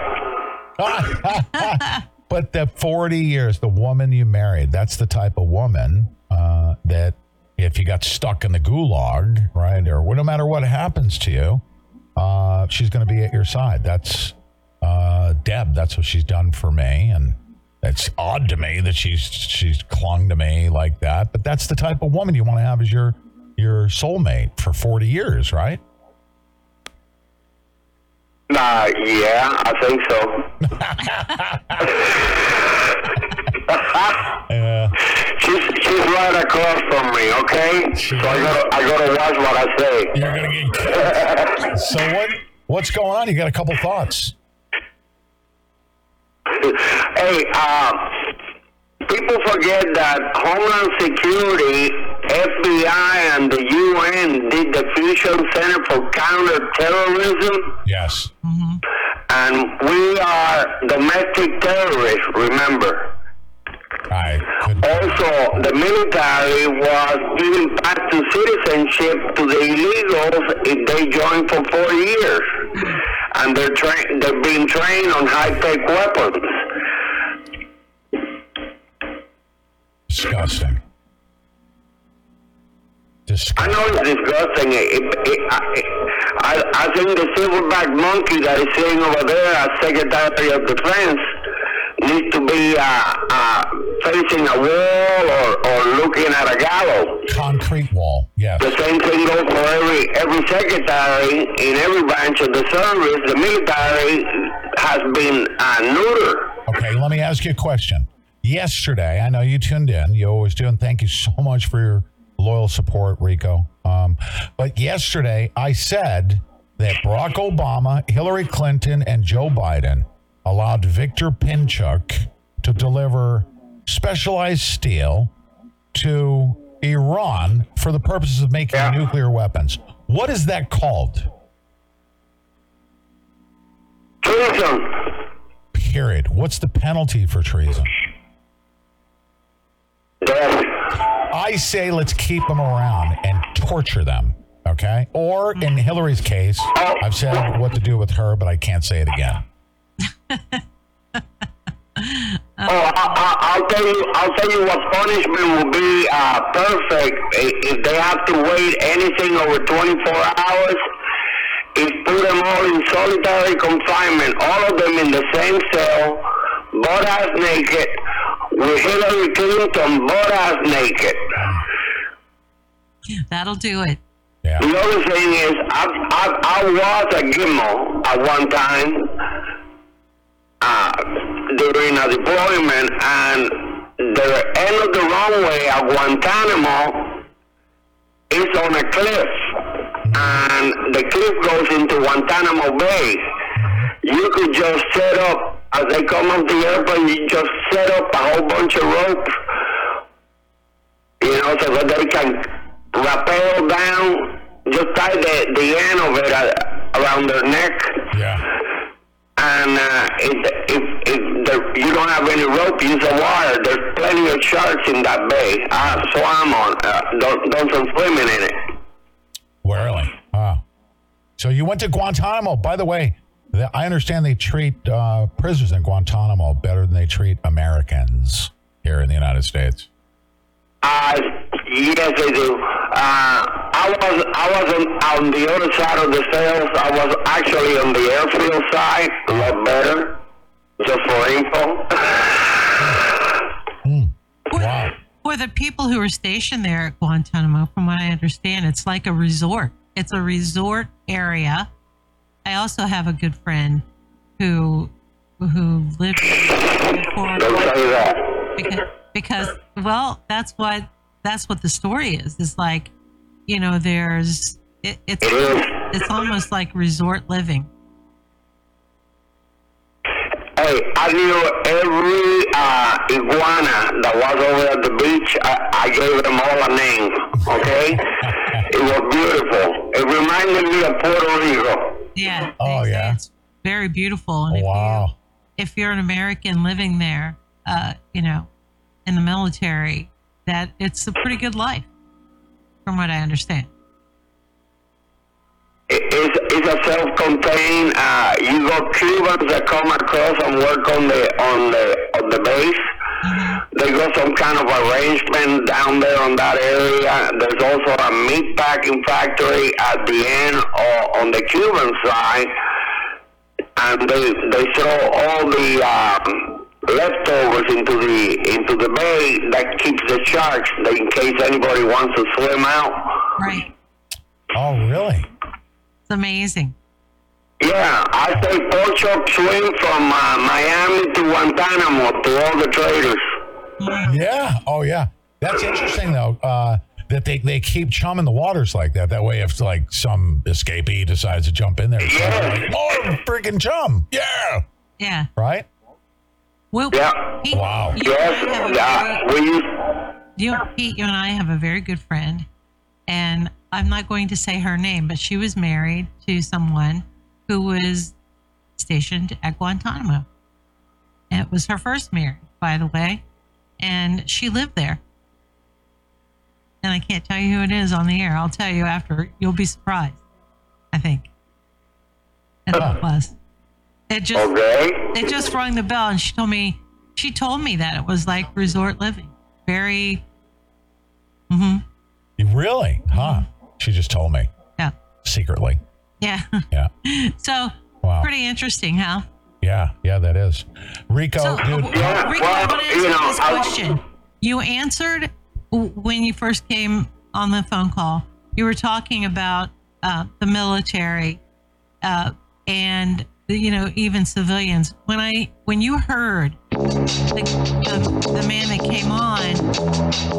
but the 40 years, the woman you married, that's the type of woman uh, that if you got stuck in the gulag, right, or no matter what happens to you, uh, she's going to be at your side. That's uh, Deb. That's what she's done for me, and it's odd to me that she's she's clung to me like that. But that's the type of woman you want to have as your your soulmate for 40 years, right? Nah, yeah, I think so. yeah. She's she's right across from me, okay? So I gotta I gotta watch what I say. You're gonna get so what what's going on? You got a couple thoughts. Hey, uh, people forget that Homeland Security, FBI, and the UN did the Fusion Center for Counterterrorism. Yes. Mhm. And we are domestic terrorists, remember. Right. Also, the military was giving back to citizenship to the illegals if they join for four years. And they're, tra- they're being trained on high-tech weapons. Disgusting. I know it's disgusting. It, it, I, I, I think the silverback monkey that is sitting over there as Secretary of Defense needs to be uh, uh, facing a wall or, or looking at a gallows. Concrete wall. Yes. The same thing goes for every every secretary in every branch of the service. The military has been uh, neutered. Okay, let me ask you a question. Yesterday, I know you tuned in. You always do, and thank you so much for your loyal support, Rico. Um, but yesterday, I said that Barack Obama, Hillary Clinton, and Joe Biden allowed Victor Pinchuk to deliver specialized steel to Iran for the purposes of making nuclear weapons. What is that called? Treason. Period. What's the penalty for treason? I say let's keep them around and torture them. Okay. Or in Hillary's case, I've said what to do with her, but I can't say it again. Oh, I, I, I'll tell you. I'll tell you what punishment will be uh, perfect if they have to wait anything over 24 hours. Is put them all in solitary confinement, all of them in the same cell, butt ass naked, with Hillary Clinton butt ass naked. That'll do it. The other thing is, I, I, I was a Gimel at one time uh, during a deployment, and the end of the runway at Guantanamo is on a cliff, and the cliff goes into Guantanamo Bay. You could just set up, as they come off the airplane, you just set up a whole bunch of ropes, you know, so that they can rappel down, just tie the, the end of it uh, around their neck. Yeah. And uh, if, if, if the, you don't have any rope, use a wire. There's plenty of sharks in that bay. I swam on, uh, don't, don't some swimming in it. Really? Wow. So you went to Guantanamo. By the way, the, I understand they treat uh, prisoners in Guantanamo better than they treat Americans here in the United States. Uh, yes, they do. Uh, I was I was on, on the other side of the cells. I was actually on the airfield side, a lot better, just for info. For the people who are stationed there at Guantanamo, from what I understand, it's like a resort. It's a resort area. I also have a good friend who who lived for Don't say that. because, because well, that's what that's what the story is. Is like, you know, there's it, it's it's almost like resort living. Hey, I knew every uh, iguana that was over at the beach. I, I gave them all a name. Okay, it was beautiful. It reminded me of Puerto Rico. Yeah. Oh yeah. It's very beautiful. And if wow. you if you're an American living there, uh, you know, in the military, that it's a pretty good life, from what I understand. It's, it's a self-contained. Uh, you got Cubans that come across and work on the on the on the base. They got some kind of arrangement down there on that area. There's also a meat packing factory at the end or on the Cuban side, and they they throw all the um, leftovers into the into the bay that keeps the sharks in case anybody wants to swim out. Right. Oh, really? It's amazing. Yeah, I say pork chop swim from uh, Miami to Guantanamo to all the traders. Yeah. Oh, yeah. That's interesting, though. Uh, that they, they keep chumming the waters like that. That way, if like some escapee decides to jump in there, it's like, more freaking chum. Yeah. Yeah. Right. Well, Yeah. Pete, Wow. You, and I have a Yeah, very- we used you, Pete, you and I have a very good friend, and I'm not going to say her name, but she was married to someone who was stationed at Guantanamo. And it was her first marriage, by the way, and she lived there. And I can't tell you who it is on the air. I'll tell you after. You'll be surprised. I think. And it was. It just Okay. it just rung the bell, and she told me she told me that it was like resort living, very. Mm-hmm. Really? Huh? She just told me. Yeah. Secretly. Yeah. Yeah. So Wow. pretty interesting, huh? Yeah. Yeah, that is. Rico, So, dude. uh, Rico, I want to ask you you know, this I- question. You answered when you first came on the phone call. You were talking about uh, the military uh, and you know even civilians. When I when you heard the, the, the man that came on,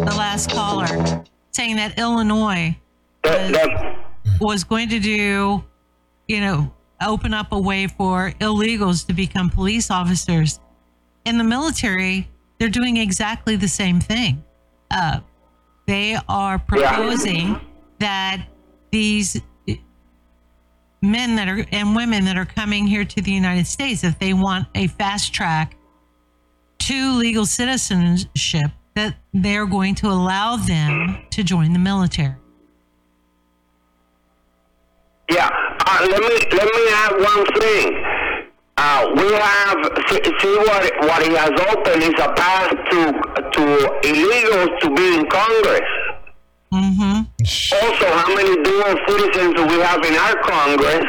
the last caller, saying that Illinois was, was going to do, you know, open up a way for illegals to become police officers. In the military, they're doing exactly the same thing. Uh, they are proposing that these men that are and women that are coming here to the United States, if they want a fast track to legal citizenship, that they're going to allow them to join the military. Yeah, uh, let me let me add one thing. Uh, we have see, see what what he has opened is a path to to illegals to be in Congress. Mm-hmm. Also, how many dual citizens do we have in our Congress,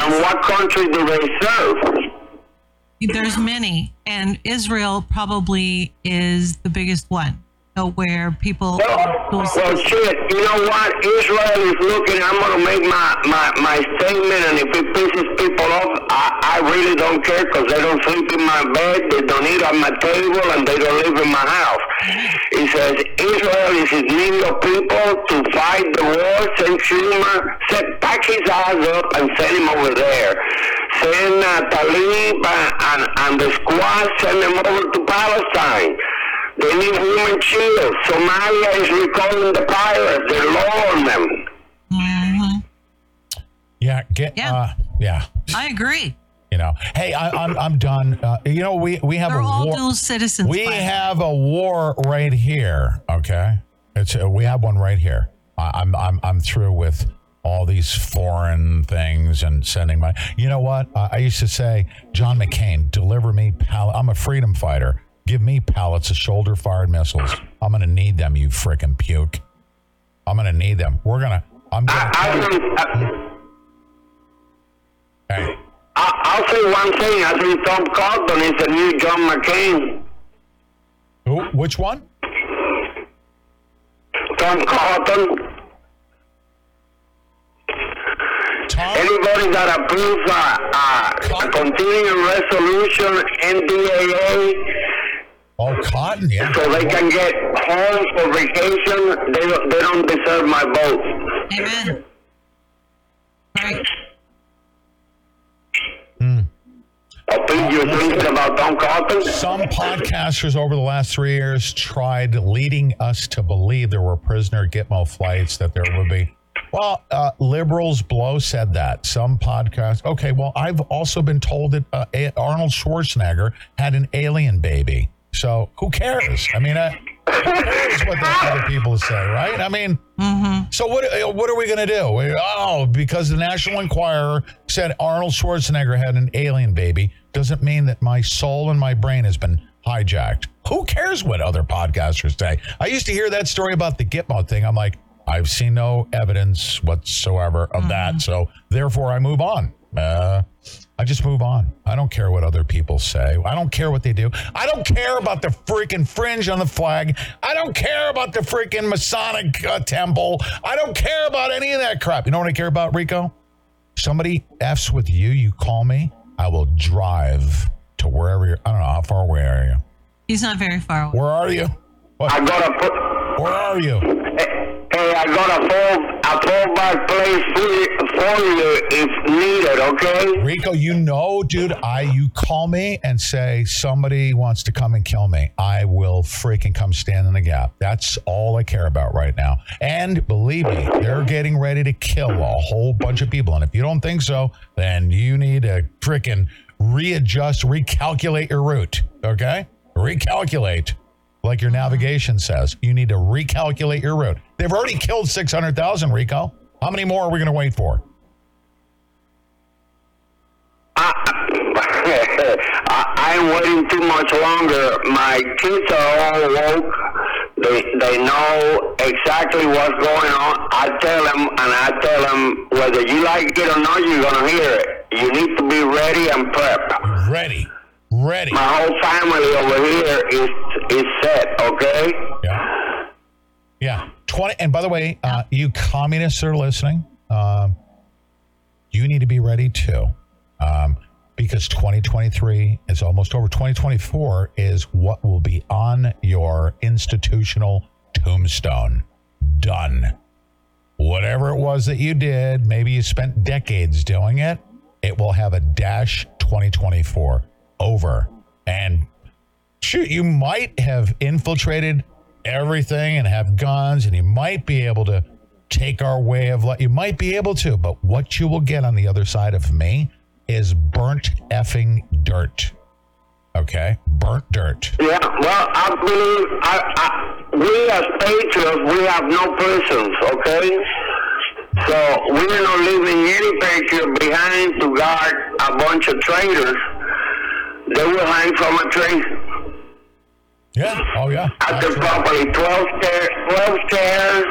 and what country do they serve? There's many, and Israel probably is the biggest one, where people. Well, shit, you know what? Israel is looking. I'm going to make my, my, my statement, and if it pisses people off, I, I really don't care because they don't sleep in my bed, they don't eat on my table, and they don't live in my house. He says Israel is in need of people to fight the war. Send Schumer, set, pack his ass up and send him over there. Send uh, Tlaib uh, and, and the squad, send them over to Palestine. They need human shields. Somalia is recalling the pirates. They're low on them. Yeah. Get. Yeah. Uh, yeah. I agree. You know. Hey, I, I'm I'm done. Uh, you know, we we have They're a all war. dual citizens. We by the have a war right here. Okay, it's uh, we have one right here. I, I'm I'm I'm through with all these foreign things and sending my. You know what? Uh, I used to say, John McCain, deliver me pallet. I'm a freedom fighter. Give me pallets of shoulder fired missiles. I'm gonna need them. You frickin' puke. I'm gonna need them. We're gonna. I'm gonna. Uh, hmm? Hey. I, I'll say one thing. I think Tom Cotton is the new John McCain. Who? Which one? Tom Cotton. Anybody that approves a, a, a continuing resolution, NDAA, Oh, cotton, yeah. So they can get home for vacation. They don't, they don't deserve my vote. Amen. Right. Opinion thinking about Tom Cotton? Some podcasters over the last three years tried leading us to believe there were prisoner Gitmo flights, that there would be. Well, uh, liberals blow said that. Some podcasts. Okay, well, I've also been told that uh, Arnold Schwarzenegger had an alien baby. So who cares? I mean, uh, who cares what the other people say, right? I mean, so what? What are we going to do? We- Oh, because the National Enquirer said Arnold Schwarzenegger had an alien baby doesn't mean that my soul and my brain has been hijacked. Who cares what other podcasters say? I used to hear that story about the Gitmo thing. I'm like, I've seen no evidence whatsoever of that. So therefore, I move on. Uh, I just move on. I don't care what other people say. I don't care what they do. I don't care about the freaking fringe on the flag. I don't care about the freaking Masonic uh, temple. I don't care about any of that crap. You know what I care about, Rico? Somebody F's with you, you call me, I will drive to wherever you're. I don't know how far away are you? He's not very far away. Where are you? I got a put. Where are you? I got a full a full back place for, for you if needed. Okay. Rico, you know, dude, I you call me and say somebody wants to come and kill me. I will freaking come stand in the gap. That's all I care about right now. And believe me, they're getting ready to kill a whole bunch of people. And if you don't think so, then you need to freaking readjust, recalculate your route. Okay? Recalculate. Like your mm-hmm. navigation says. You need to recalculate your route. They've already killed 600,000, Rico. How many more are we going to wait for? I, I'm waiting too much longer. My kids are all woke. They they know exactly what's going on. I tell them, and I tell them whether you like it or not, you're gonna hear it. You need to be ready and prep. Ready, ready. My whole family over here is is set. Okay. Yeah. Yeah. 20. And by the way, uh, you communists are listening, um, you need to be ready too. Um, because 2023 is almost over. 2024 is what will be on your institutional tombstone. Done. Whatever it was that you did, maybe you spent decades doing it, it will have a dash 2024 over. And shoot, you might have infiltrated everything and have guns, and you might be able to take our way of life. You might be able to, but what you will get on the other side of me is burnt effing dirt. Okay? Burnt dirt. Yeah. Well, I believe I, I, we as patriots, we have no prisons. Okay. So we're not leaving any patriot behind to guard a bunch of traitors. They will hang from a tree. Yeah. Oh, yeah. At the property, 12 chairs, 12 chairs,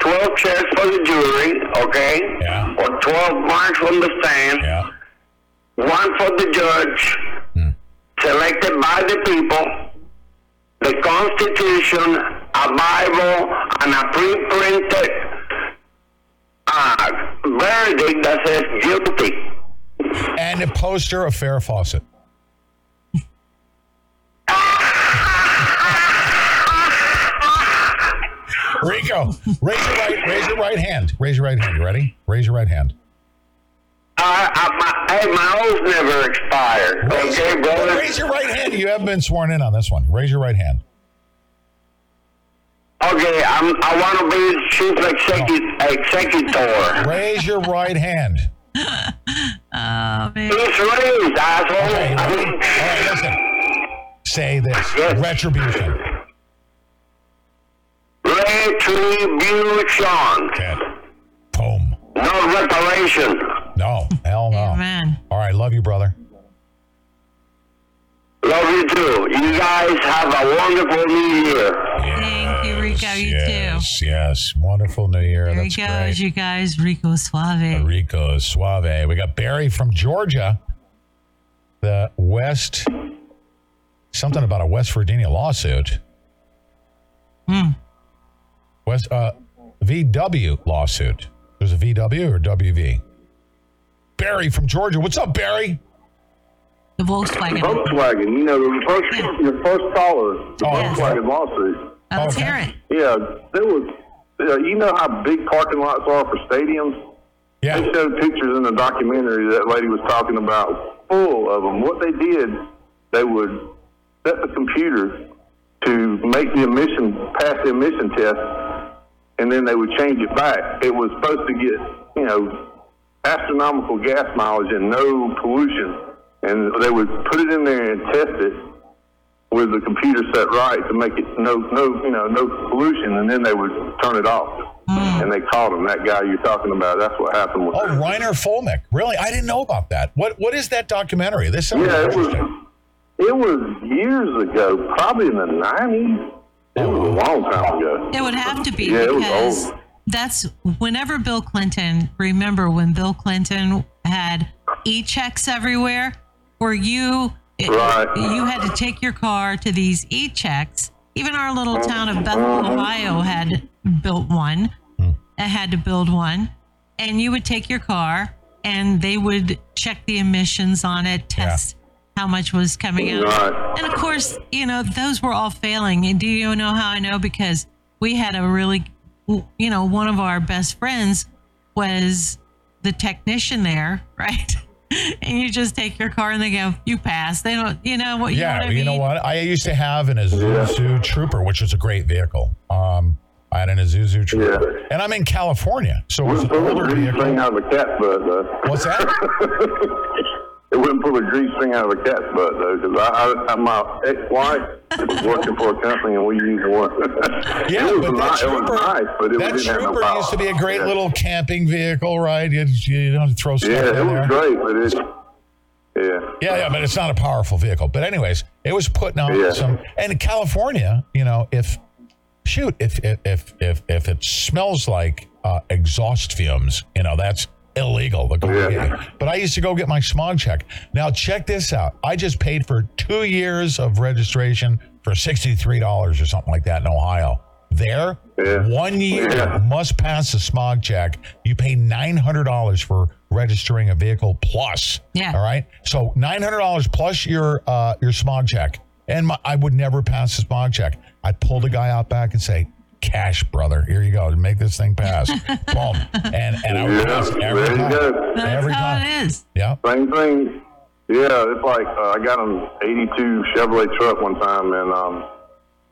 12 chairs for the jury, okay? Yeah. Or 12 marks from the stand. Yeah. One for the judge, selected by the people, the Constitution, a Bible, and a pre-printed uh, verdict that says guilty. And a poster of Farrah Fawcett. Rico, raise your right, raise your right hand. Raise your right hand. You ready? Raise your right hand. Uh, uh, my, hey, my oath never expired. Raise, okay, brother? raise your right hand. You haven't been sworn in on this one. Raise your right hand. Okay, I'm, I want to be chief execu- executor. Raise your right hand. Oh, man. It's raised, asshole. Okay, I ready? All right, listen. Say this. Retribution. Retribution. Okay. Boom. No reparation. No. Hell no. Amen. All right. Love you, brother. Love you too. You guys have a wonderful new year. Thank you, Rico. You yes, yes. Wonderful New Year. too. There That's he goes, great. you guys. Rico Suave. Rico Suave. We got Barry from Georgia. The West, something about a West Virginia lawsuit. Hmm. West uh, VW lawsuit. There's a VW or WV. Barry from Georgia. What's up, Barry? The Volkswagen. Volkswagen, you know, the first, your first caller, the Volkswagen lawsuit. Oh, let's hear it. Yeah, there was, uh, you know how big parking lots are for stadiums? Yeah. They showed pictures in the documentary that lady was talking about, full of them. What they did, they would set the computer to make the emission, pass the emission test, and then they would change it back. It was supposed to get, you know, astronomical gas mileage and no pollution. And they would put it in there and test it with the computer set right to make it no, no, you know, no pollution, and then they would turn it off. Hmm. And they caught him. That guy you're talking about. That's what happened with. Oh, him. Reiner Fuellmich. Really? I didn't know about that. What What is that documentary? This sounds Yeah, it was. It was years ago, probably in the '90s. It was a long time ago. It would have to be Yeah, it was because old. that's whenever Bill Clinton, remember when Bill Clinton had e checks everywhere, where you Right. you had to take your car to these e checks. Even our little town of Bethel, Ohio had built one, Hmm. had to build one, and you would take your car and they would check the emissions on it, test how much was coming out. Right. And of course, you know, those were all failing. And do you know how I know? Because we had a really, you know, one of our best friends was the technician there, right? and you just take your car and they go, you pass. They don't, you know what? You yeah, know what I you know what? I used to have an Isuzu Trooper, which was a great vehicle. Um, I had an Isuzu Trooper, and I'm in California, so it was an older Grease vehicle. string out of a cat's butt, though. What's that? it wouldn't pull a grease string out of a cat's butt, though, because I, I, my ex-wife was working for a company and we used one. Yeah, it was but that nice. It was Trooper, nice, but it that no Trooper power. used to be a great Yeah. little camping vehicle, right? You, you don't throw stuff Yeah, it there. was great, but it. Yeah. Yeah, yeah, but it's not a powerful vehicle. But anyways, it was putting out Yeah. some. And in California, you know, if shoot, if if if if, if it smells like uh, exhaust fumes, you know, that's illegal. to go get. But I used to go get my smog check. Now check this out. I just paid for two years of registration for sixty three dollars or something like that in Ohio. There, one year must pass the smog check. You pay nine hundred dollars for registering a vehicle plus. Yeah. All right. So nine hundred dollars plus your uh, your smog check, and my, I would never pass the smog check. I'd pull the guy out back and say, "Cash, brother. Here you go. Make this thing pass." Boom. And and I would Yeah, pass every there you time. go. Every time. it is. Yeah. Same thing. Yeah, it's like uh, I got an '82 Chevrolet truck one time, and um,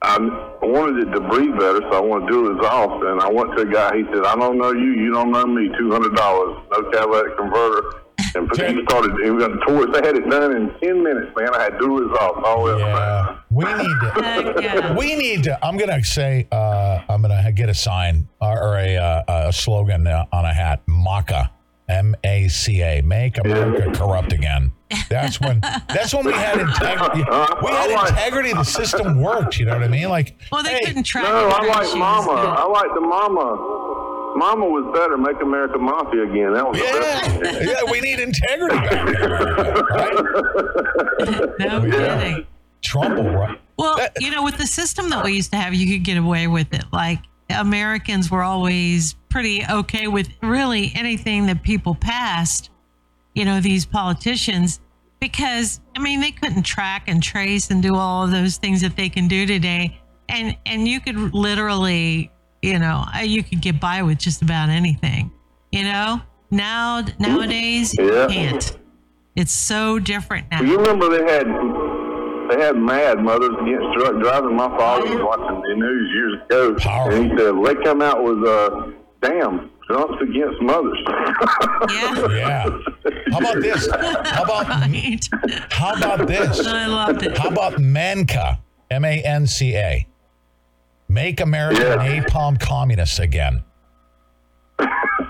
I wanted it to breathe better, so I want to do it exhaust. And I went to a guy. He said, "I don't know you. You don't know me. Two hundred dollars, no catalytic converter." And he started. He was going to tour. They had it done in ten minutes, man. I had dual exhaust all the way up. We need to. We need to. I'm gonna say. Uh, I'm gonna get a sign or, or a, uh, a slogan uh, on a hat. Maca. M A C A. Make America corrupt again. That's when. That's when we had integrity. We had integrity. The system worked. You know what I mean? Like. Well, they couldn't track No, it I like issues. Mama. I like the Mama. Mama was better. Make America Mafia again. That was the best. Yeah, we need integrity. right? No kidding. Trump will run. Well, you know, with the system that we used to have, you could get away with it. Like Americans were always pretty okay with really anything that people passed, you know, these politicians, because I mean, they couldn't track and trace and do all of those things that they can do today. And and you could literally, you know, uh, you could get by with just about anything. You know, now nowadays Yeah. you can't. It's so different now. You remember they had they had mad mothers against drug driving. My father was watching the news years ago, and he said they come out with uh, damn Trump's against mothers. Yeah. How about this? How about how about this? I loved it. How about Manca? M A N C A. Make America napalm communists again.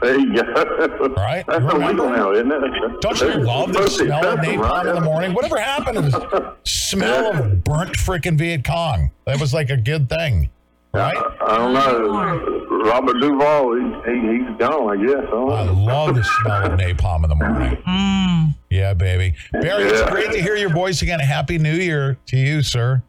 there you go. Right? That's illegal now, isn't it? Don't you love the smell of napalm in the morning? Whatever happened to the smell of burnt freaking Viet Cong? That was like a good thing, right? I don't know. Robert Duvall, he, he, he's gone, I guess. I, I love the smell of napalm in the morning. Mm. Yeah, baby. Barry, it's great to hear your voice again. Happy New Year to you, sir.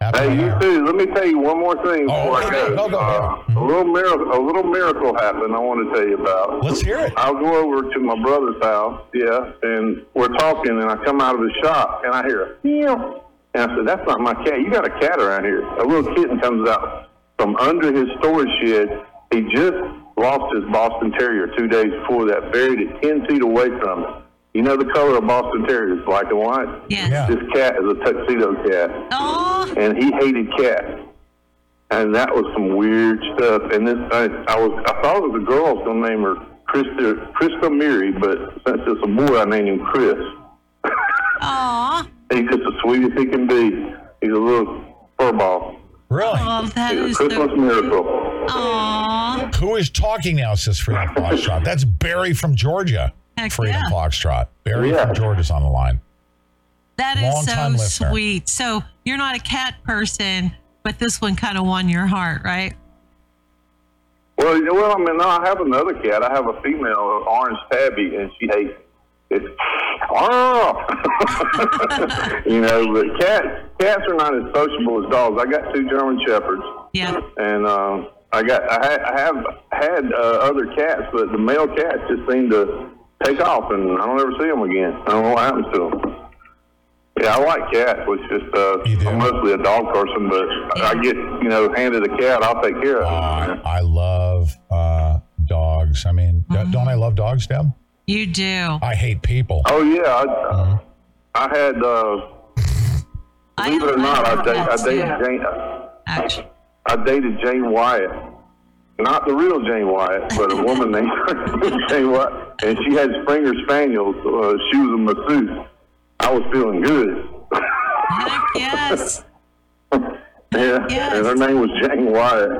Happy Hey, you Year. too. Let me tell you one more thing before I okay. go. Go, go, Uh, a little miracle, a little miracle happened. I want to tell you about. Let's hear it. I'll go over to my brother's house. Yeah, and we're talking, and I come out of the shop, and I hear a meow. And I said, "That's not my cat. You got a cat around here." A little kitten comes out from under his storage shed. He just lost his Boston Terrier two days before that, buried it ten feet away from it. You know the color of Boston Terriers, black and white. Yes. This cat is a tuxedo cat oh. and he hated cats. And that was some weird stuff. And this, I, I was, I thought it was a girl. I was gonna name her Krista, Krista Miri, but since it's a boy, I named him Chris. Aw. He's just the sweetest he can be. He's a little furball. Really? Oh, that He's a is Christmas so. miracle. Aw. Who is talking now, says Freedom Foxtrot? That's Barry from Georgia. Heck Freedom yeah. Foxtrot. Barry Yeah. from Georgia's on the line. That is Long-time so listener. sweet. So you're not a cat person, but this one kind of won your heart, right? Well, you know, well, I mean, no, I have another cat. I have a female, orange tabby, and she hates it. It's oh, you know, but cats cats are not as sociable as dogs. I got two German shepherds. Yeah. And uh, I got I, ha- I have had uh, other cats, but the male cats just seem to take off, and I don't ever see them again. I don't know what happens to them. Yeah, I like cats. It's just uh, I'm mostly a dog person, but I get you know handed a cat, I'll take care of it. I love uh, dogs. I mean, Mm-hmm. don't I love dogs, Deb? You do. I hate people. Oh yeah, I, I had. Uh, believe it or not, I, date, I dated Jane. I dated Jane Wyatt, not the real Jane Wyatt, but a woman named Jane Wyatt, and she had Springer Spaniels. Uh, she was a masseuse. I was feeling good. Heck yes. Yeah, yes. and her name was Jane Wyatt.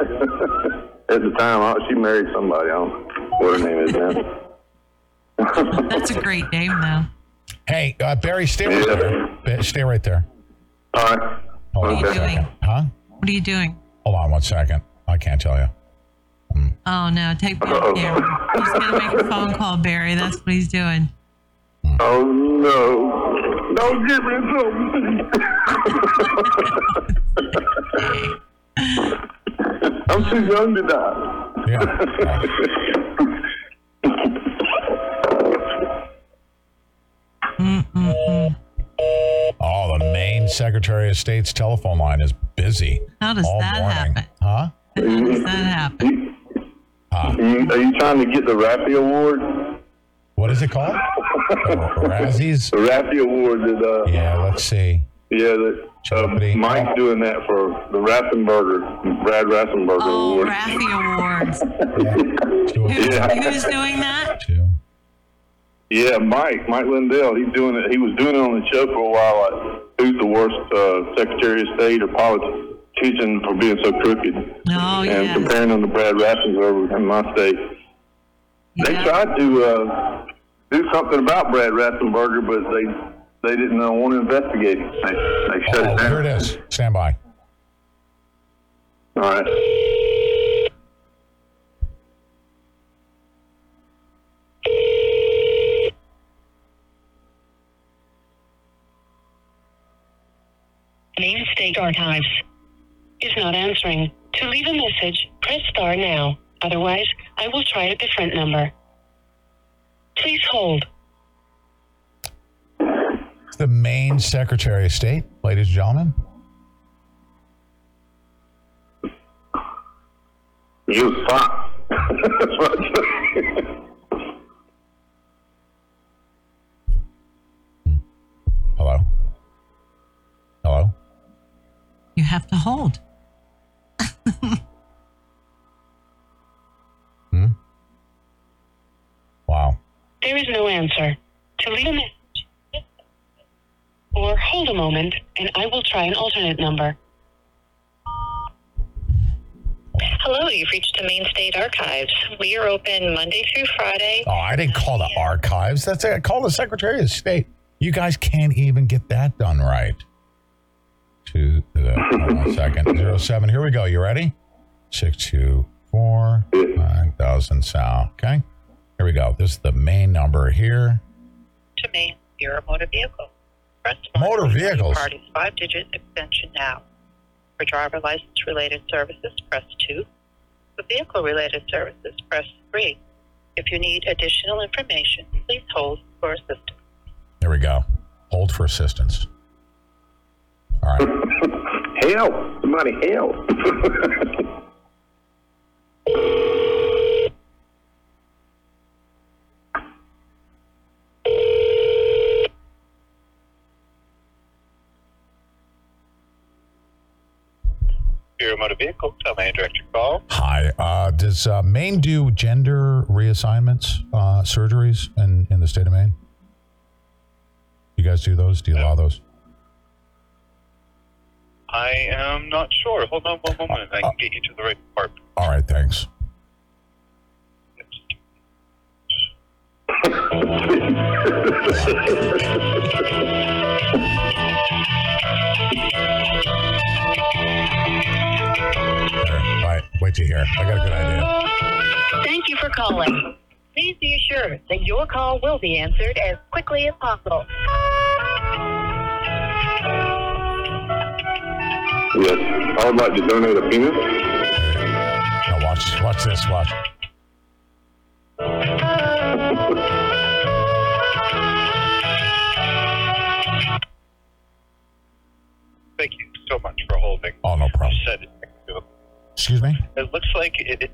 At the time, I, she married somebody. I don't know what her name is now. That's a great name, though. Hey, uh, Barry, stay right there. Stay right there. All right. Hold What are you doing? Huh? What are you doing? Hold on one second. I can't tell you. Oh no, take me off camera. He's gonna make a phone call, Barry. That's what he's doing. Oh no! Don't give me something. I'm too young to die. Oh, the Maine Secretary of State's telephone line is busy. How does all that morning. happen? Huh? How does that happen? Are you, are you trying to get the Rappy Award? What is it called? Razzies? The Rappy Award that, uh, Yeah, let's see. yeah, that uh, Mike's doing that for the Raffensperger, Brad Raffensperger Oh, Award. Raffy Awards. Who's, Yeah. who's doing that? Yeah, Mike, Mike Lindell, he's doing it. He was doing it on the show for a while. Like, who's the worst uh, Secretary of State or politician for being so crooked? Oh, and yes. comparing them to Brad Raffensperger in my state. They tried to uh, do something about Brad Raffensperger, but they they didn't uh, want to investigate it. They, they shut Oh, it down. here it is. Stand by. All right. Maine State Archives is not answering. To leave a message, press star now. Otherwise, I will try a different number. Please hold. It's the Maine Secretary of State, ladies and gentlemen. You suck. That's what I said. Hello? Hello? You have to hold. hmm? Wow. There is no answer. To leave a message, or hold a moment, and I will try an alternate number. Hello, you've reached the Maine State Archives. We are open Monday through Friday. Oh, I didn't call the archives. That's it. I called the Secretary of State. You guys can't even get that done right. Two, uh, second, zero seven. Here we go. You ready? Six two four nine thousand south. Okay. Here we go. This is the main number here. To Maine, you're a motor vehicle. Press Motor vehicles. Party's five-digit extension now. For driver license related services, press 2. For vehicle related services, press 3. If you need additional information, please hold for assistance. There we go. Hold for assistance. All right. Help! Somebody help! Bureau Motor Vehicle, tell me direct your call. Hi. Uh, does uh, Maine do gender reassignments, uh, surgeries in, in the state of Maine? You guys do those? Do you allow those? I am not sure. Hold on one moment. I can get you to the right department. All right. Thanks. There. Wait, wait to hear. I got a good idea. Thank you for calling. Please be assured that your call will be answered as quickly as possible. Yes, I would like to donate a penis. Now watch, watch this. Watch. Thank you so much for holding. Oh, no problem. Said Excuse me. it looks like it, it,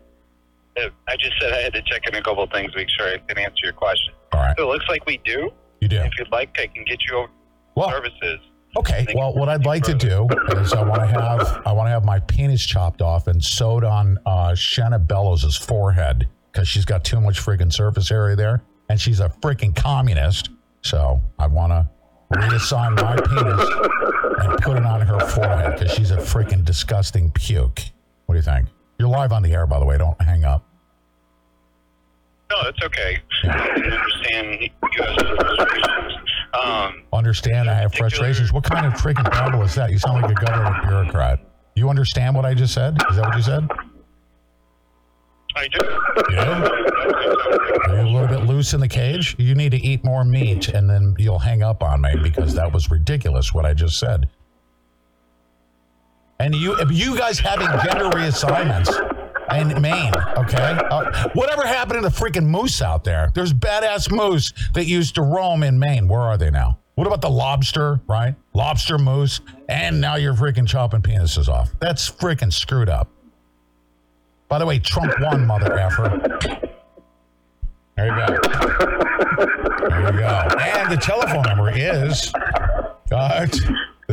it- I just said I had to check in a couple of things, to make sure I can answer your question. All right. So it looks like we do. You do. If you'd like, I can get you over Well- services. Okay. Well, what I'd like to do is I want to have I want to have my penis chopped off and sewed on uh, Shenna Bellows' forehead because she's got too much freaking surface area there, and she's a freaking communist. So I want to reassign my penis and put it on her forehead because she's a freaking disgusting puke. What do you think? You're live on the air, by the way. Don't hang up. No, it's okay. I understand you have some frustrations. Um, Understand? I have frustrations. What kind of freaking babble is that? You sound like a government bureaucrat. You understand what I just said? Is that what you said? I do. Yeah. Are you a little bit loose in the cage? You need to eat more meat and then you'll hang up on me because that was ridiculous what I just said. And you you guys having gender reassignments in Maine, okay? Uh, whatever happened to the freaking moose out there? There's badass moose that used to roam in Maine. Where are they now? What about the lobster, right? Lobster moose. And now you're freaking chopping penises off. That's freaking screwed up. By the way, Trump won, mother effer. There you go. There you go. And the telephone number is. Uh,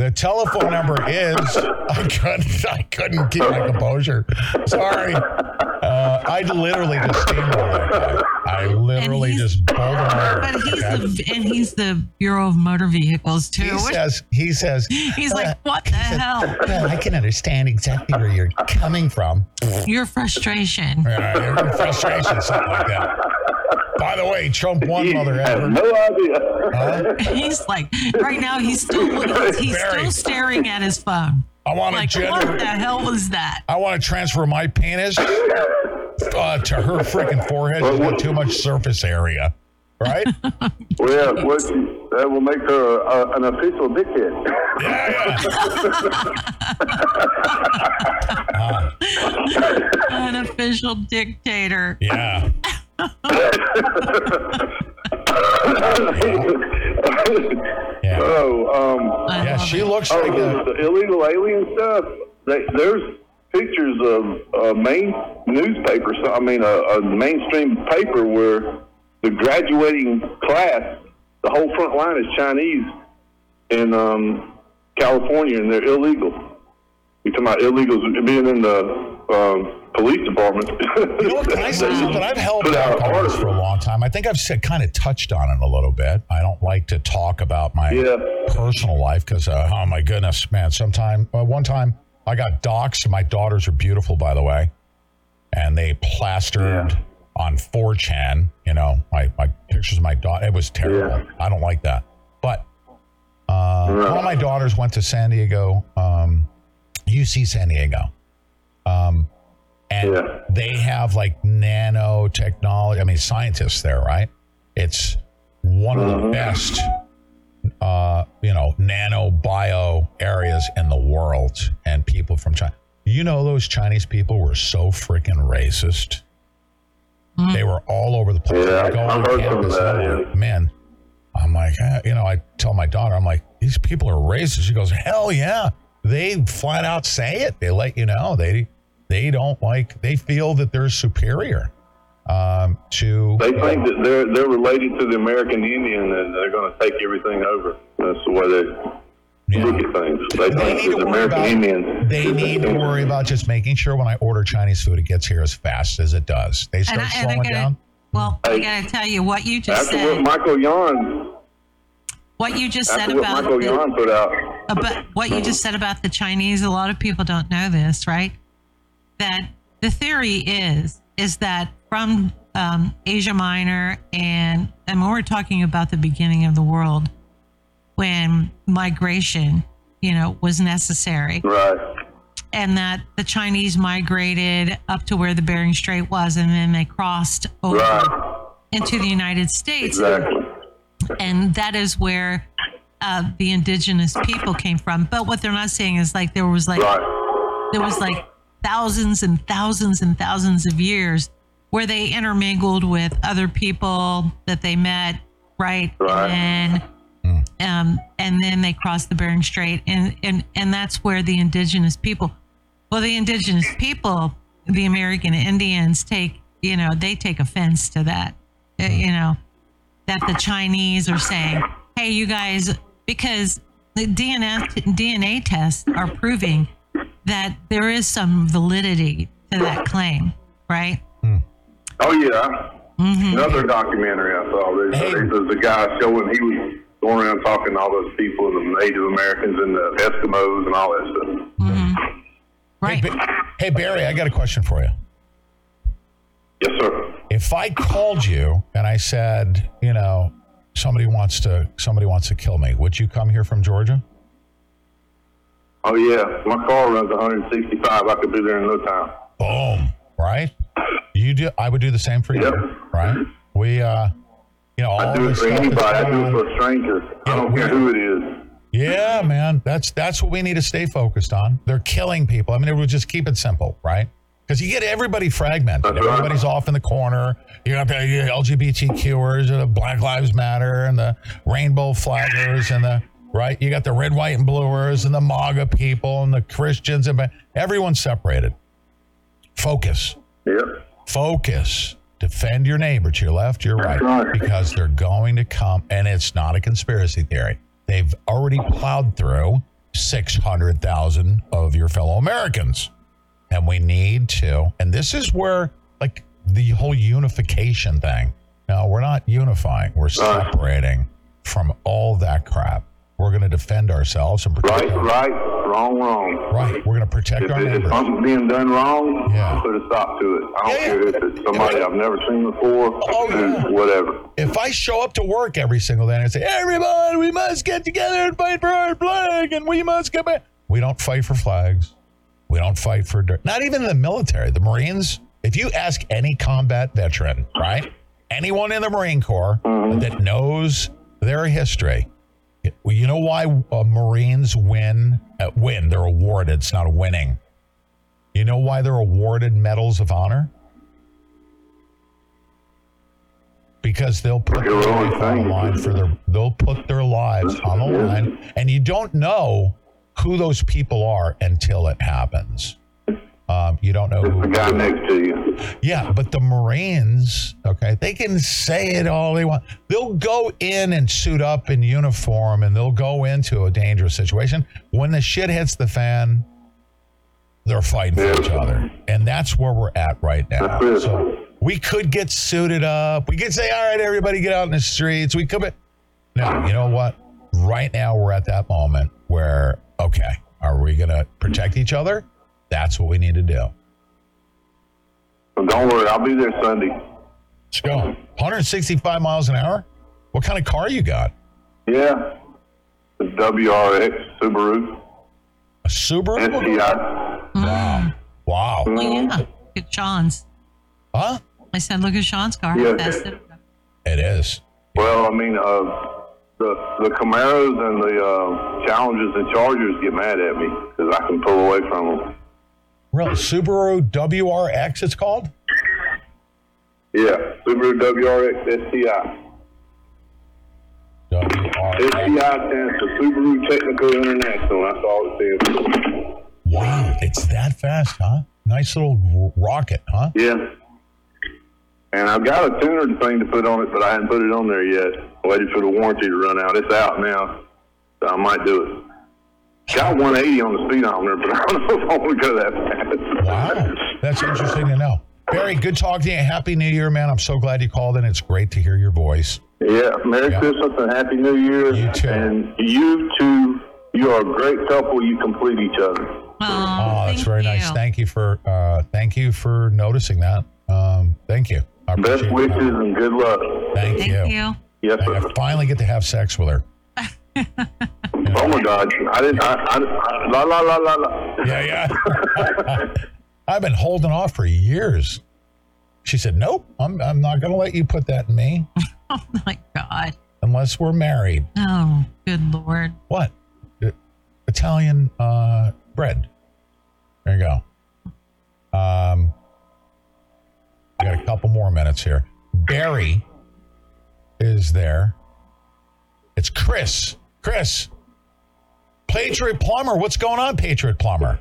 the telephone number is. I couldn't. I couldn't keep my composure. Sorry. Uh, I literally just steamrolled that guy. I literally just bowled him over. But he's the and he's the Bureau of Motor Vehicles too. He says. He says. he's uh, like, what the hell? Well, I can understand exactly where you're coming from. Your frustration. Yeah, your frustration, something like that. By the way, Trump won, mother ever. No idea. He's like right now. He's still he's, he's still staring at his phone. I want Like to what the hell was that? I want to transfer my penis uh, to her freaking forehead. She's got too much surface area, right? Well, yeah, what, that will make her uh, an official dickhead. An official dictator. Yeah. Oh, um, Yeah, she looks oh, like the, the illegal alien stuff. They, there's pictures of a main newspaper. So, I mean, a, a mainstream paper where the graduating class, the whole front line is Chinese in um, California, and they're illegal. You're talking about illegals being in the um, police department. You know what? Can I say something? I've held back on this for a long time. I think I've said, kind of touched on it a little bit. I don't like to talk about my personal life because, uh, oh my goodness, man. Sometime, uh, one time, I got doxxed. My daughters are beautiful, by the way, and they plastered on 4chan. You know, my my pictures of my daughter. It was terrible. I don't like that. But uh, one of my daughters went to San Diego, um, UC San Diego. Um, and they have like nanotechnology. I mean, scientists there, right? It's one of the best uh, you know, nano bio areas in the world and people from China. You know, those Chinese people were so freaking racist. They were all over the place. Yeah, They'd go I've on heard some campus that, yeah. Man, I'm like, eh, you know, I tell my daughter, I'm like, these people are racist. She goes, hell yeah. They flat out say it. They let you know. They they don't like. They feel that they're superior um, to. They think that they're they're related to the American Indian and they're going to take everything over. That's the way they look at things. They, They need think to that the worry American about- Indians. They need to worry about just making sure when I order Chinese food, it gets here as fast as it does. They And start I, and I slowing gotta, down. well, I gotta tell you what you just After said. what Michael Yon, What you just said after what about Michael the- Yon put out, about what you just said about the Chinese, a lot of people don't know this, right? That the theory is is that from um, Asia Minor and and when we're talking about the beginning of the world, when migration, you know, was necessary, right? and that the Chinese migrated up to where the Bering Strait was, and then they crossed over Right. into the United States Exactly. and that is where uh, the indigenous people came from. But what they're not saying is like there was like there was like thousands and thousands and thousands of years where they intermingled with other people that they met, right? Right. And um, and then they crossed the Bering Strait, and and and that's where the indigenous people. Well, the indigenous people, the American Indians, take you know they take offense to that. Uh, You know that the Chinese are saying, "Hey, you guys," because the DNA DNA tests are proving that there is some validity to that claim, right? Oh yeah. Mm-hmm. Another documentary I saw. There's, there's a guy showing he was going around talking to all those people, the Native Americans and the Eskimos and all that stuff. Mm-hmm. Right. Hey, Ba- hey, Barry, I got a question for you. Yes, sir. If I called you and I said, you know, somebody wants to somebody wants to kill me, would you come here from Georgia? Oh yeah, my car runs 165. I could be there in no time. Boom. Right? You do. I would do the same for you. Yep. Right? We, uh, you know, all I do it for anybody. I do it for a stranger. I don't care who it is. Yeah, man. That's that's what we need to stay focused on. They're killing people. I mean, it would just keep it simple, right? Because you get everybody fragmented. Everybody's off in the corner. You got the LGBTQers and the Black Lives Matter and the rainbow flaggers and the right. You got the red, white, and bluers and the MAGA people and the Christians and everyone's separated. Focus. Yep. Focus. Defend your neighbor to your left, your right, because they're going to come, and it's not a conspiracy theory. They've already plowed through 600,000 of your fellow Americans. And we need to, and this is where, like, the whole unification thing. No, we're not unifying, we're separating from all that crap. We're going to defend ourselves and protect Right, our- right, wrong, wrong. Right. We're going to protect If, our if neighbors. something's being done wrong, yeah. put a stop to it. I don't care if it's somebody I've never seen before, Oh, who's whatever. If I show up to work every single day and I say, everybody, we must get together and fight for our flag and we must get back. We don't fight for flags. We don't fight for, dirt. not even the military, the Marines. If you ask any combat veteran, right? Anyone in the Marine Corps mm-hmm. that knows their history, you know why uh, Marines win? Uh, win, they're awarded. It's not a winning. You know why they're awarded medals of honor? because they'll put their life on the line for their they'll put their lives on the line and you don't know who those people are until it happens um, you don't know who The guy next to you. Yeah but the marines okay they can say it all they want. They'll go in and suit up in uniform and they'll go into a dangerous situation. When the shit hits the fan they're fighting for each other. And that's where we're at right now. So we could get suited up. We could say all right everybody get out in the streets. We could be no you know what? Right now we're at that moment where okay are we gonna protect each other? That's what we need to do Well, don't worry, I'll be there Sunday. let's go 165 miles an hour what kind of car you got Yeah. The WRX Subaru. A Subaru? STI. Wow. Wow. Well, yeah. Look at Sean's. Huh? I said, look at Sean's car. Yeah. That's it. It is. Well, I mean, uh, the the Camaros and the uh, Challengers and Chargers get mad at me because I can pull away from them. Real Subaru WRX, it's called. Yeah, Subaru WRX STI. STI stands for Subaru Technical International. That's all it stands for. Wow, it's that fast, huh? Nice little rocket, huh? Yeah. And I've got a tuner thing to put on it, but I hadn't put it on there yet. I'm waiting for the warranty to run out. It's out now, so I might do it. Got 180 on the speedometer, but I don't know if I want to go that fast. Wow, that's interesting to know. Barry, good talking to you. Happy New Year, man. I'm so glad you called in. It's great to hear your voice. Yeah, Merry Christmas and Happy New Year. You too. And you two, you are a great couple. You complete each other. Oh, that's very nice. Thank you for uh, thank you for noticing that. Um, thank you. I Best wishes that. and good luck. Thank, Thank you. you. Yes, I sir. finally get to have sex with her. Oh my God! I didn't. I, I, I, la la la la la. Yeah, yeah. I've been holding off for years. She said, "Nope, I'm I'm not going to let you put that in me Oh my God. unless we're married." Oh, good Lord. What? Uh, Italian uh, bread. There you go. Um, we got a couple more minutes here. Barry is there. It's Chris. Chris. Patriot Plumber. What's going on, Patriot Plumber?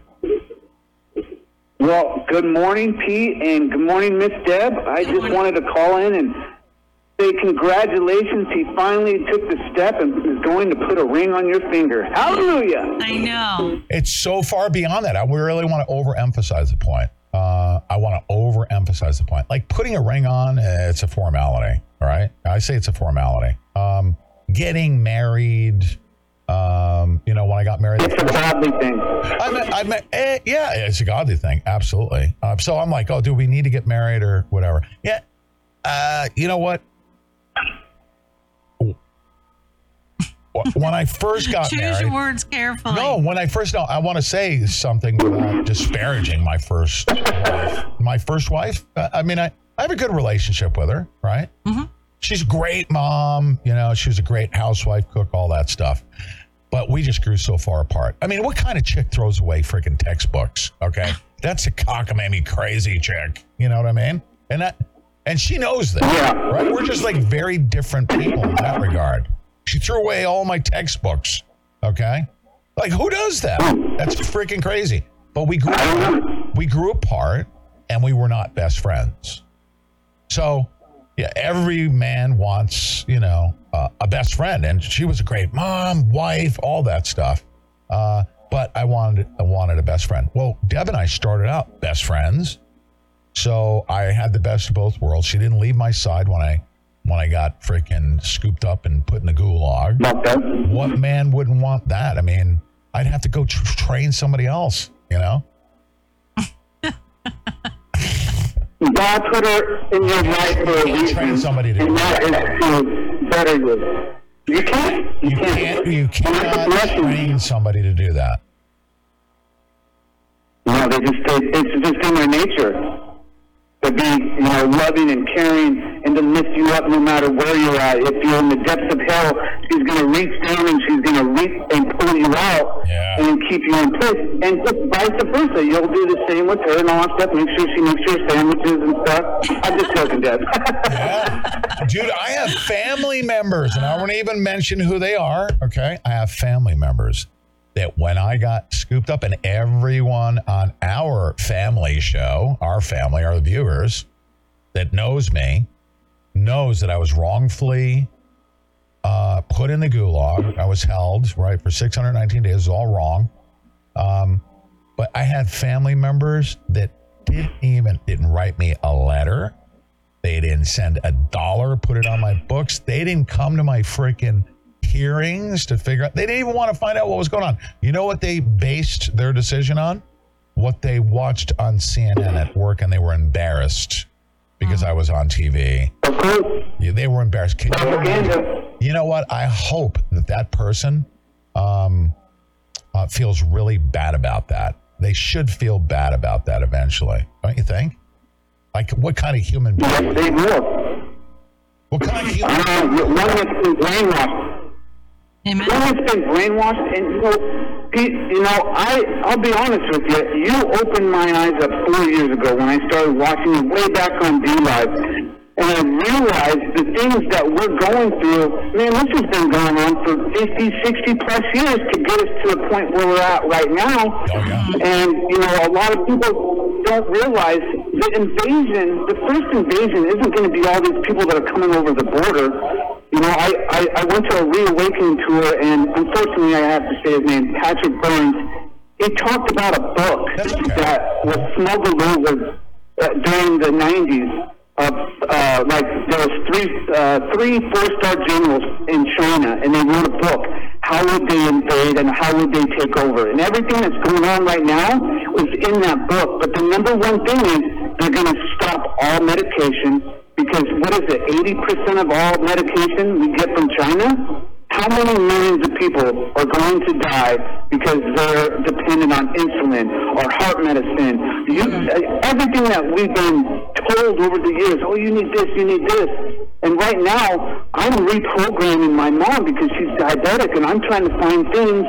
Well, good morning, Pete, and good morning, Miss Deb. I just wanted to call in and say congratulations. He finally took the step and is going to put a ring on your finger. Hallelujah. I know. It's so far beyond that. I really want to overemphasize the point. Uh, I want to overemphasize the point. Like putting a ring on, eh, it's a formality. All right. I say it's a formality. Um, getting married, um, you know, when I got married, It's a godly thing. I met, I met, eh, yeah, it's a godly thing. Absolutely. Uh, so I'm like, oh, do we need to get married or whatever? Yeah. Uh, you know what? When I first got married. Choose married, your words carefully. no, when I first no, I want to say something without disparaging my first wife. My first wife. uh, I mean, I, I have a good relationship with her, right? Mm-hmm. She's a great mom. You know, she was a great housewife, cook, all that stuff. But we just grew so far apart. I mean, what kind of chick throws away freaking textbooks? Okay, that's a cockamamie crazy chick. You know what I mean? And that, and she knows that, Yeah. right? We're just like very different people in that regard. She threw away all my textbooks. Okay, like who does that? That's freaking crazy. But we grew we grew apart, and we were not best friends. So, yeah, every man wants, you know, uh, a best friend, and she was a great mom, wife, all that stuff. Uh, but I wanted, I wanted a best friend. Well, Deb and I started out best friends, so I had the best of both worlds. She didn't leave my side when I, when I got freaking scooped up and put in the gulag. What man wouldn't want that? I mean, I'd have to go tr- train somebody else, you know. God put her in your life for a reason, Train somebody to and that is to better you. You can't. You can't. You cannot train somebody to do that. No, they just it's just in their nature to be you know loving and caring and to lift you up no matter where you're at. If you're in the depths of hell, she's going to reach down and she's going to reach and pull you out and keep you in place. And just vice versa, you'll do the same with her and all that stuff. Make sure she makes your sandwiches and stuff. I'm just joking, Deb. Dude, I have family members, and I won't even mention who they are. Okay. I have family members that when I got scooped up, and everyone on our family show, our family, our viewers that knows me, knows that I was wrongfully uh, put in the gulag. I was held, right, for 619 days. It was all wrong. Um, but I had family members that didn't even didn't write me a letter. They didn't send a dollar, put it on my books. They didn't come to my freaking hearings to figure out. They didn't even want to find out what was going on. You know what they based their decision on? What they watched on CNN at work, and they were embarrassed because I was on TV. Yeah, they were embarrassed. Can you, you know what? I hope that that person um, uh, feels really bad about that. They should feel bad about that eventually, don't you think? Like, what kind of human being? They will. What kind of human? Uh, one that's brainwashed. Amen. Women been brainwashed, and you know, you know, I I'll be honest with you. You opened my eyes up four years ago when I started watching you way back on DLive, and I realized the things that we're going through. Man, this has been going on for 50, 60 plus years to get us to the point where we're at right now. And you know, a lot of people don't realize the invasion. The first invasion isn't going to be all these people that are coming over the border. You know, I, I, I went to a reawakening tour, and unfortunately, I have to say his name, Patrick Byrne. He talked about a book that was smuggled over uh, during the 90s of uh, like there was three uh, three four star generals in China, and they wrote a book. How would they invade and how would they take over? And everything that's going on right now was in that book. But the number one thing is they're going to stop all medication because what is it? Eighty percent of all medication we get from China. How many millions of people are going to die because they're dependent on insulin or heart medicine? You, mm-hmm. everything that we've been told over the years, oh, you need this, you need this. And right now, I'm reprogramming my mom because she's diabetic, and I'm trying to find things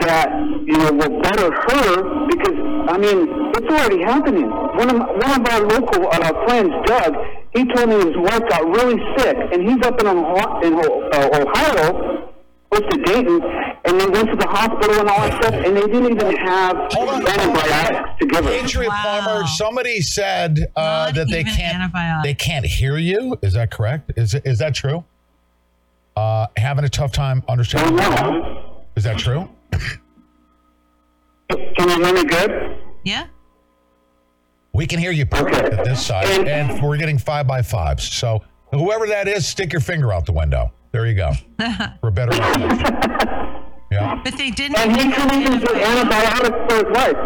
that you know will better her because I mean it's already happening. One of one of our local uh, friends, Doug, he told me his wife got really sick, and he's up in Ohio, in uh, Ohio, close to Dayton, and they went to the hospital and all that stuff, and they didn't even have antibiotics to give her. Patriot Plumber, somebody said uh, that they can't they can't hear you. Is that correct? Is is that true? Uh, having a tough time understanding. Is that true? Can you hear me good? Yeah. We can hear you perfect at this side, and we're getting five by fives. So whoever that is, stick your finger out the window. There you go. For a better. yeah. But they didn't. And he couldn't even get antibiotics for his life.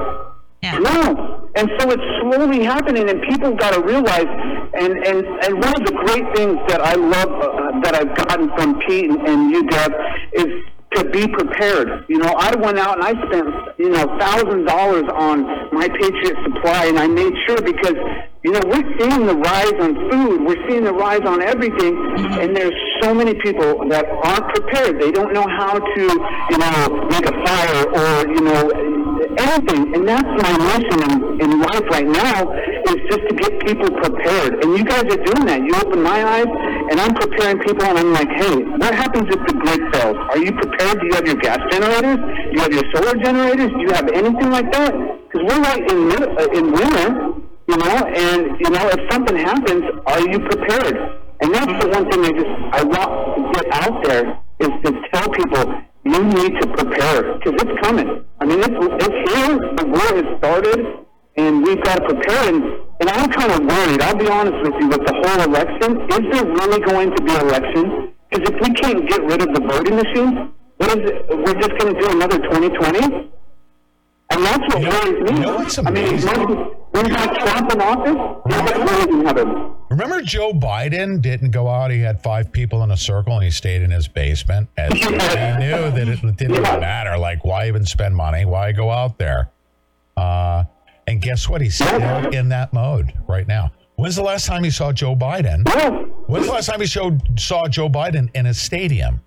No. And so it's slowly happening, and people got to realize. And, and and one of the great things that I love uh, that I've gotten from Pete and, and you, Deb, is to be prepared. You know, I went out and I spent you know thousand dollars on my Patriot Supply, and I made sure because you know we're seeing the rise on food, we're seeing the rise on everything, and there's so many people that aren't prepared. They don't know how to you know make a fire or you know anything, and that's my mission in, in life right now is just to get people prepared. And you guys are doing that. You open my eyes, and I'm preparing people, and I'm like, hey, what happens if the grid fails? Are you prepared? Do you have your gas generators? Do you have your solar generators? Do you have anything like that? Because we're right in uh, in winter, you know, and you know, if something happens, are you prepared? And that's the one thing I just I want to get out there is to tell people you need to prepare because it's coming. I mean, it's, it's here. The war has started, and we've got to prepare. And, and I'm kind of worried. I'll be honest with you. With the whole election, is there really going to be an election? Because if we can't get rid of the voting machines, what is it? We're just going to do another 2020. And that's what worries me. I mean, when, got Trump in office, that's what worries Heather. Remember Joe Biden didn't go out. He had five people in a circle and he stayed in his basement. And he knew that it didn't even matter. Like, why even spend money? Why go out there? Uh, and guess what? He's still in that mode right now. When's the last time you saw Joe Biden? When's the last time you showed, saw Joe Biden in a stadium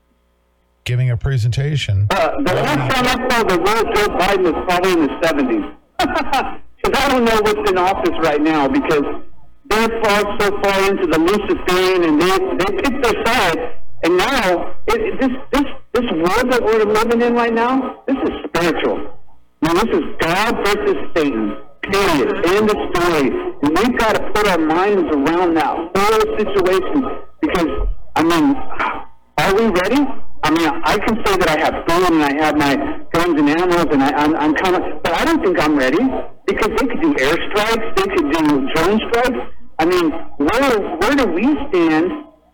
giving a presentation? Uh, the last time I saw the real Joe Biden was probably in the 70s. Because I don't know what's in office right now because they're far so far into the Luciferian and they, they picked their side. And now, it, this, this, this world that we're living in right now, this is spiritual. Now, this is God versus Satan. Period. Mm-hmm. End of story. And we've got to put our minds around that whole situation because, I mean, are we ready? I mean, I can say that I have food and I have my guns and ammo and I, I'm, I'm kind of, but I don't think I'm ready because they could do airstrikes, they could do drone strikes. I mean, where where do we stand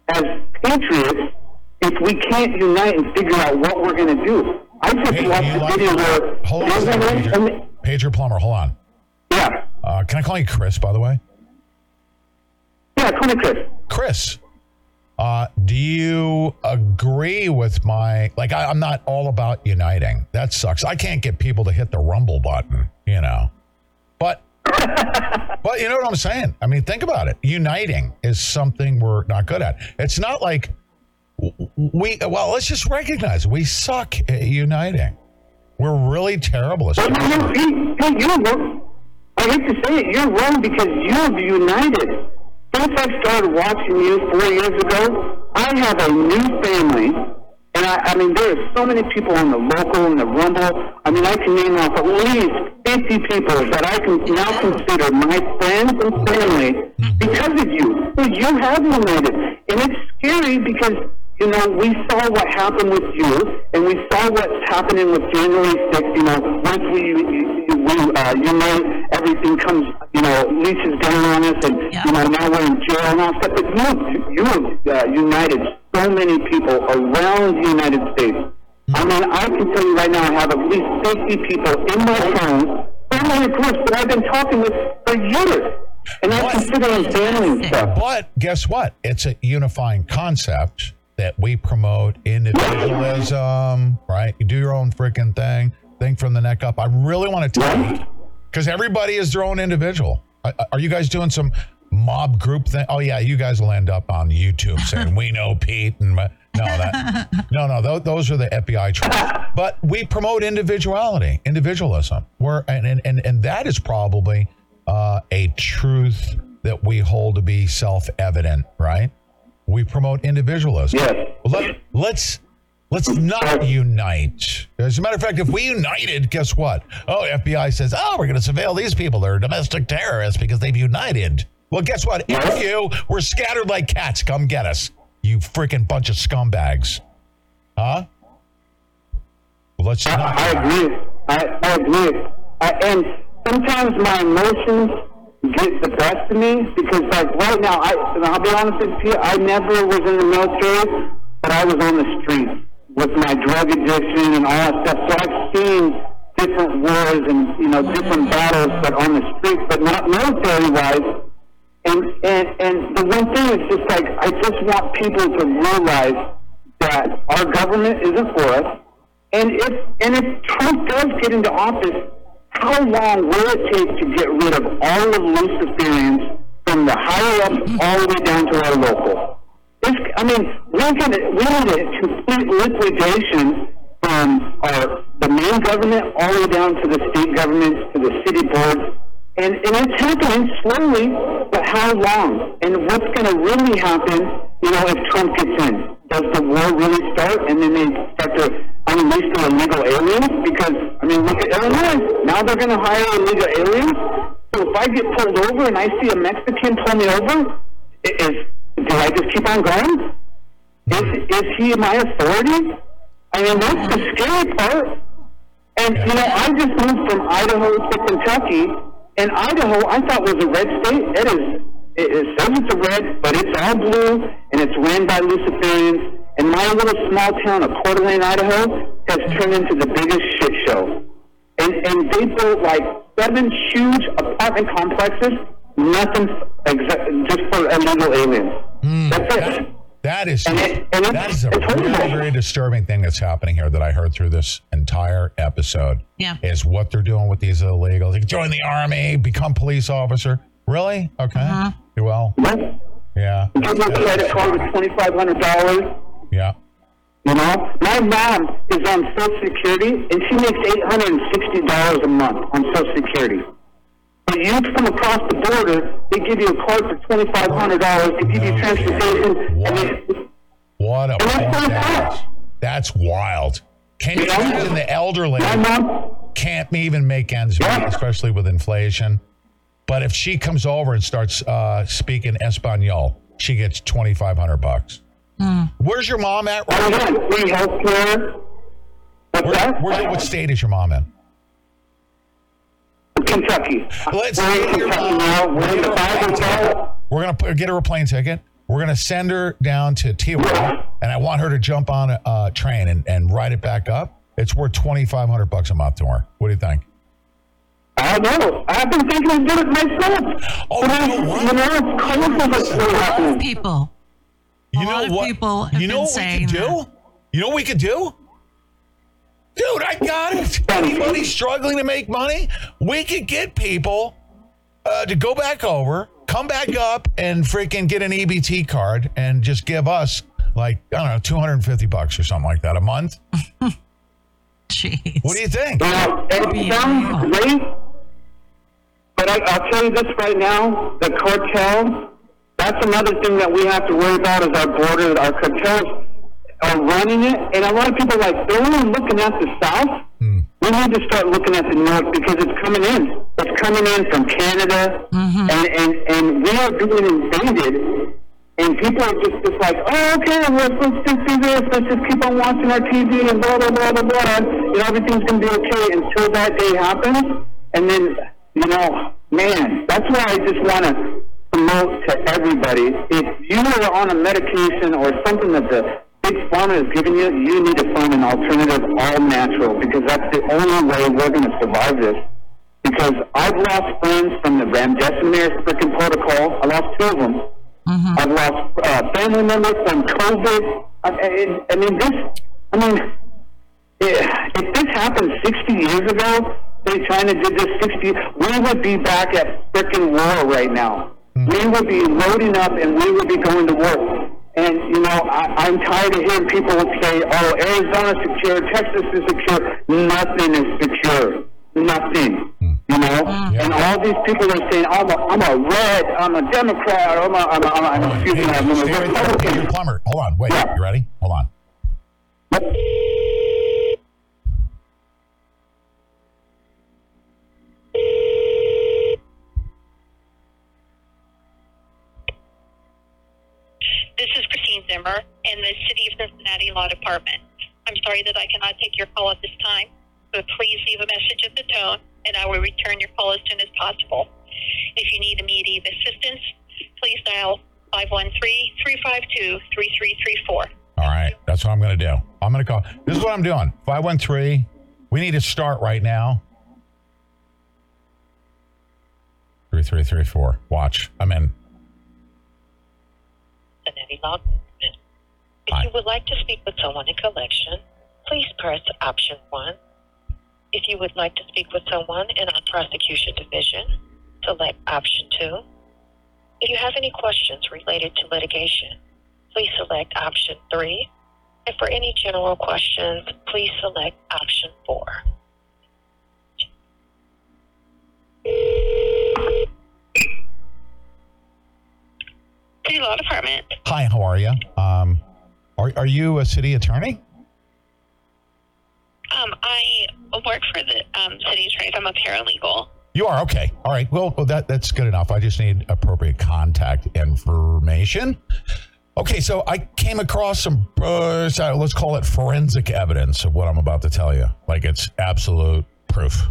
as patriots if we can't unite and figure out what we're going to do? I just watched a video where Hold on a second. Pedro Plumber, hold on. Yeah. Uh, can I call you Chris, by the way? Yeah, call me Chris. Chris, uh, do you agree with my like? I, I'm not all about uniting. That sucks. I can't get people to hit the rumble button, you know. But but you know what I'm saying? I mean, think about it. Uniting is something we're not good at. It's not like we well, let's just recognize we suck at uniting. We're really terrible. As Well, no, no, hey, hey, you're wrong. I hate to say it, you're wrong because you've united. Since I started watching you four years ago, I have a new family, and I, I mean, there are so many people on the local and the rumble. I mean, I can name off at least 50 people that I can now consider my friends and family mm-hmm. because of you. You have united, and it's scary because you know, we saw what happened with you, and we saw what's happening with January 6th. You know, once we, we uh, unite, everything comes, you know, leaches down on us, and, you know, now we're in jail and all stuff. But you, you have uh, united so many people around the United States. I mean, I can tell you right now, I have at least 50 people in my phone, family groups that I've been talking with for years. And I consider them family stuff. But guess what? It's a unifying concept that we promote individualism, right? You do your own freaking thing, think from the neck up. I really want to tell you, because everybody is their own individual. Are- you guys doing some mob group thing? Oh, yeah, you guys will end up on YouTube saying, we know Pete. And my-" no, that, no, no, tho- those are the FBI trolls. But we promote individuality, individualism. We're, and, and, and, that is probably uh, a truth that we hold to be self evident, right? We promote individualism. Yes. Well, let, let's let's not unite. As a matter of fact, if we united, guess what? Oh, FBI says, oh, we're going to surveil these people. They're domestic terrorists because they've united. Well, guess what? If you we're scattered like cats, come get us. You freaking bunch of scumbags. Huh? Well, let's not. I agree. I, I agree. I, and sometimes my emotions get the best of me because, like, right now, I, and I'll be honest with you, I never was in the military, but I was on the streets with my drug addiction and all that stuff. So I've seen different wars and, you know, different battles, but on the streets, but not military-wise. And, and, and the one thing is just like, I just want people to realize that our government isn't for us. And if, and if Trump does get into office, how long will it take to get rid of all of Luciferians from the higher up all the way down to our local? This, I mean, we're gonna, we need a complete liquidation from our, the main government all the way down to the state governments, to the city boards. And, and it's happening slowly, but how long? And what's going to really happen, you know, if Trump gets in? Does the war really start and then they start to unleash the illegal aliens? Because, I mean, look at Illinois. Now they're going to hire illegal aliens. So if I get pulled over and I see a Mexican pull me over, is, do I just keep on going? Is, is he my authority? I mean, that's the scary part. And, you know, I just moved from Idaho to Kentucky, and Idaho I thought was a red state. It is. It, it says it's a red, but it's all blue, and it's ran by Luciferians. And my little small town of Coeur d'Alene, Idaho, has turned into the biggest shit show. And, and they built like seven huge apartment complexes, nothing exa- just for illegal aliens. Hmm. That's it. That is And it- and that is a very, very disturbing thing that's happening here that I heard through this entire episode. Yeah. Is what they're doing with these illegals. Like, join the army, become police officer. Really? Okay. Uh-huh. Well. Yeah. Give my credit card with twenty five hundred dollars. Yeah. You know, my mom is on Social Security and she makes eight hundred and sixty dollars a month on Social Security. But you come across the border, they give you a card for twenty five hundred dollars. They give you transportation, and they, What a that's, that's wild. Can you imagine the elderly can't even make ends meet, especially with inflation? But if she comes over and starts uh, speaking Espanol, she gets twenty five hundred bucks. Where's your mom at? Right now? free health care. Where, what state is your mom in? Kentucky. Let's We're in Kentucky now. We're in the Bible We're gonna put, get her a plane ticket. We're gonna send her down to Tijuana, and I want her to jump on a uh, train and, and ride it back up. It's worth twenty five hundred bucks a month to her. What do you think? I don't know. I've been thinking of doing it myself. Oh, but I, you know, it's colorful what's really happening. People. You a know lot of what? people have you know been what we saying could do? that. You know what we could do? Dude, I got it. Anybody struggling to make money, we could get people uh, to go back over, come back up, and freaking get an EBT card and just give us Like, I don't know, 250 bucks or something like that a month. Jeez. What do you think? Now, it sounds great, but I, I'll tell you this right now: the cartel. That's another thing that we have to worry about is our borders. Our cartels are running it, and a lot of people are like they're only looking at the south. Hmm. We need to start looking at the north because it's coming in. It's coming in from Canada, mm-hmm. and, and and we are being invaded. And people are just, just like, oh, okay, let's, let's just do this. Let's just keep on watching our TV and blah, blah, blah, blah, blah. And, you know, everything's going to be okay until that day happens. And then, you know, man, that's why I just want to promote to everybody. If you are on a medication or something that the big pharma is giving you, you need to find an alternative all natural because that's the only way we're going to survive this. Because I've lost friends from the remdesivir freaking protocol. I lost two of them. I've lost uh, family members from COVID. I, I, I mean, this. I mean, if this happened 60 years ago, say China did this 60, we would be back at frickin' war right now. We would be loading up and we would be going to war. And you know, I, I'm tired of hearing people say, "Oh, Arizona's secure, Texas is secure." Nothing is secure. Nothing. You know, mm. and all these people are saying, "I'm a, I'm a red, I'm a Democrat, I'm a, I'm a, I'm a excuse me, I'm a Republican." Plumber, hold on. Wait, you ready? Hold on. This is Christine Zimmer in the City of Cincinnati Law Department. I'm sorry that I cannot take your call at this time, but please leave a message at the tone and I will return your call as soon as possible. If you need immediate assistance, please dial 513-352-3334. All right, that's what I'm going to do. I'm going to call. This is what I'm doing. 513. We need to start right now. 3334. Watch. I'm in. Cincinnati Law Department. If you would like to speak with someone in collection, please press option one. If you would like to speak with someone in our prosecution division, select option two. If you have any questions related to litigation, please select option three. And for any general questions, please select option four. City Law Department. Hi, how are you? Um, are, are you a city attorney? Um, I work for the um, city attorney. I'm a paralegal. You are okay. All right. Well, well, that that's good enough. I just need appropriate contact information. Okay, so I came across some, uh, let's call it forensic evidence of what I'm about to tell you. Like it's absolute proof,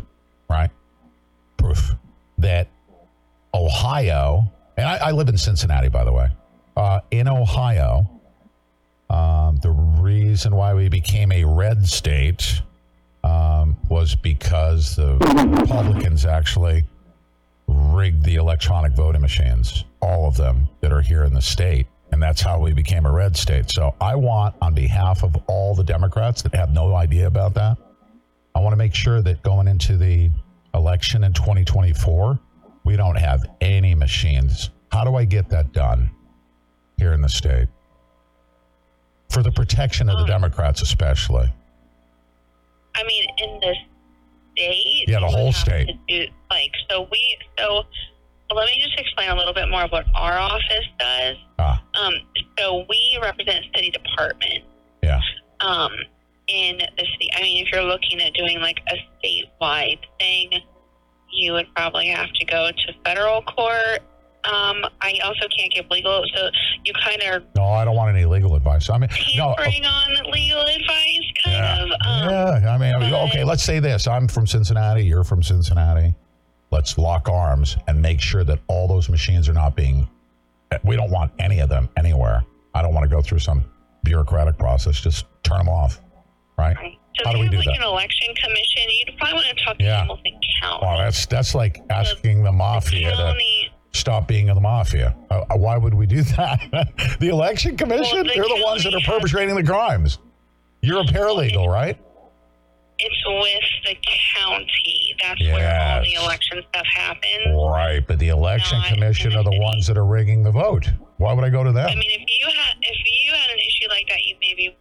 right? Proof that Ohio, and I, I live in Cincinnati, by the way. Uh, in Ohio, um, the reason why we became a red state um, was because the Republicans actually rigged the electronic voting machines, all of them that are here in the state. And that's how we became a red state. So I want, on behalf of all the Democrats that have no idea about that, I want to make sure that going into the election in 2024, we don't have any machines. How do I get that done here in the state? For the protection of the Democrats, especially. I mean, in the state. Yeah, the whole state. do- like, so we, so let me just explain a little bit more of what our office does. Ah. Um, so we represent city department. Yeah. Um, in the city. I mean, if you're looking at doing like a statewide thing, you would probably have to go to federal court. Um, I also can't give legal, so you kind of No, I don't want any legal advice. I mean, no. bring on legal advice, kind Yeah. of. Um, Yeah, I mean, mean, okay, let's say this. I'm from Cincinnati, you're from Cincinnati. Let's lock arms and make sure that all those machines are not being, we don't want any of them anywhere. I don't want to go through some bureaucratic process. Just turn them off, right? So How do we do like that? an election commission, you'd probably want to talk to Yeah. Hamilton County. Well, that's that's like asking the mafia to stop being in the mafia. Uh, uh why would we do that? the election commission? Well, they are the ones that are perpetrating the crimes. You're a paralegal, right? It's with the county. That's yes. where all the election stuff happens. Right, but the election Not commission the are the city. ones that are rigging the vote. Why would I go to them? I mean, if you had if you had an issue like that, you maybe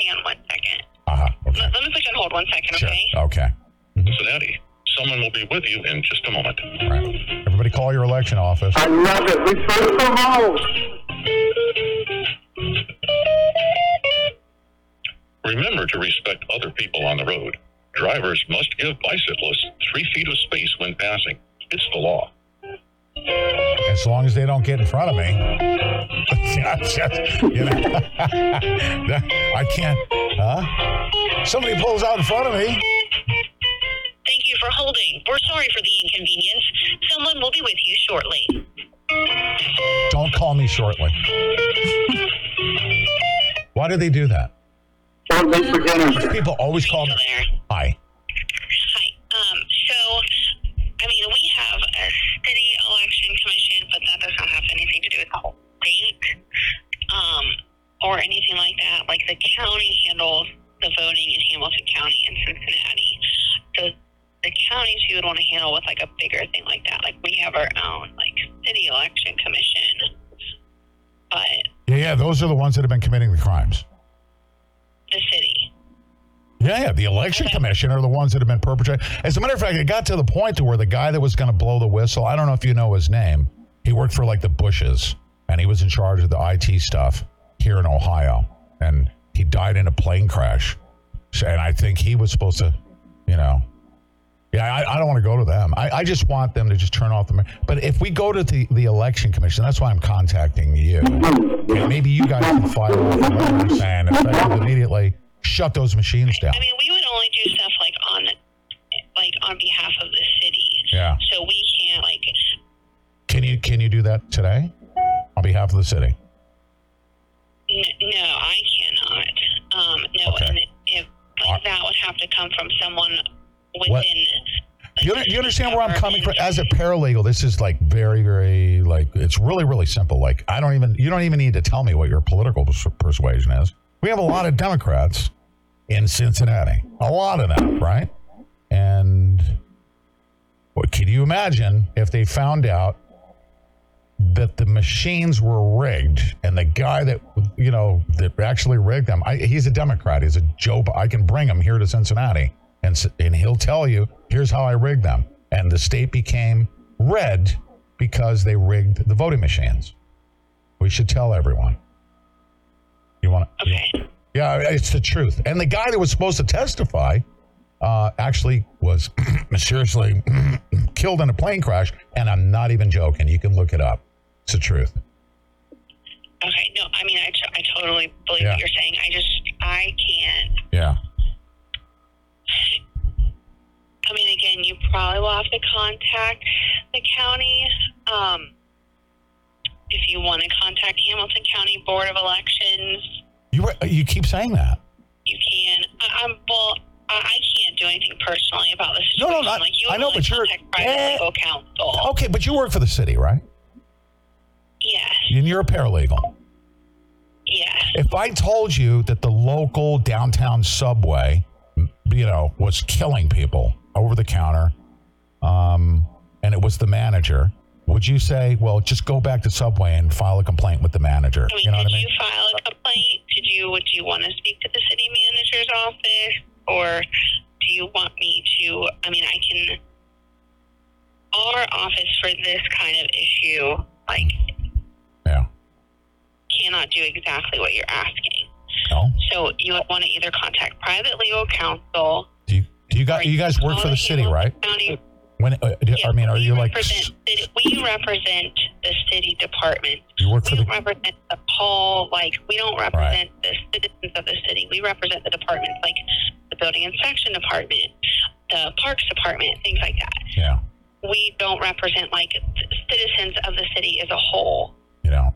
hang on one second. Uh huh. Okay. Let, let, me put you on hold one second, sure. okay? Okay. Cincinnati Someone will be with you in just a moment. Everybody call your election office. I love it. We put from home. Remember to respect other people on the road. Drivers must give bicyclists three feet of space when passing. It's the law. As long as they don't get in front of me. Yeah, just, you know, I can't. Huh? Somebody pulls out in front of me. Thank you for holding. We're sorry for the inconvenience. Someone will be with you shortly. Don't call me shortly. Why do they do that? People always call me. Hi. Um, so, I mean, we have a city election commission, but that does not have anything to do with the whole state um, or anything like that. Like the county handles the voting in Hamilton County and Cincinnati. So the counties you would want to handle with like a bigger thing like that. Like we have our own like city election commission, but Yeah, yeah, those are the ones that have been committing the crimes. the city. Yeah, yeah. The election commission are the ones that have been perpetrating. As a matter of fact, it got to the point to where the guy that was going to blow the whistle, I don't know if you know his name. He worked for like the Bushes and he was in charge of the IT stuff here in Ohio. And he died in a plane crash. And I think he was supposed to, you know, yeah, I, I don't want to go to them. I, I just want them to just turn off the. But if we go to the, the election commission, that's why I'm contacting you. And maybe you guys can file off a letter saying effective immediately shut those machines down. I mean, we would only do stuff like on like on behalf of the city. Yeah. So we can't like Can you can you do that today on behalf of the city? N- no, I cannot. Um, no, and if like, that would have to come from someone within. What? You, you understand where I'm coming from? As a paralegal, this is like very, very like it's really, really simple. Like I don't even you don't even need to tell me what your political pers- persuasion is. We have a lot of Democrats in Cincinnati, a lot of them, right? And what can you imagine if they found out that the machines were rigged and the guy that you know that actually rigged them I, he's a democrat he's a joe i can bring him here to cincinnati and and he'll tell you here's how i rigged them. And the state became red because they rigged the voting machines. We should tell everyone. You want to okay. Yeah it's the truth. And the guy that was supposed to testify uh, actually was mysteriously killed in a plane crash and i'm not even joking. You can look it up. It's the truth. Okay, no, I mean, I, t- I totally believe Yeah. what you're saying. I just, I can't. yeah I mean, again, you probably will have to contact the county. Um, if you want to contact Hamilton County Board of Elections, You were, you keep saying that. you can. I, I'm well. I, I can't do anything personally about this No, situation. no, not- like you I know, but you're- legal counsel. Okay, but you work for the city, right? Yes. And you're a paralegal. Yes. If I told you that the local downtown subway, you know, was killing people over the counter, um, and it was the manager, would you say, "Well, just go back to Subway and file a complaint with the manager"? I mean, you know what I mean? Did you file a complaint? Did you? Would you want to speak to the city manager's office, or do you want me to? I mean, I can. Our office for this kind of issue, like, yeah, cannot do exactly what you're asking. No. So you would want to either contact private legal counsel. Do you guys you guys work for the city, right? County. When uh, do- I mean, are you like we represent the city department. you work for We the? don't represent the whole, like, we don't represent the citizens of the city. We represent the departments, like the building inspection department, the parks department, things like that. Yeah. We don't represent, like, citizens of the city as a whole. You know.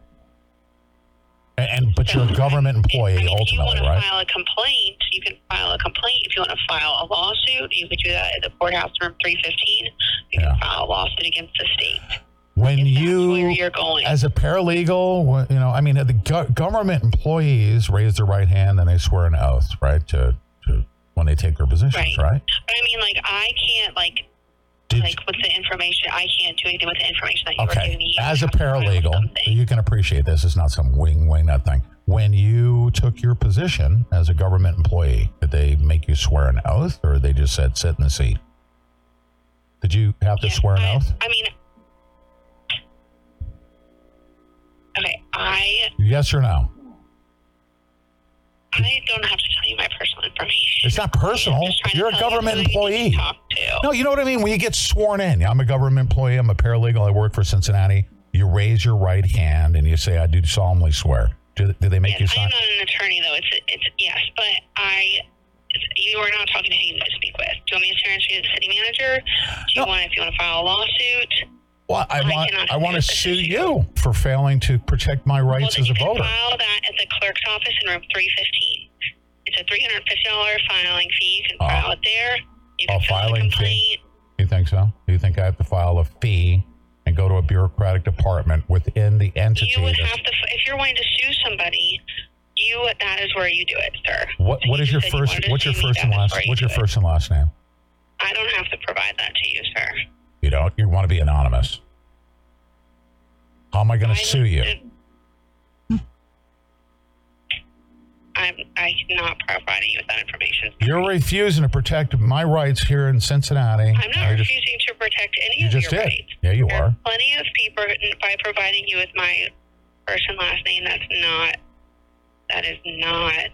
And, and but you're a government employee If you ultimately, want to right? file a complaint, you can file a complaint. If you want to file a lawsuit, you could do that at the courthouse room 315. You can file a lawsuit against the state. when you where you're going. as a paralegal you know i mean the go- government employees raise their right hand and they swear an oath right to, to when they take their positions right, But I mean, like, I can't, like, like with the information, I can't do anything with the information that you were Okay. giving me. You As a have to provide paralegal, you can appreciate this. It's not some wing wing that thing. When you took your position as a government employee, did they make you swear an oath, or they just said sit in the seat? Did you have to swear an oath? I mean, okay, I Yes or no? I don't have to tell you my personal information. It's not personal. You're a government employee. No, you know what I mean? When you get sworn in, I'm a government employee, I'm a paralegal, I work for Cincinnati. You raise your right hand and you say, I do solemnly swear. Do, do they make you sign? I'm not an attorney though. It's it's yes, but I. You are not talking to you to speak with. Do you want me to transfer you to the city manager? Do you want if you want to file a lawsuit? Well, I want cannot I want to sue you for failing to protect my rights as a voter. File that at the clerk's office in room 315. It's a $350 filing fee. Oh. You oh, can file it there. You A can out a filing complaint. fee? You think so? Do you think I have to file a fee and go to a bureaucratic department within the entity? You would have to, if you're wanting to sue somebody, you that is where you do it, sir. what what is your you first to what's your first and last you what's your do it. first and last name? I don't have to provide that to you, sir. You don't you want to be anonymous. How am I going to sue you? I'm I'm not providing you with that information. You're refusing to protect my rights here in Cincinnati. I'm not I just- refusing to protect any you of just your did. rights. Yeah, you are. Plenty of people by providing you with my first and last name. That's not that is not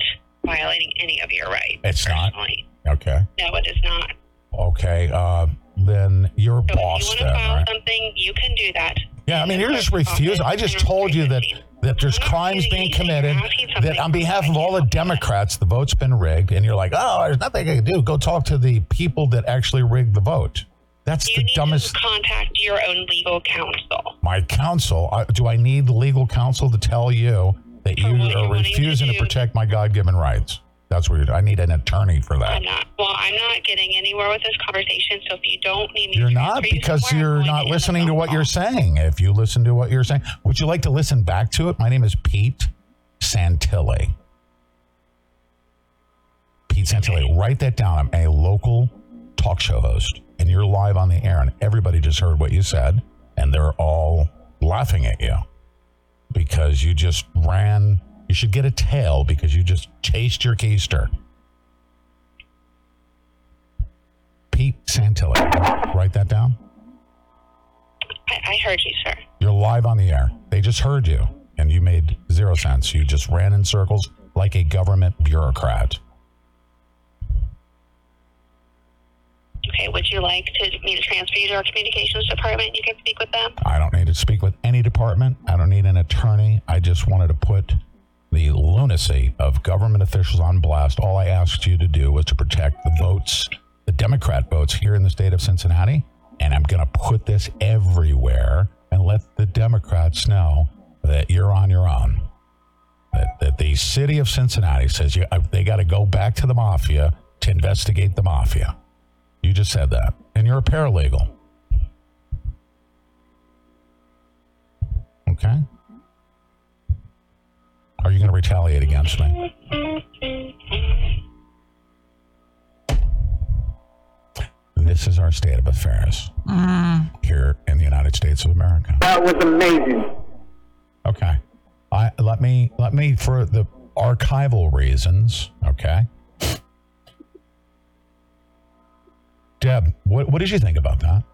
violating any of your rights. It's not. personally. Okay. No, it is not. Okay. Uh, then you're So boss if you want to file right? something, you can do that. Yeah, I mean, you're just refusing. I just told you that that there's crimes being committed. That on behalf of all the Democrats, the vote's been rigged, and you're like, oh, there's nothing I can do. Go talk to the people that actually rigged the vote. That's the dumbest. Contact your own legal counsel. My counsel. I, do I need legal counsel to tell you that you are refusing to, protect my God-given rights? That's weird. I need an attorney for that. I'm not. Well, I'm not getting anywhere with this conversation. So if you don't need me, You're to not transfer you because you're not listening to what call. you're saying. If you listen to what you're saying, would you like to listen back to it? My name is Pete Santilli. Pete Santilli. Write that down. I'm a local talk show host, and you're live on the air, and everybody just heard what you said, and they're all laughing at you because you just ran. You should get a tail because you just chased your keister. Pete Santilli. Write that down. I, I heard you, sir. You're live on the air. They just heard you, and you made zero sense. You just ran in circles like a government bureaucrat. Okay. Would you like to me to transfer you to our communications department? You can speak with them. I don't need to speak with any department. I don't need an attorney. I just wanted to put the lunacy of government officials on blast. All I asked you to do was to protect the votes, the Democrat votes here in the state of Cincinnati. And I'm going to put this everywhere and let the Democrats know that you're on your own. That, that the city of Cincinnati says you, uh, they got to go back to the mafia to investigate the mafia. You just said that. And you're a paralegal. Okay? Are you going to retaliate against me? This is our state of affairs mm. here in the United States of America. That was amazing. Okay. I let me let me for the archival reasons, okay? Deb, what what did you think about that?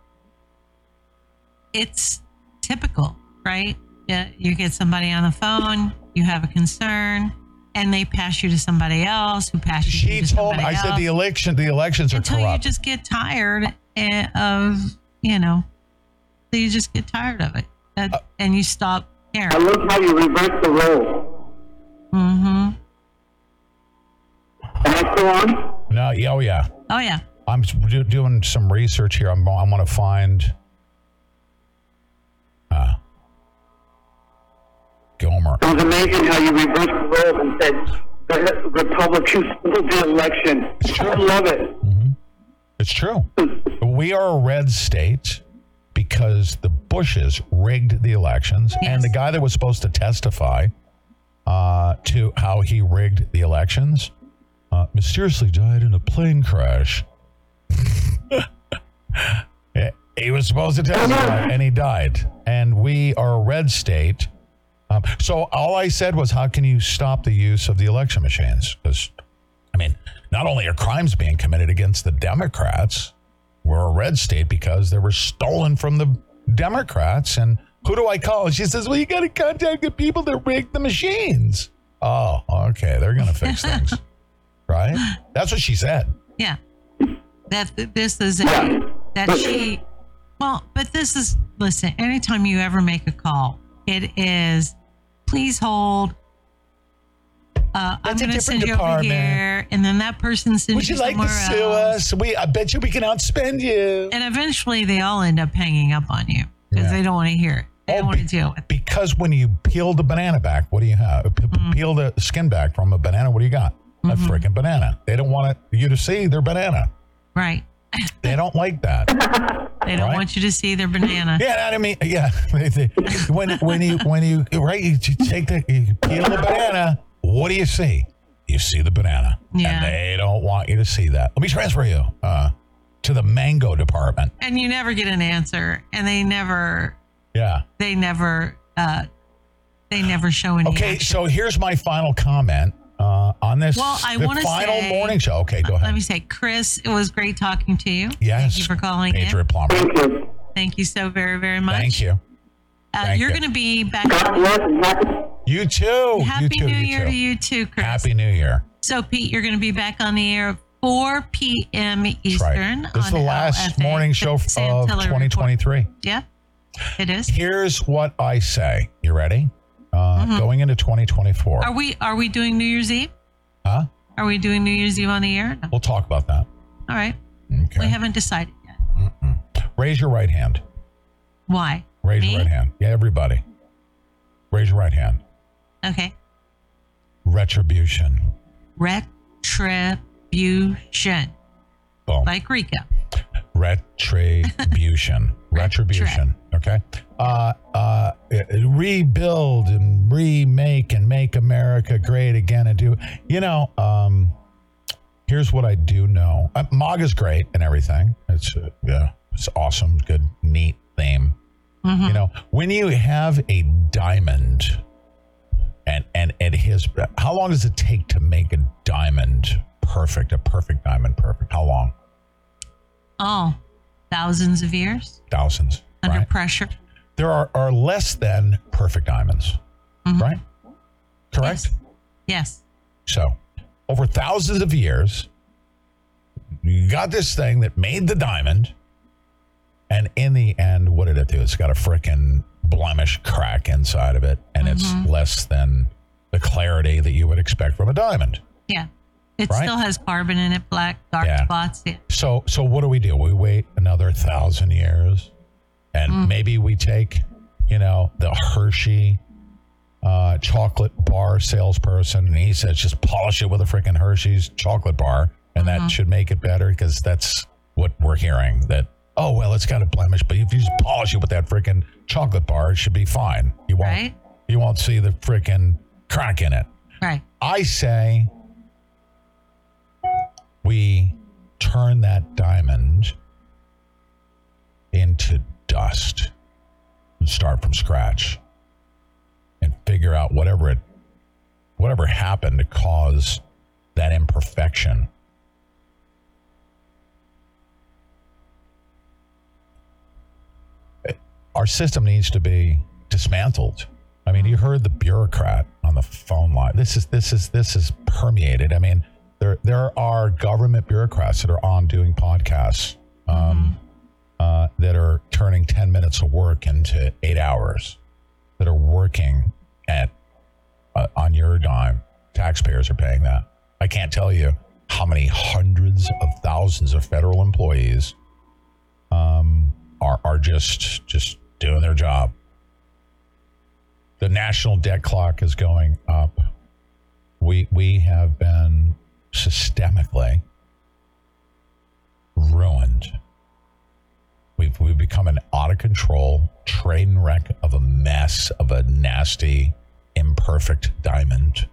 it's typical, right? Yeah, you get somebody on the phone, you have a concern, and they pass you to somebody else who passes you to told somebody I said the election the elections are until you just get tired eh, of, you know, you just get tired of it, and, Uh, and you stop caring. I love how you reverse the role. Mm-hmm. Am I still on? No, yeah, oh yeah. Oh yeah. I'm do, doing some research here. I'm I want to find uh Gomer. It was amazing how you reversed the roles and said the Republicans stole the election. I love it. It's true. we are a red state because the Bushes rigged the elections, and the guy that was supposed to testify uh, to how he rigged the elections uh, mysteriously died in a plane crash. He was supposed to testify, and he died. And we are a red state. Um, so all I said was, how can you stop the use of the election machines? Because, I mean, not only are crimes being committed against the Democrats, we're a red state because they were stolen from the Democrats. And who do I call? She says, well, you got to contact the people that rigged the machines. Oh, okay. They're going to fix things. right? That's what she said. Yeah. That this is a, that she. Well, but this is listen. Anytime you ever make a call, it is please hold. Uh, I'm going to send you over here, and then that person sends Would you like to sue else. us? We, I bet you we can outspend you. And eventually, they all end up hanging up on you because Yeah. they don't want to hear it. They don't want to deal with. it. Because when you peel the banana back, what do you have? Mm-hmm. Peel the skin back from a banana. What do you got? A freaking banana. They don't want it, you to see their banana. Right. They don't like that. They don't Right. want you to see their banana. Yeah, I mean, yeah. when when you when you right, you take the you peel the banana. What do you see? You see the banana, Yeah. and they don't want you to see that. Let me transfer you uh, to the mango department. And you never get an answer, and they never, Yeah. they never, uh, they never show any. Okay, action. so here's my final comment uh, on this. Well, I the want to final say, morning show. Okay, go ahead. Let me say, Chris, it was great talking to you. Yes, Thank you for calling Patriot in. Plumber. Thank you so very, very much. Thank you. Uh, Thank you're you. going to be back. You too. Happy you too. New you Year too. to you too, Chris. Happy New Year. So, Pete, you're going to be back on the air at 4 p.m. That's Eastern. right. This is on the last LFA, morning show of Santilli Report. 2023. Yeah, it is. Here's what I say. You ready? Uh, Mhm. Going into 2024. Are we are we doing New Year's Eve? Huh? Are we doing New Year's Eve on the air? No. We'll talk about that. All right. Okay. We haven't decided yet. Raise your right hand. Why? Raise Me? your right hand. Yeah, everybody. Raise your right hand. Okay. Retribution. Retribution. Boom. Like Rico. Retribution. Retribution. Okay. Uh, uh, rebuild and remake and make America great again and do. You know, um, here's what I do know. Uh, MAGA's great and everything. It's uh, yeah, it's awesome. Good, neat theme. You know, when you have a diamond, and and and his, how long does it take to make a diamond perfect? A perfect diamond perfect? How long? Oh, thousands of years Thousands. under right? pressure. There are, are less than perfect diamonds, mm-hmm. right? Correct. Yes. So, over thousands of years, you got this thing that made the diamond, and in the end, what did it do? It's got a frickin' blemish crack inside of it, and it's mm-hmm. less than the clarity that you would expect from a diamond. Yeah. It Right? still has carbon in it, black, dark Yeah. spots. Yeah. So, so what do we do? We wait another thousand years, and maybe we take, you know, the Hershey uh, chocolate bar salesperson, and he says just polish it with a freaking Hershey's chocolate bar, and that should make it better because that's what we're hearing. That oh well, it's got a blemish, but if you just polish it with that freaking chocolate bar, it should be fine. You won't, Right. you won't see the freaking crack in it. Right. I say we turn that diamond into dust and start from scratch and figure out whatever it whatever happened to cause that imperfection our system needs to be dismantled. I mean, you heard the bureaucrat on the phone line. This is this is this is permeated. I mean, there there are government bureaucrats that are on doing podcasts um, uh, that are turning ten minutes of work into eight hours. That are working at uh, on your dime. Taxpayers are paying that. I can't tell you how many hundreds of thousands of federal employees um, are are just just doing their job. The national debt clock is going up. We we have been systemically ruined. We've we've become an out of control train wreck of a mess of a nasty, imperfect diamond.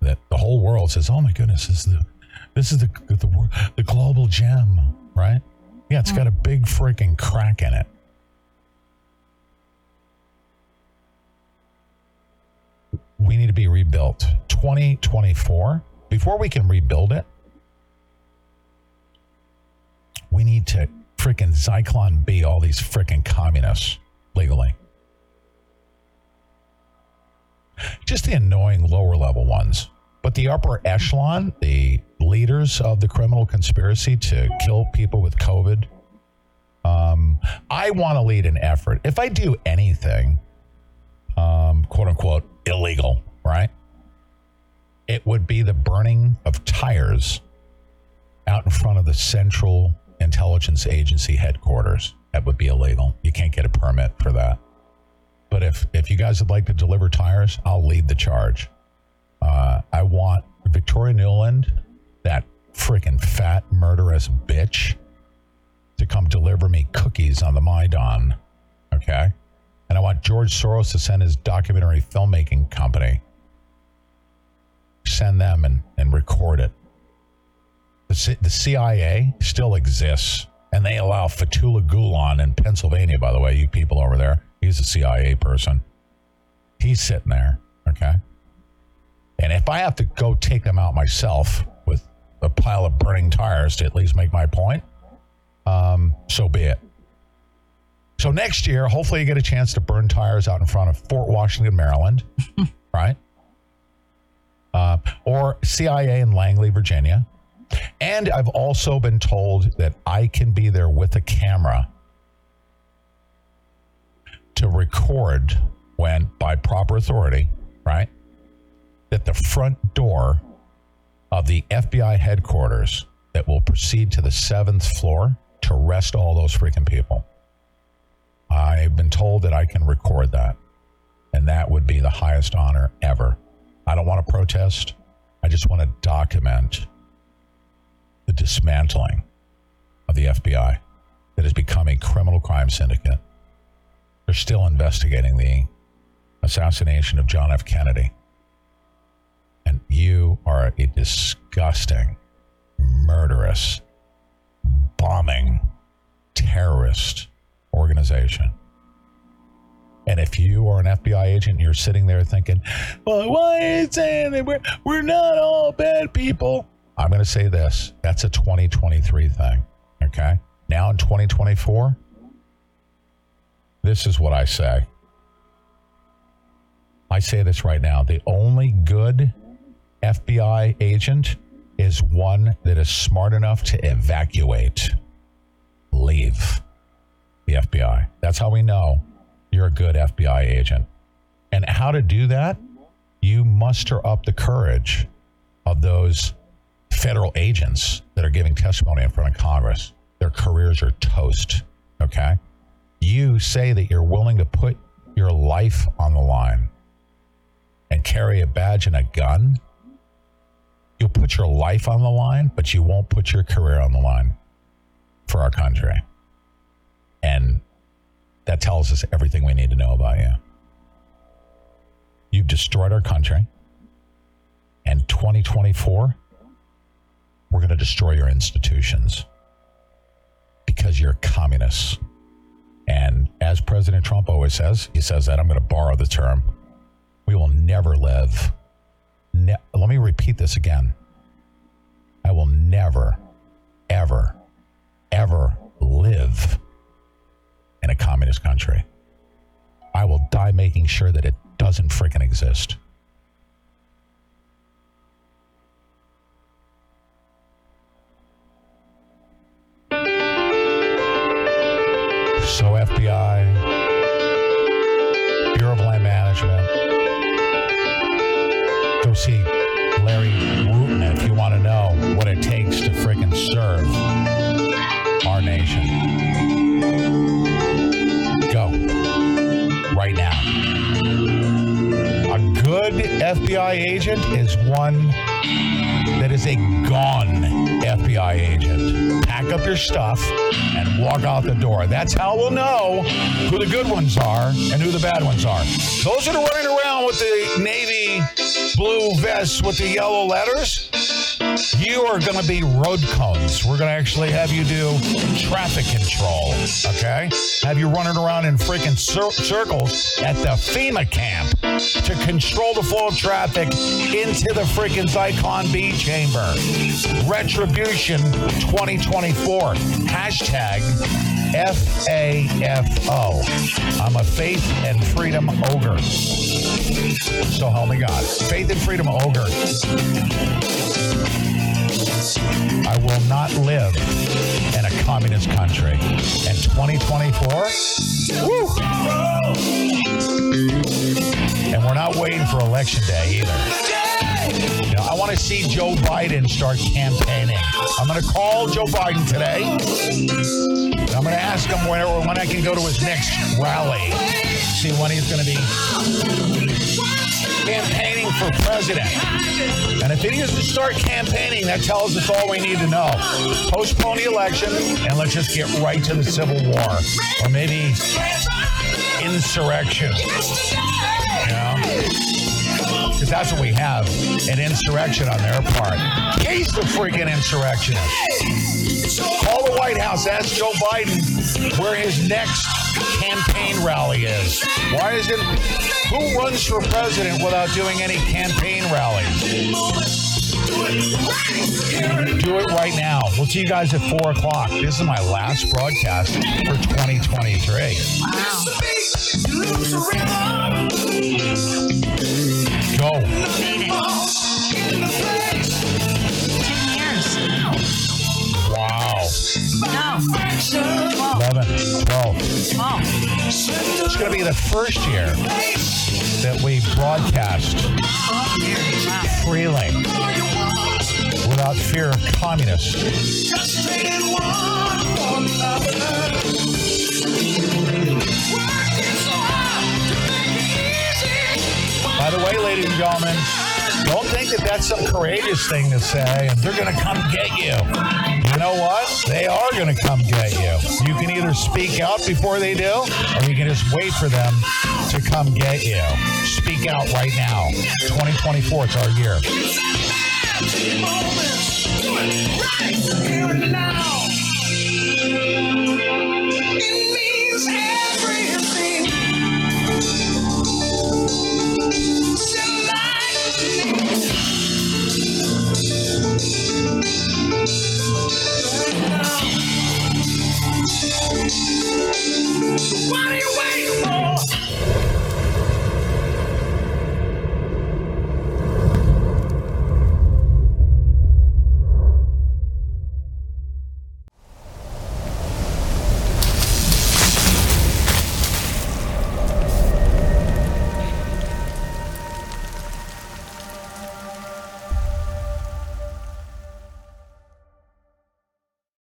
That the whole world says, "Oh my goodness, this is the this is the the, wor- the global gem," right? Yeah, it's got a big freaking crack in it. We need to be rebuilt. 2024, before we can rebuild it, we need to freaking Zyklon B all these freaking communists legally. Just the annoying lower level ones. But the upper echelon, the leaders of the criminal conspiracy to kill people with COVID, um, I want to lead an effort. If I do anything, um, quote unquote, illegal, right? It would be the burning of tires out in front of the Central Intelligence Agency headquarters. That would be illegal. You can't get a permit for that. But if if you guys would like to deliver tires, I'll lead the charge. Uh, I want Victoria Nuland, that freaking fat murderous bitch, to come deliver me cookies on the Maidan. Okay, and I want George Soros to send his documentary filmmaking company. Send them and, and record it. The, C- the CIA still exists, and they allow Fethullah Gulen in Pennsylvania, by the way, you people over there. He's a CIA person. He's sitting there, okay? And if I have to go take them out myself with a pile of burning tires to at least make my point, um, so be it. So next year, hopefully, you get a chance to burn tires out in front of Fort Washington, Maryland, right? Uh, or CIA in Langley, Virginia. And I've also been told that I can be there with a camera to record when, by proper authority, right, that the front door of the FBI headquarters that will proceed to the seventh floor to arrest all those freaking people. I've been told that I can record that, and that would be the highest honor ever. I don't want to protest. I just want to document the dismantling of the FBI that has become a criminal crime syndicate. They're still investigating the assassination of John F. Kennedy. And you are a disgusting, murderous, bombing, terrorist organization. And if you are an FBI agent you're sitting there thinking, well, why is it we're, we're not all bad people? I'm going to say this that's a 2023 thing. Okay. Now in 2024, this is what I say. I say this right now. The only good FBI agent is one that is smart enough to evacuate, leave the FBI. That's how we know you're a good FBI agent. And how to do that? You muster up the courage of those federal agents that are giving testimony in front of Congress. Their careers are toast. Okay. You say that you're willing to put your life on the line and carry a badge and a gun. You'll put your life on the line, but you won't put your career on the line for our country. And that tells us everything we need to know about you. You've destroyed our country. And 2024, we're going to destroy your institutions because you're communists. And as President Trump always says, he says that I'm going to borrow the term. We will never live. Ne- Let me repeat this again. I will never, ever, ever live in a communist country. I will die making sure that it doesn't freaking exist. FBI, Bureau of Land Management, go see Larry Rutin if you want to know what it takes to freaking serve our nation. Go right now. A good FBI agent is one that is a gone FBI agent. Pack up your stuff walk out the door. That's how we'll know who the good ones are and who the bad ones are. Those that are running around with the navy blue vests with the yellow letters, You are going to be road cones. We're going to actually have you do traffic control. Okay? Have you running around in freaking cir- circles at the FEMA camp to control the flow of traffic into the freaking Zyklon B chamber. Retribution 2024. Hashtag FAFO. I'm a faith and freedom ogre. So help me God. Faith and freedom ogre. I will not live in a communist country. In 2024, woo! And we're not waiting for election day either. I want to see Joe Biden start campaigning. I'm going to call Joe Biden today. I'm going to ask him when, when I can go to his next rally. See when he's going to be campaigning for president. And if he doesn't start campaigning, that tells us all we need to know. Postpone the election and let's just get right to the Civil War. Or maybe insurrection. Know? Because that's what we have an insurrection on their part. He's the freaking insurrectionist. Call the White House, ask Joe Biden where his next campaign rally is. Why is it? Who runs for president without doing any campaign rallies? Do it right now. We'll see you guys at 4 o'clock. This is my last broadcast for 2023. Go. Wow. No. 11, 12. It's going to be the first year that we broadcast freely without fear of communists. By the way, ladies and gentlemen, don't think that that's some courageous thing to say they're going to come get you. You know what? They are going to come get you. You can either speak out before they do, or you can just wait for them to come get you. Speak out right now. 2024, it's our year. And now. Why do you wait?